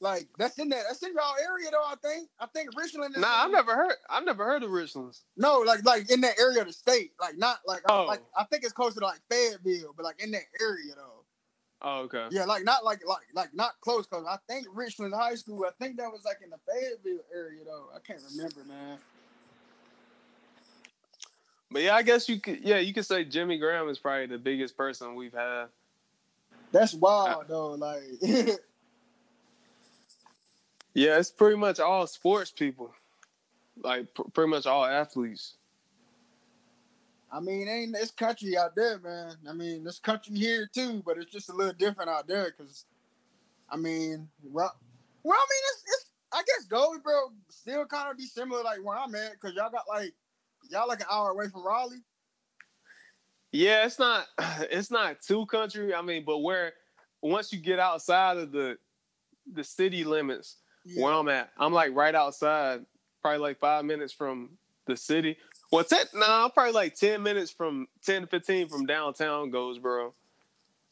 like that's in that. That's in y'all area though. I think. I think Richland. nah, I've never heard. I've never heard of Richlands. No, like like in that area of the state. Like not like oh. like I think it's closer to like Fayetteville, but like in that area though. Oh, okay. Yeah, like not like like like not close close. I think Richland High School. I think that was like in the Fayetteville area though. I can't remember, man. But yeah, I guess you could. Yeah, you could say Jimmy Graham is probably the biggest person we've had. That's wild though. Like Yeah, it's pretty much all sports people, like pr- pretty much all athletes. I mean, ain't this country out there, man? I mean, this country here too, but it's just a little different out there because, I mean, well, well, I mean, it's, it's I guess Goldsboro still kind of be similar like where I'm at because y'all got like y'all like an hour away from Raleigh. Yeah, it's not it's not too country. I mean, but where once you get outside of the the city limits, yeah. where I'm at. I'm like right outside, probably like five minutes from the city. Well, ten, nah, I'm probably like ten minutes from ten to fifteen from downtown Goldsboro.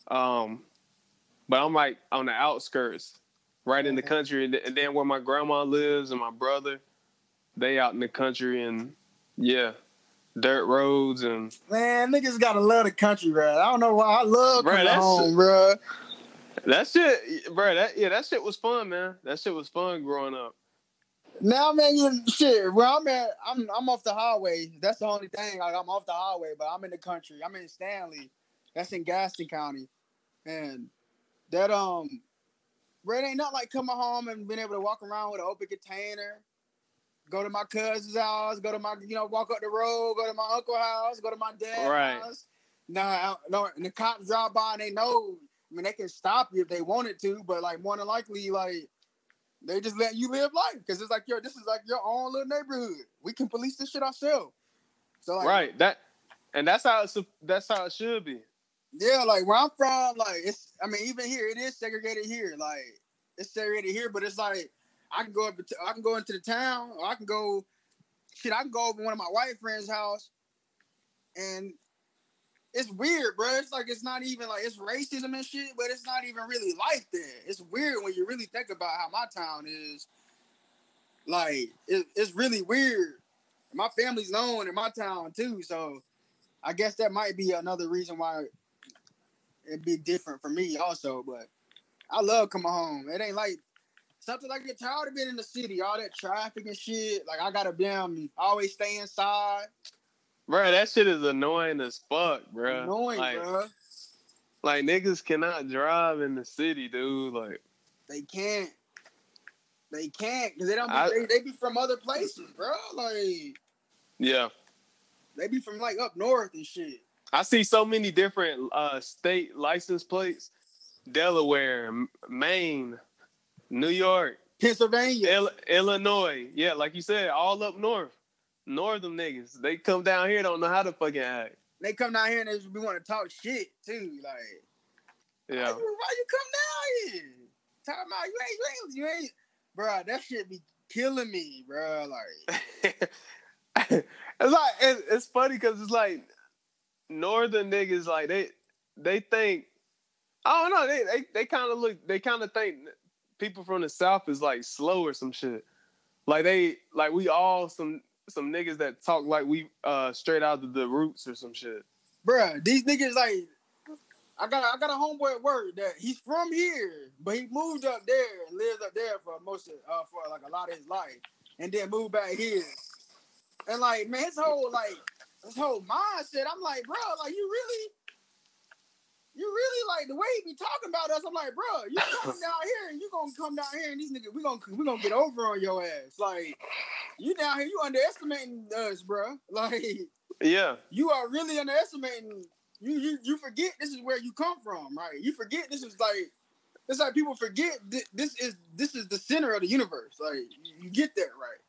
Um, but I'm like on the outskirts, right in the country, and then where my grandma lives and my brother, they out in the country, and yeah, dirt roads and man, niggas gotta love the country, bro. I don't know why I love coming home, bro. That shit, bro. That yeah, that shit was fun, man. That shit was fun growing up. Now, man, you shit. Where I'm at, I'm I'm off the highway. That's the only thing. Like I'm off the highway, but I'm in the country. I'm in Stanley. That's in Gaston County, and that um, bro, it ain't not like coming home and being able to walk around with an open container. Go to my cousin's house. Go to my, you know, walk up the road. Go to my uncle's house. Go to my dad's right. house. Nah, no, and the cops drive by and they know I mean, they can stop you if they wanted to, but like more than likely, like they just let you live life because it's like your this is like your own little neighborhood. We can police this shit ourselves. So like, right that, and that's how it's that's how it should be. Yeah, like where I'm from, like it's. I mean, even here, it is segregated here. Like it's segregated here, but it's like I can go up. to, I can go into the town, or I can go. Shit, I can go over one of my white friends' house, and it's weird, bro. It's like it's not even like it's racism and shit, but it's not even really like that. It's weird when you really think about how my town is. Like it, it's really weird. My family's known in my town too, so I guess that might be another reason why it'd be different for me also. But I love coming home. It ain't like something like get tired of being in the city, all that traffic and shit. Like I gotta damn um, always stay inside. Bro, that shit is annoying as fuck, bro. Annoying, like, bro. Like niggas cannot drive in the city, dude. Like they can't. They can't because they don't. Be, I, they, they be from other places, bro. Like yeah, they be from like up north and shit. I see so many different uh, state license plates: Delaware, Maine, New York, Pennsylvania, Il- Illinois. Yeah, like you said, all up north northern niggas. They come down here don't know how to fucking act. They come down here and they we want to talk shit too. Like, yeah, why, why you come down here? Talk about you ain't you ain't you ain't, bro. That shit be killing me, bro. Like, it's like it's, it's funny because it's like northern niggas like they they think I don't know they they, they kind of look they kind of think people from the south is like slow or some shit. Like they like we all some some niggas that talk like we uh straight out of the roots or some shit. Bruh, these niggas like I got I got a homeboy at work that he's from here, but he moved up there and lives up there for most of uh for like a lot of his life, and then moved back here. And like man, his whole like his whole mindset, I'm like, bro, like you really you really like the way he be talking about us. I'm like, bro, you come down here and you gonna come down here and these niggas, we gonna we gonna get over on your ass. Like, you down here, you underestimating us, bro. Like, Yeah. You are really underestimating. You you you forget this is where you come from, right? You forget this is like it's like people forget th- this is this is the center of the universe. Like you get that right.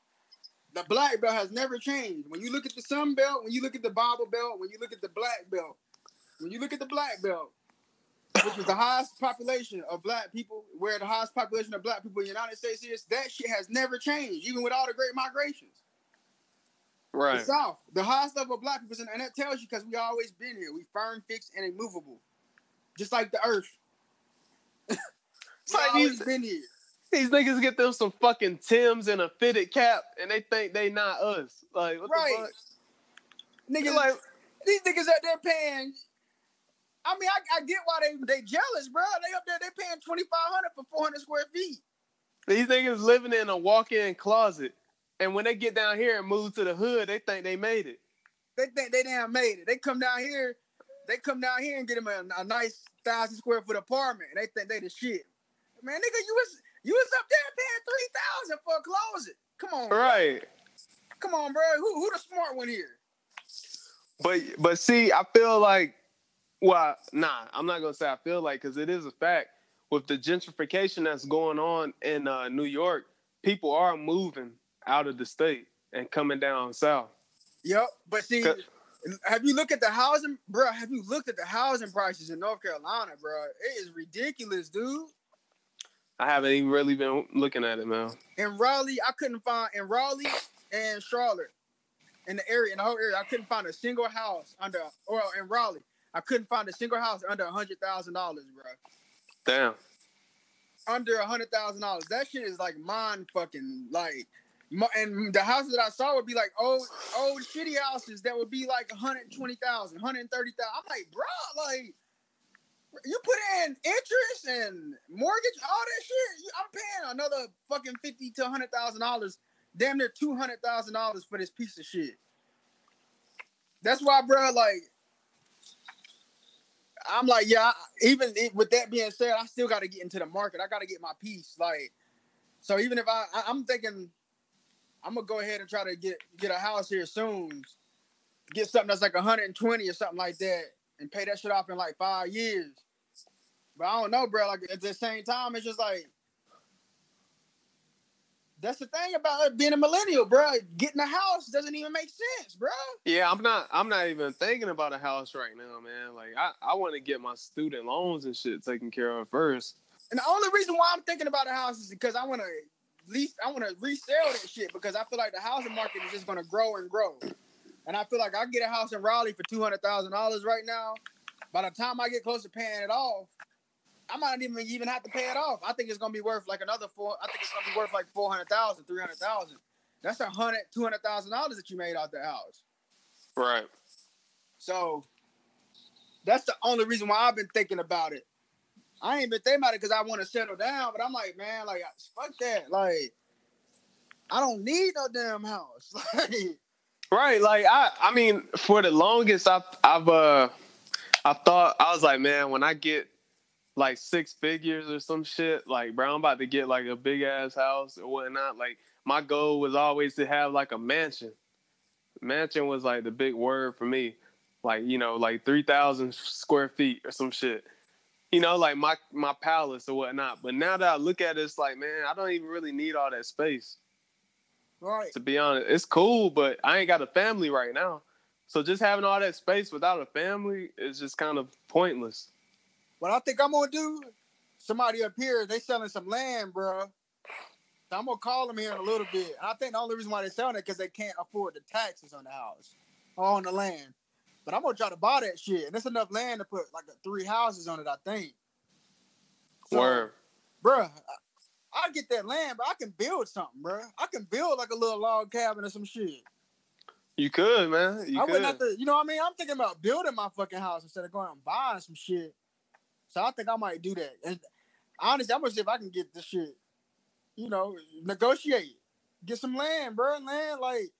The black belt has never changed. When you look at the sun belt, when you look at the Bible belt, when you look at the black belt, when you look at the black belt, which is the highest population of black people, where the highest population of black people in the United States is, that shit has never changed, even with all the great migrations. Right. The South, the highest level of black people, and that tells you because we always been here. We firm, fixed, and immovable, just like the earth. we like always these- been here. These niggas get them some fucking Tims and a fitted cap, and they think they not us. Like what Right. the fuck? Niggas, Like, these niggas out there paying. I mean, I, I get why they they jealous, bro. They up there, they paying twenty five hundred for four hundred square feet. these niggas living in a walk-in closet, and when they get down here and move to the hood, they think they made it. They think they damn made it. They come down here, they come down here and get them a, a nice thousand square foot apartment. And they think they the shit. Man, nigga, you was you was up there paying three thousand for a closet. Come on, bro. Right. come on, bro. Who who the smart one here? But but see, I feel like, well, nah, I'm not gonna say I feel like because it is a fact with the gentrification that's going on in uh, New York, people are moving out of the state and coming down south. Yep. But see, have you looked at the housing, bro? Have you looked at the housing prices in North Carolina, bro? It is ridiculous, dude. I haven't even really been looking at it, man. In Raleigh, I couldn't find in Raleigh and Charlotte, in the area, in the whole area, I couldn't find a single house under, or in Raleigh, I couldn't find a single house under a hundred thousand dollars, bro. Damn. Under a hundred thousand dollars. That shit is like mind fucking like. And the houses that I saw would be like old, old shitty houses that would be like 120,000, 130,000. I'm like, bro, like, you put in interest and mortgage, all that shit. I'm paying another fucking fifty to hundred thousand dollars, damn near two hundred thousand dollars for this piece of shit. That's why, bro. Like, I'm like, yeah. Even with that being said, I still got to get into the market. I got to get my piece. Like, so even if I, I, I'm thinking, I'm gonna go ahead and try to get get a house here soon. Get something that's like 120 or something like that, and pay that shit off in like five years. But I don't know, bro. Like at the same time, it's just like that's the thing about being a millennial, bro. Getting a house doesn't even make sense, bro. Yeah, I'm not. I'm not even thinking about a house right now, man. Like I, I want to get my student loans and shit taken care of first. And the only reason why I'm thinking about a house is because I want to lease, I want to resell that shit because I feel like the housing market is just gonna grow and grow. And I feel like I get a house in Raleigh for two hundred thousand dollars right now. By the time I get close to paying it off, I might not even even have to pay it off. I think it's gonna be worth like another four. I think it's gonna be worth like four hundred thousand, three hundred thousand. That's a hundred, two hundred thousand dollars that you made out the house. Right. So that's the only reason why I've been thinking about it. I ain't been thinking about it because I want to settle down, but I'm like, man, like fuck that. Like, I don't need no damn house. Like, Right. Like I. I mean, for the longest, I've, I've, uh, I thought I was like, man, when I get like six figures or some shit, like, bro, I'm about to get like a big ass house or whatnot. Like, my goal was always to have like a mansion. Mansion was like the big word for me. Like, you know, like 3,000 square feet or some shit. You know, like my my palace or whatnot. But now that I look at it, it's like, man, I don't even really need all that space. right. To be honest, it's cool, but I ain't got a family right now. So just having all that space without a family is just kind of pointless. What I think I'm gonna do, somebody up here, they selling some land, bro. So I'm gonna call them here in a little bit. I think the only reason why they're selling it because they can't afford the taxes on the house or on the land. But I'm gonna try to buy that shit, and there's enough land to put like three houses on it. I think. So, Word. bruh, I, I get that land, but I can build something, bruh. I can build like a little log cabin or some shit. You could, man. You I could. wouldn't have to, you know what I mean? I'm thinking about building my fucking house instead of going and buying some shit. So I think I might do that. And honestly, I'm gonna see if I can get this shit, you know, negotiate. Get some land, bro. Land, like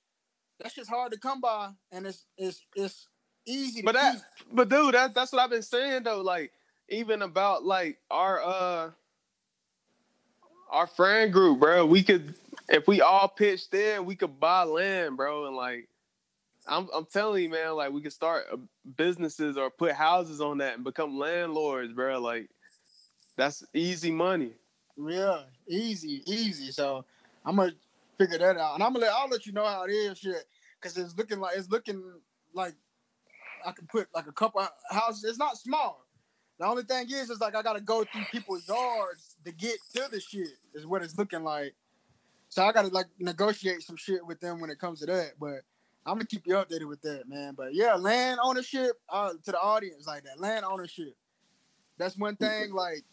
that's just hard to come by and it's it's it's easy But that, but dude, that, that's what I've been saying though. Like, even about like our uh our friend group, bro. We could, if we all pitched in, we could buy land, bro, and like I'm I'm telling you, man. Like we could start uh, businesses or put houses on that and become landlords, bro. Like that's easy money. Yeah, easy, easy. So I'm gonna figure that out, and I'm gonna let I'll let you know how it is, shit. Because it's looking like it's looking like I can put like a couple houses. It's not small. The only thing is, is like I gotta go through people's yards to get to the shit. Is what it's looking like. So I gotta like negotiate some shit with them when it comes to that. But I'm gonna keep you updated with that, man. But yeah, land ownership uh, to the audience like that. Land ownership. That's one thing. Like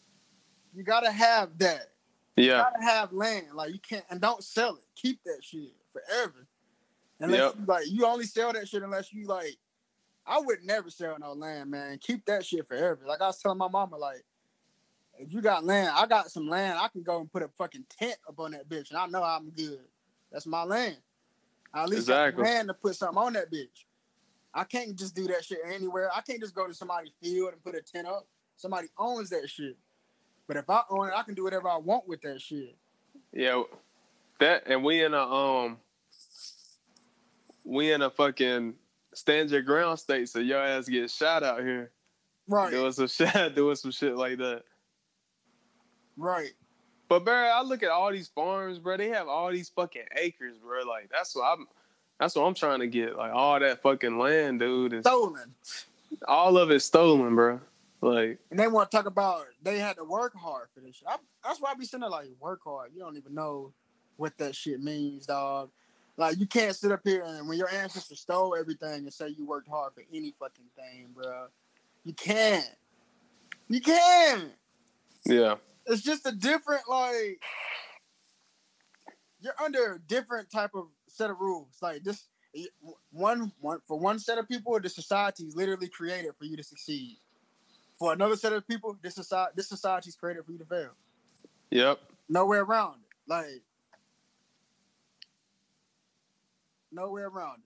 you gotta have that. Yeah. You gotta have land. Like you can't and don't sell it. Keep that shit forever. Unless Yep. you, like you only sell that shit unless you like. I would never sell no land, man. Keep that shit forever. Like I was telling my mama, like if you got land, I got some land. I can go and put a fucking tent up on that bitch, and I know I'm good. That's my land. I at least Exactly. got the land to put something on that bitch. I can't just do that shit anywhere. I can't just go to somebody's field and put a tent up. Somebody owns that shit. But if I own it, I can do whatever I want with that shit. Yeah, that and we in a um, we in a fucking stand your ground state, so your ass get shot out here Right, doing some shit, doing some shit like that. right. But bro, I look at all these farms, bro. They have all these fucking acres, bro. Like that's what I'm. That's what I'm trying to get. Like all that fucking land, dude. Is Stolen. all of it stolen, bro. Like And they want to talk about they had to work hard for this shit. I, that's why I be sitting there like, work hard. You don't even know what that shit means, dog. Like, you can't sit up here and when your ancestors stole everything and say you worked hard for any fucking thing, bro. You can't. You can't. yeah, It's just a different, like, you're under a different type of set of rules. Like, this, one, one, for one set of people, the society is literally created for you to succeed. For another set of people, this society, this society is created for you to fail. yep, Nowhere around it. Like, nowhere around it.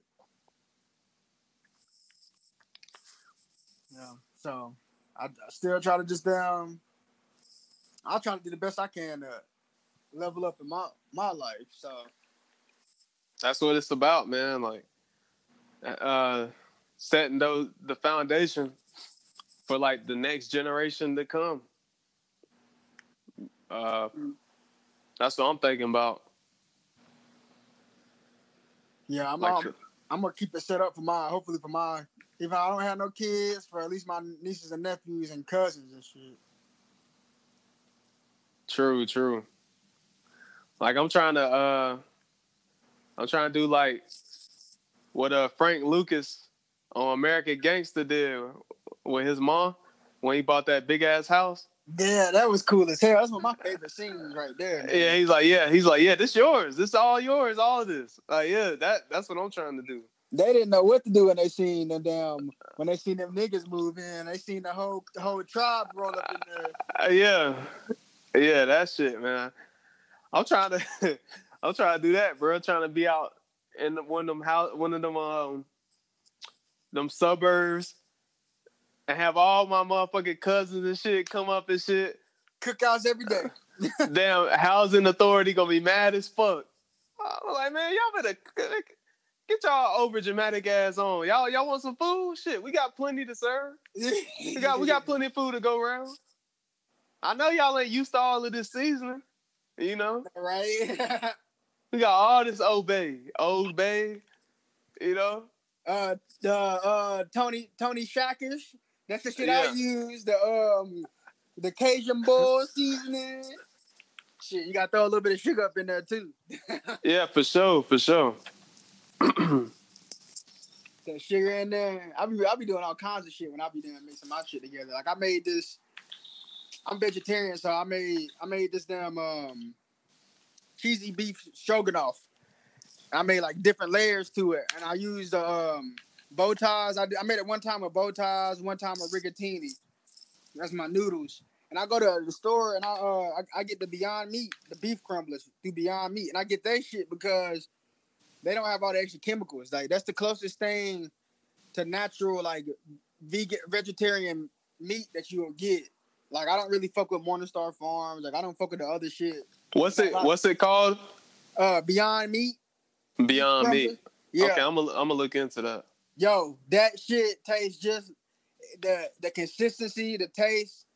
Yeah. So I, I still try to just um, I'll try to do the best I can to level up in my my life. So that's what it's about, man. Like uh, setting those the foundation for like the next generation to come. Uh, that's what I'm thinking about. yeah, I'm Like, um, I'm gonna keep it set up for my hopefully for my if I don't have no kids for at least my nieces and nephews and cousins and shit. True, true. Like I'm trying to uh I'm trying to do like what uh Frank Lucas on American Gangster did with his mom when he bought that big ass house. Yeah, that was cool as hell. That's one of my favorite scenes right there. man. Yeah, he's like, yeah, he's like, yeah, this yours. This all yours, all of this. Like, yeah, that that's what I'm trying to do. They didn't know what to do when they seen them damn when they seen them niggas move in. They seen the whole the whole tribe roll up in there. Uh, yeah, yeah, that shit, man. I'm trying to, I'm trying to do that, bro. trying to be out in one of them house, one of them um, them suburbs, and have all my motherfucking cousins and shit come up and shit. Cookouts every day. Damn, housing authority gonna be mad as fuck. I'm like, man, y'all better get y'all over dramatic ass on. Y'all, y'all want some food? Shit, we got plenty to serve. We got we got plenty of food to go around. I know y'all ain't used to all of this seasoning. You know, right. we got all this Old Bay, Old Bay. You know, uh, the uh Tony Tony Shackers. That's the shit Yeah. I use. The um the Cajun bull seasoning. Shit, you gotta throw a little bit of sugar up in there too. yeah, for sure, for sure. That sugar in there. I be I be doing all kinds of shit when I be doing mixing my shit together. Like I made this. I'm vegetarian, so I made I made this damn um cheesy beef stroganoff. I made like different layers to it, and I used um, bow ties. I, I made it one time with bow ties, one time with rigatini. That's my noodles. And I go to the store and I uh I, I get the Beyond Meat, the beef crumblers through Beyond Meat, and I get that shit because they don't have all the extra chemicals. Like that's the closest thing to natural, like vegan, vegetarian meat that you will get. Like I don't really fuck with Morningstar Farms. Like I don't fuck with the other shit. What's it? What's it called? Uh, Beyond Meat. Beyond Meat. Yeah. Okay, I'm gonna I'm gonna look into that. Yo, that shit tastes just the the consistency, the taste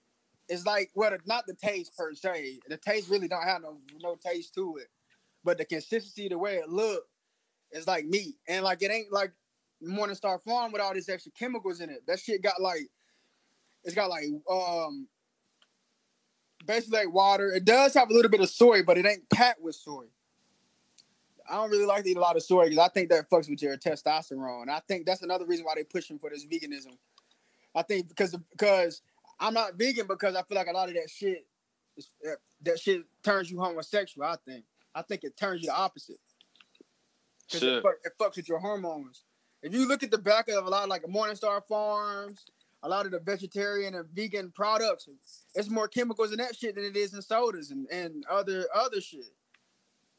is like well, not the taste per se. The taste really don't have no no taste to it, but the consistency, the way it look, is like meat, and like it ain't like Morningstar Farm with all these extra chemicals in it. That shit got like it's got like um basically like water. It does have a little bit of soy, but it ain't packed with soy. I don't really like to eat a lot of soy because I think that fucks with your testosterone. I think that's another reason why they're pushing for this veganism. I think because because I'm not vegan because I feel like a lot of that shit is, eh, that shit turns you homosexual. I think I think it turns you the opposite. Because it, it, fucks with your hormones. If you look at the back of a lot of like Morningstar Farms, a lot of the vegetarian and vegan products, it's more chemicals in that shit than it is in sodas and, and other other shit.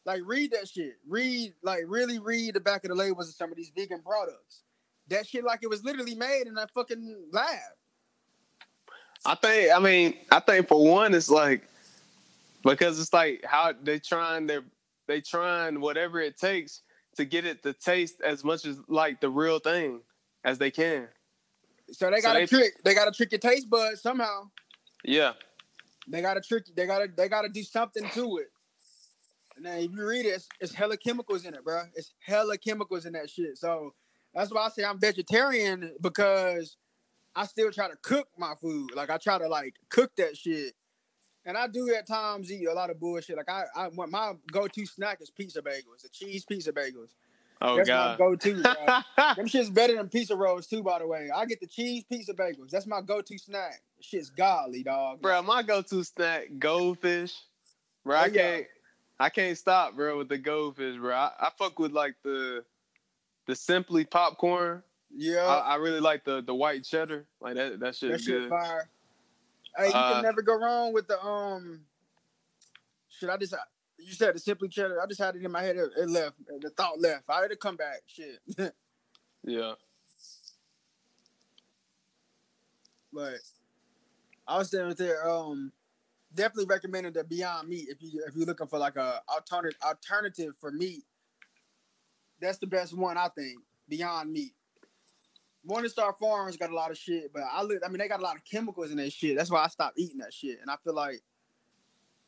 Like read that shit. Read like really read the back of the labels of some of these vegan products. That shit like it was literally made in a fucking lab. I think I mean I think for one it's like because it's like how they trying their they trying whatever it takes to get it to taste as much as like the real thing as they can. So they got to so trick. They got to trick your taste buds somehow. Yeah. They got to trick. They got to. They got to do something to it. And then if you read it, it's, it's hella chemicals in it, bro. It's hella chemicals in that shit. So that's why I say I'm vegetarian because I still try to cook my food. Like I try to like cook that shit. And I do at times eat a lot of bullshit. Like I, I my go-to snack is pizza bagels, the cheese pizza bagels. Oh That's god, my go-to. Them shit's better than pizza rolls too. By the way, I get the cheese pizza bagels. That's my go-to snack. Shit's godly, dog. Bro, my go-to snack goldfish. Bro, oh, I can't, I can't stop, bro, with the goldfish, bro. I, I fuck with like the, the simply popcorn. Yeah, I, I, really like the the white cheddar. Like that, that shit. That shit fire. Hey, you uh, can never go wrong with the um. Should I just you said the simply cheddar. I just had it in my head. It, it left. The thought left. I had to come back. Shit. yeah. But I was saying there. Um, definitely recommended the Beyond Meat if you if you're looking for like a alternative alternative for meat. That's the best one I think. Beyond Meat. Morningstar Farms got a lot of shit, but I look. I mean, they got a lot of chemicals in that shit. That's why I stopped eating that shit. And I feel like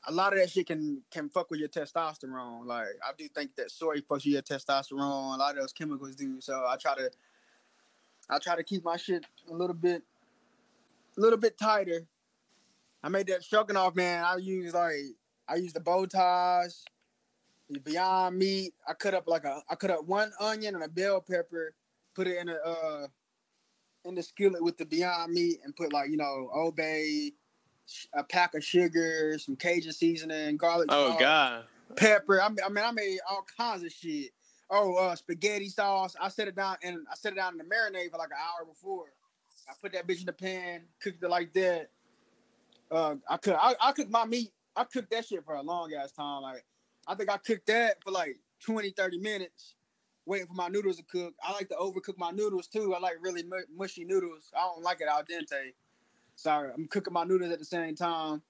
a lot of that shit can can fuck with your testosterone. Like I do think that soy fucks with your testosterone. A lot of those chemicals do. So I try to I try to keep my shit a little bit a little bit tighter. I made that shucking off man. I use like I use the bow ties, the Beyond Meat. I cut up like a I cut up one onion and a bell pepper, put it in a uh in the skillet with the Beyond Meat, and put like you know Old Bay, a pack of sugar, some Cajun seasoning, garlic. Oh sauce, God. Pepper. I mean, I mean, I made all kinds of shit. Oh, uh, spaghetti sauce. I set it down and I set it down in the marinade for like an hour before. I put that bitch in the pan, cooked it like that. Uh, I cook. I, I cook my meat. I cooked that shit for a long ass time. Like, I think I cooked that for like 20, 30 minutes, waiting for my noodles to cook. I like to overcook my noodles too. I like really mushy noodles. I don't like it al dente. Sorry, I'm cooking my noodles at the same time.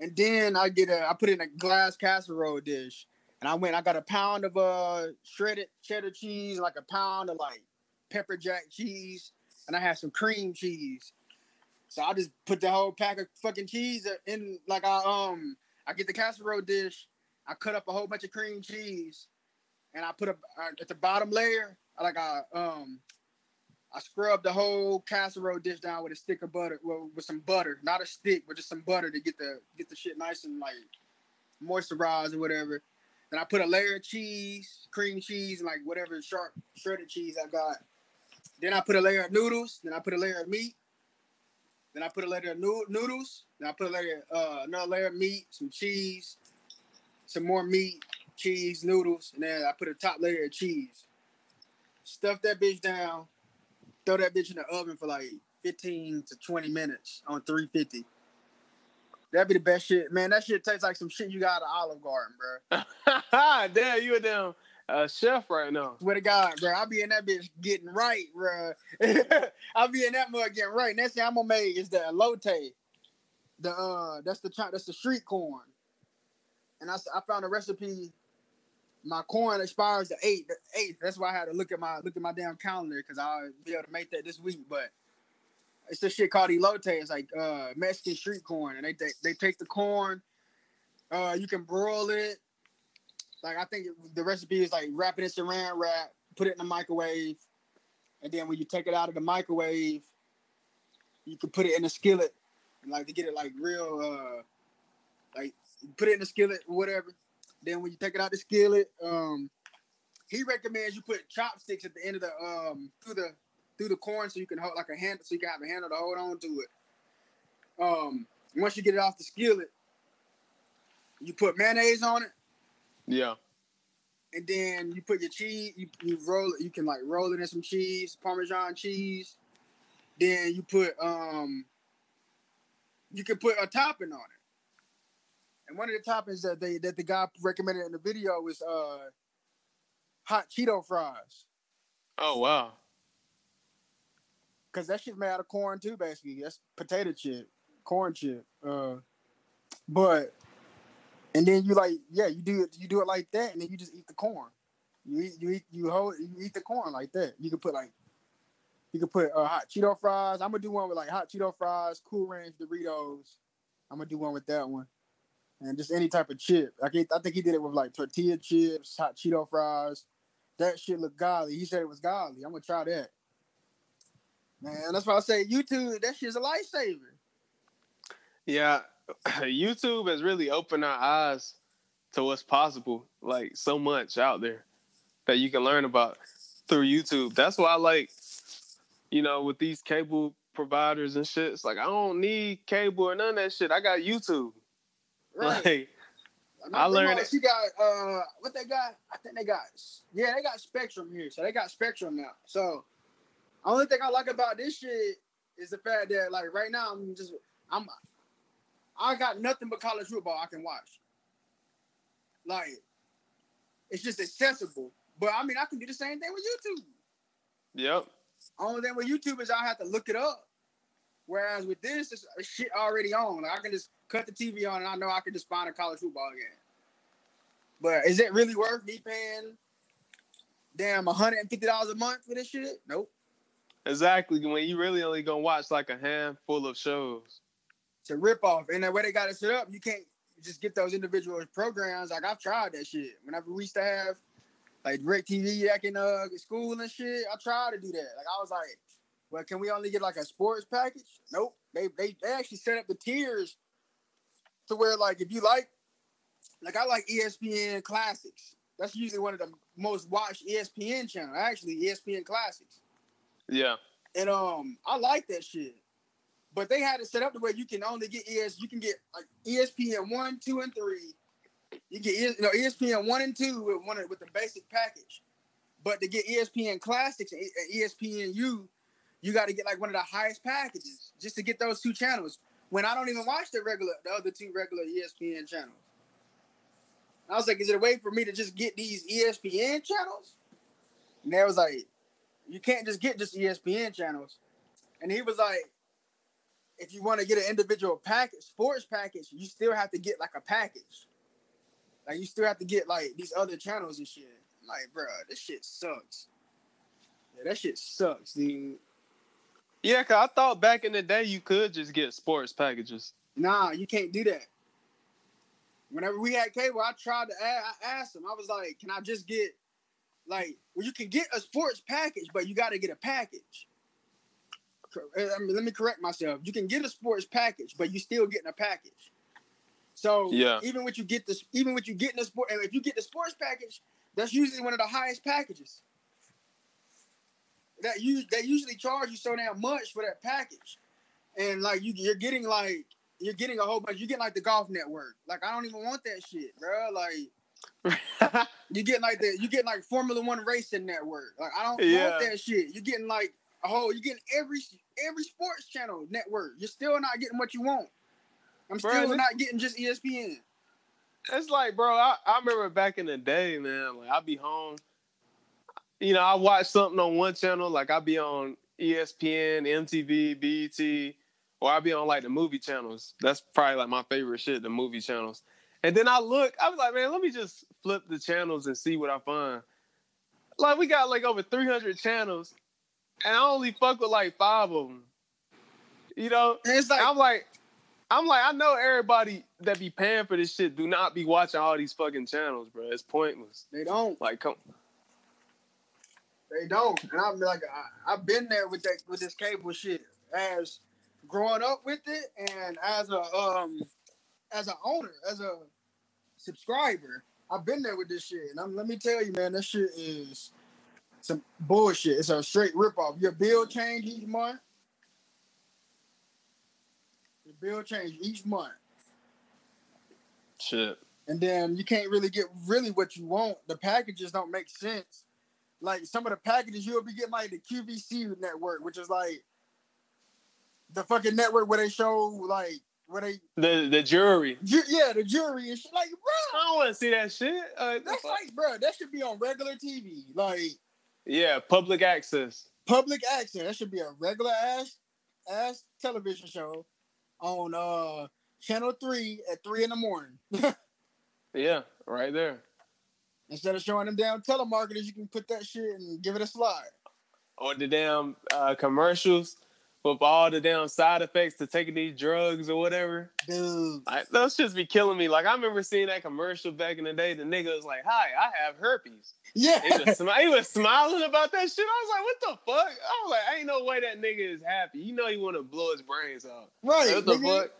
And then I get a, I put in a glass casserole dish, and I went, I got a pound of uh shredded cheddar cheese, like a pound of like pepper jack cheese, and I had some cream cheese. So I just put the whole pack of fucking cheese in, like I um, I get the casserole dish, I cut up a whole bunch of cream cheese, and I put a uh, at the bottom layer, like I um, I scrubbed the whole casserole dish down with a stick of butter, well, with some butter, not a stick, but just some butter to get the get the shit nice and like moisturized or whatever. Then I put a layer of cheese, cream cheese, and like whatever sharp shredded cheese I got. Then I put a layer of noodles. Then I put a layer of meat. Then I put a layer of no- noodles. Then I put a layer, uh, another layer of meat, some cheese, some more meat, cheese, noodles, and then I put a top layer of cheese. Stuff that bitch down throw that bitch in the oven for like 15 to 20 minutes on 350. That'd be the best shit. Man, that shit tastes like some shit you got at Olive Garden, bro. Damn, you a damn uh, chef right now. Swear to God, bro. I'll be in that bitch getting right, bro. I'll be in that mug getting right. Next thing I'm gonna make is the elote. The uh that's the that's the street corn. And I, I found a recipe my corn expires the eighth. The eighth. That's why I had to look at my look at my damn calendar because I'll be able to make that this week. But it's this shit called elote. It's like uh, Mexican street corn, and they they, they take the corn. Uh, you can broil it. Like I think the recipe is like wrap it in saran wrap, put it in the microwave, and then when you take it out of the microwave, you can put it in a skillet, and like to get it like real, uh, like put it in the skillet whatever. Then when you take it out the skillet, um, he recommends you put chopsticks at the end of the um through the through the corn so you can hold like a handle so you can have a handle to hold on to it. Um, once you get it off the skillet, you put mayonnaise on it. Yeah. And then you put your cheese, you, you roll it, you can like roll it in some cheese, Parmesan cheese. Then you put um you can put a topping on it. And one of the toppings that they that the guy recommended in the video was uh hot Cheeto fries. Oh wow. Cause that shit's made out of corn too, basically. That's potato chip, corn chip. Uh but and then you like, yeah, you do it, you do it like that, and then you just eat the corn. You eat, you eat, you hold, you eat the corn like that. You can put like, you can put uh, hot Cheeto fries. I'm gonna do one with like hot Cheeto fries, Cool Ranch Doritos. I'm gonna do one with that one, and just any type of chip. I think I think he did it with like tortilla chips, hot Cheeto fries. That shit looked godly. He said it was godly. I'm gonna try that. Man, that's why I say YouTube. That shit's a lifesaver. Yeah, YouTube has really opened our eyes to what's possible. Like so much out there that you can learn about through YouTube. That's why I like, you know, with these cable providers and shit. It's like I don't need cable or none of that shit. I got YouTube. Right. Like, I, learned. She got uh, what they got? I think they got yeah, they got Spectrum here. So they got Spectrum now. So only thing I like about this shit is the fact that like right now I'm just I'm I got nothing but college football I can watch. Like, it's just accessible. But I mean, I can do the same thing with YouTube. Yep. Only thing with YouTube is I have to look it up. Whereas with this, it's shit already on. Like I can just cut the TV on and I know I can just find a college football game. But is it really worth me paying damn $150 a month for this shit? Nope. Exactly. When you really only gonna watch like a handful of shows to rip off. And the way they got it set up, you can't just get those individual programs. Like I've tried that shit. Whenever we used to have like DirecTV back in uh school and shit, I tried to do that. Like I was like, well, can we only get like a sports package? Nope. They they they actually set up the tiers to where like if you like like I like ESPN Classics. That's usually one of the most watched ESPN channel. Actually, ESPN Classics. Yeah. And um, I like that shit. But they had it set up the way you can only get ES. You can get like ESPN one, two, and three. You get you know ESPN one and two with one with the basic package. But to get ESPN Classics and ESPNU, you got to get like one of the highest packages just to get those two channels. When I don't even watch the regular, the other two regular ESPN channels. I was like, is it a way for me to just get these ESPN channels? And they was like, you can't just get just ESPN channels. And he was like, if you want to get an individual package, sports package, you still have to get like a package. Like you still have to get like these other channels and shit. I'm like, bro, this shit sucks. Yeah, that shit sucks, dude. Yeah, cause I thought back in the day you could just get sports packages. Nah, you can't do that. Whenever we had cable, I tried to ask, I asked him, I was like, can I just get like well you can get a sports package, but you gotta get a package. I eh, mean, let me correct myself. You can get a sports package, but you still getting a package. So yeah. even when you get this, even when you get in the sport, and if you get the sports package, that's usually one of the highest packages. That you they usually charge you so damn much for that package, and like you you're getting like you're getting a whole bunch. You get like the golf network. Like I don't even want that shit, bro. Like you get like the you get like Formula One racing network. Like I don't yeah. want that shit. You're getting like Oh, you're getting every every sports channel network. You're still not getting what you want. I'm bro, still not getting just ESPN. It's like, bro, I, I remember back in the day, man. Like I'd be home. You know, I watch something on one channel, like I'd be on ESPN, MTV, BET, or I'd be on like the movie channels. That's probably like my favorite shit, the movie channels. And then I look, I was like, man, let me just flip the channels and see what I find. Like we got like over 300 channels, and I only fuck with like five of them. You know, And it's like I'm like, I'm like, I know everybody that be paying for this shit do not be watching all these fucking channels, bro. It's pointless. they don't. Like, come, They don't. And I'm like, I, I've been there with that with this cable shit as growing up with it, and as a um as an owner, as a subscriber, I've been there with this shit. And I'm, let me tell you, man, this shit is some bullshit. It's a straight ripoff. Your bill change each month. Your bill change each month. shit. and then you can't really get really what you want. The packages don't make sense. Like some of the packages you'll be getting like the QVC network, which is like the fucking network where they show like where they The the jury. ju- yeah the jury and shit. Like bro, I don't want to see that shit. Uh, that's like bro, that should be on regular TV, like yeah, public access. public access. That should be a regular ass ass television show on uh channel three at three in the morning. Yeah, right there. Instead of showing them damn telemarketers, you can put that shit and give it a slide. Or the damn uh, commercials with all the damn side effects to taking these drugs or whatever. Dude. Like, those just be killing me. Like I remember seeing that commercial back in the day. The nigga was like, "Hi, I have herpes." Yeah. He was, smi- he was smiling about that shit. I was like, "What the fuck?" I was like, "Ain't no way that nigga is happy. You know he want to blow his brains out." right. what the nigga. fuck?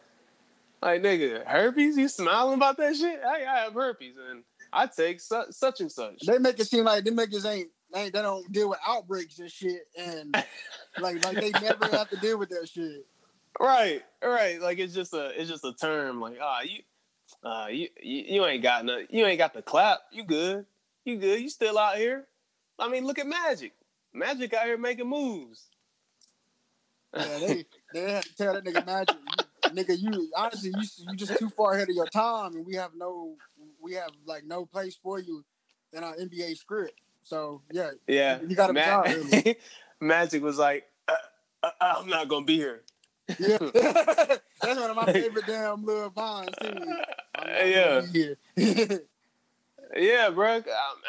Like nigga, herpes? You smiling about that shit? Hey, I have herpes, and I take su- such and such. They make it seem like them niggas ain't, ain't they don't deal with outbreaks and shit and like like they never have to deal with that shit. Right, right. Like it's just a it's just a term. Like ah, you, uh, you, you you ain't got no, you ain't got the clap. You good? You good? You still out here? I mean, look at Magic. Magic out here making moves. Yeah, they they had to tell that nigga magic, you, nigga, you honestly you you just too far ahead of your time and we have no we have like no place for you in our NBA script. So yeah, yeah, you got a Ma- job. Magic was like, uh, uh, I'm not gonna be here. Yeah, that's one of my favorite damn little vines too. Yeah. gonna be here. Yeah, bro. I,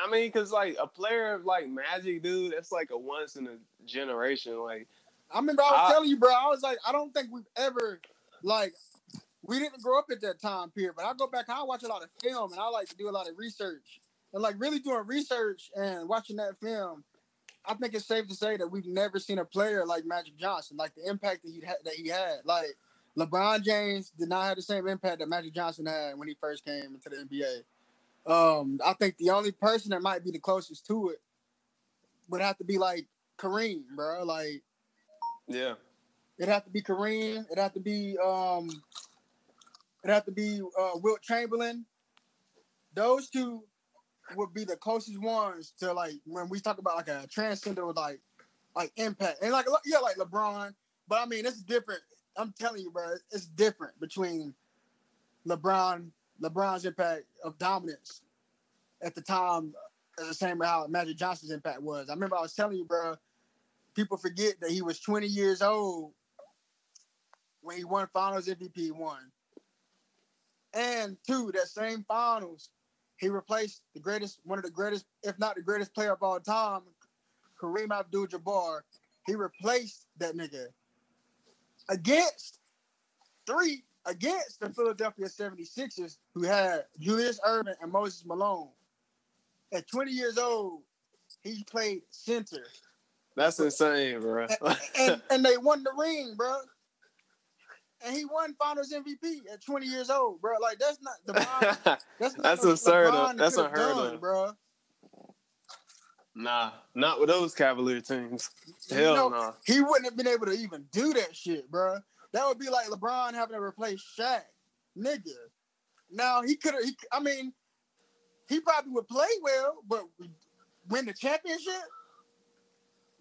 I mean, cause like a player of like Magic, dude, that's like a once in a generation. Like, I remember I was I- telling you, bro. I was like, I don't think we've ever like we didn't grow up at that time period. But I go back, I watch a lot of film, and I like to do a lot of research. And like really doing research and watching that film, I think it's safe to say that we've never seen a player like Magic Johnson, like the impact that he had. That he had. Like LeBron James did not have the same impact that Magic Johnson had when he first came into the NBA. Um, I think the only person that might be the closest to it would have to be like Kareem, bro. Like yeah, It'd have to be Kareem. It'd have to be um. It'd have to be uh, Wilt Chamberlain. Those two would be the closest ones to like when we talk about like a transcendent like like impact and like yeah like LeBron. But I mean it's different. I'm telling you, bro, it's different between LeBron LeBron's impact of dominance at the time, uh, the same how Magic Johnson's impact was. I remember I was telling you, bro. People forget that he was 20 years old when he won Finals MVP one. And two, that same Finals, he replaced the greatest, one of the greatest, if not the greatest player of all time, Kareem Abdul-Jabbar. He replaced that nigga against three against the Philadelphia 76ers, who had Julius Erving and Moses Malone. At 20 years old, he played center. that's insane, bro. and, and they won the ring, bro. And he won Finals MVP at 20 years old, bro. Like that's not the That's That's what absurd. LeBron That's unheard done, of. bro. nah, not with those Cavalier teams. Hell no. He wouldn't have been able to even do that shit, bro. That would be like LeBron having to replace Shaq, nigga. Now he could have. I mean, he probably would play well, but win the championship.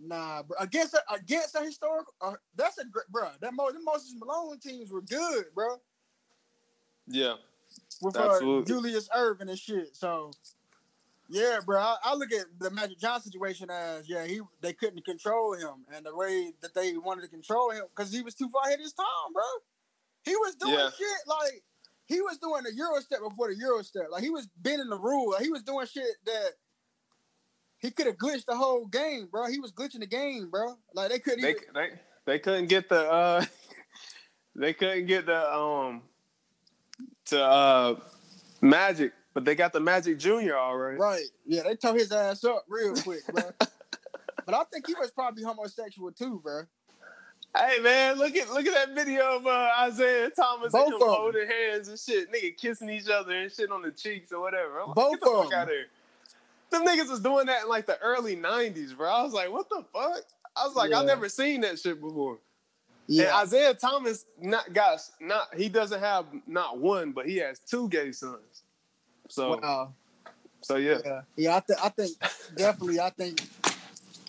Nah, bro. Against a, against a historical, uh, that's a great, bro. That Mo, the Moses Malone teams were good, bro. Yeah, with uh, Absolutely. Julius Erving and shit. So, yeah, bro, I, I look at the Magic Johnson situation as yeah, he they couldn't control him, and the way that they wanted to control him because he was too far ahead of his time, bro. He was doing Yeah. shit like he was doing the Euro step before the Euro step. Like he was bending the rule. Like, he was doing shit that he could have glitched the whole game, bro. He was glitching the game, bro. Like they couldn't. They even, they, they couldn't get the uh they couldn't get the um to uh Magic, but they got the Magic Junior already. right. Yeah, they tore his ass up real quick, bro. but I think he was probably homosexual too, bro. Hey man, look at look at that video of uh, Isiah Thomas Both and of him 'em. holding hands and shit, nigga kissing each other and shit on the cheeks or whatever. I'm like, Both get the of fuck out of here. Them niggas was doing that in like the early '90s, bro. I was like, what the fuck? I was like, Yeah. I never seen that shit before. Yeah. And Isiah Thomas, not guys, not he doesn't have not one, but he has two gay sons. So, Wow. so yeah, Yeah, yeah. I think I think definitely. I think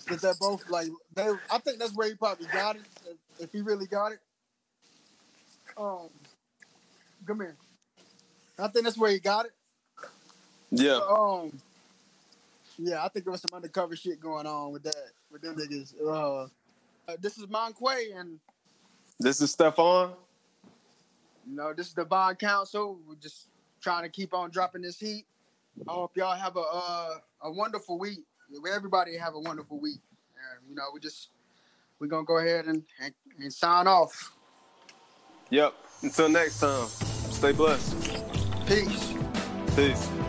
that they're both like they. I think that's where he probably got it. If, if he really got it. Um, come here. I think that's where he got it. yeah. Um, yeah, I think there was some undercover shit going on with that with them niggas. Uh, uh, this is Monquay, and This is Stephon. you know this is the Bond Council. We're just trying to keep on dropping this heat. I hope y'all have a uh, a wonderful week. Everybody have a wonderful week. And, you know, we just we're gonna go ahead and, and, and sign off. Yep. Until next time, stay blessed. Peace. Peace.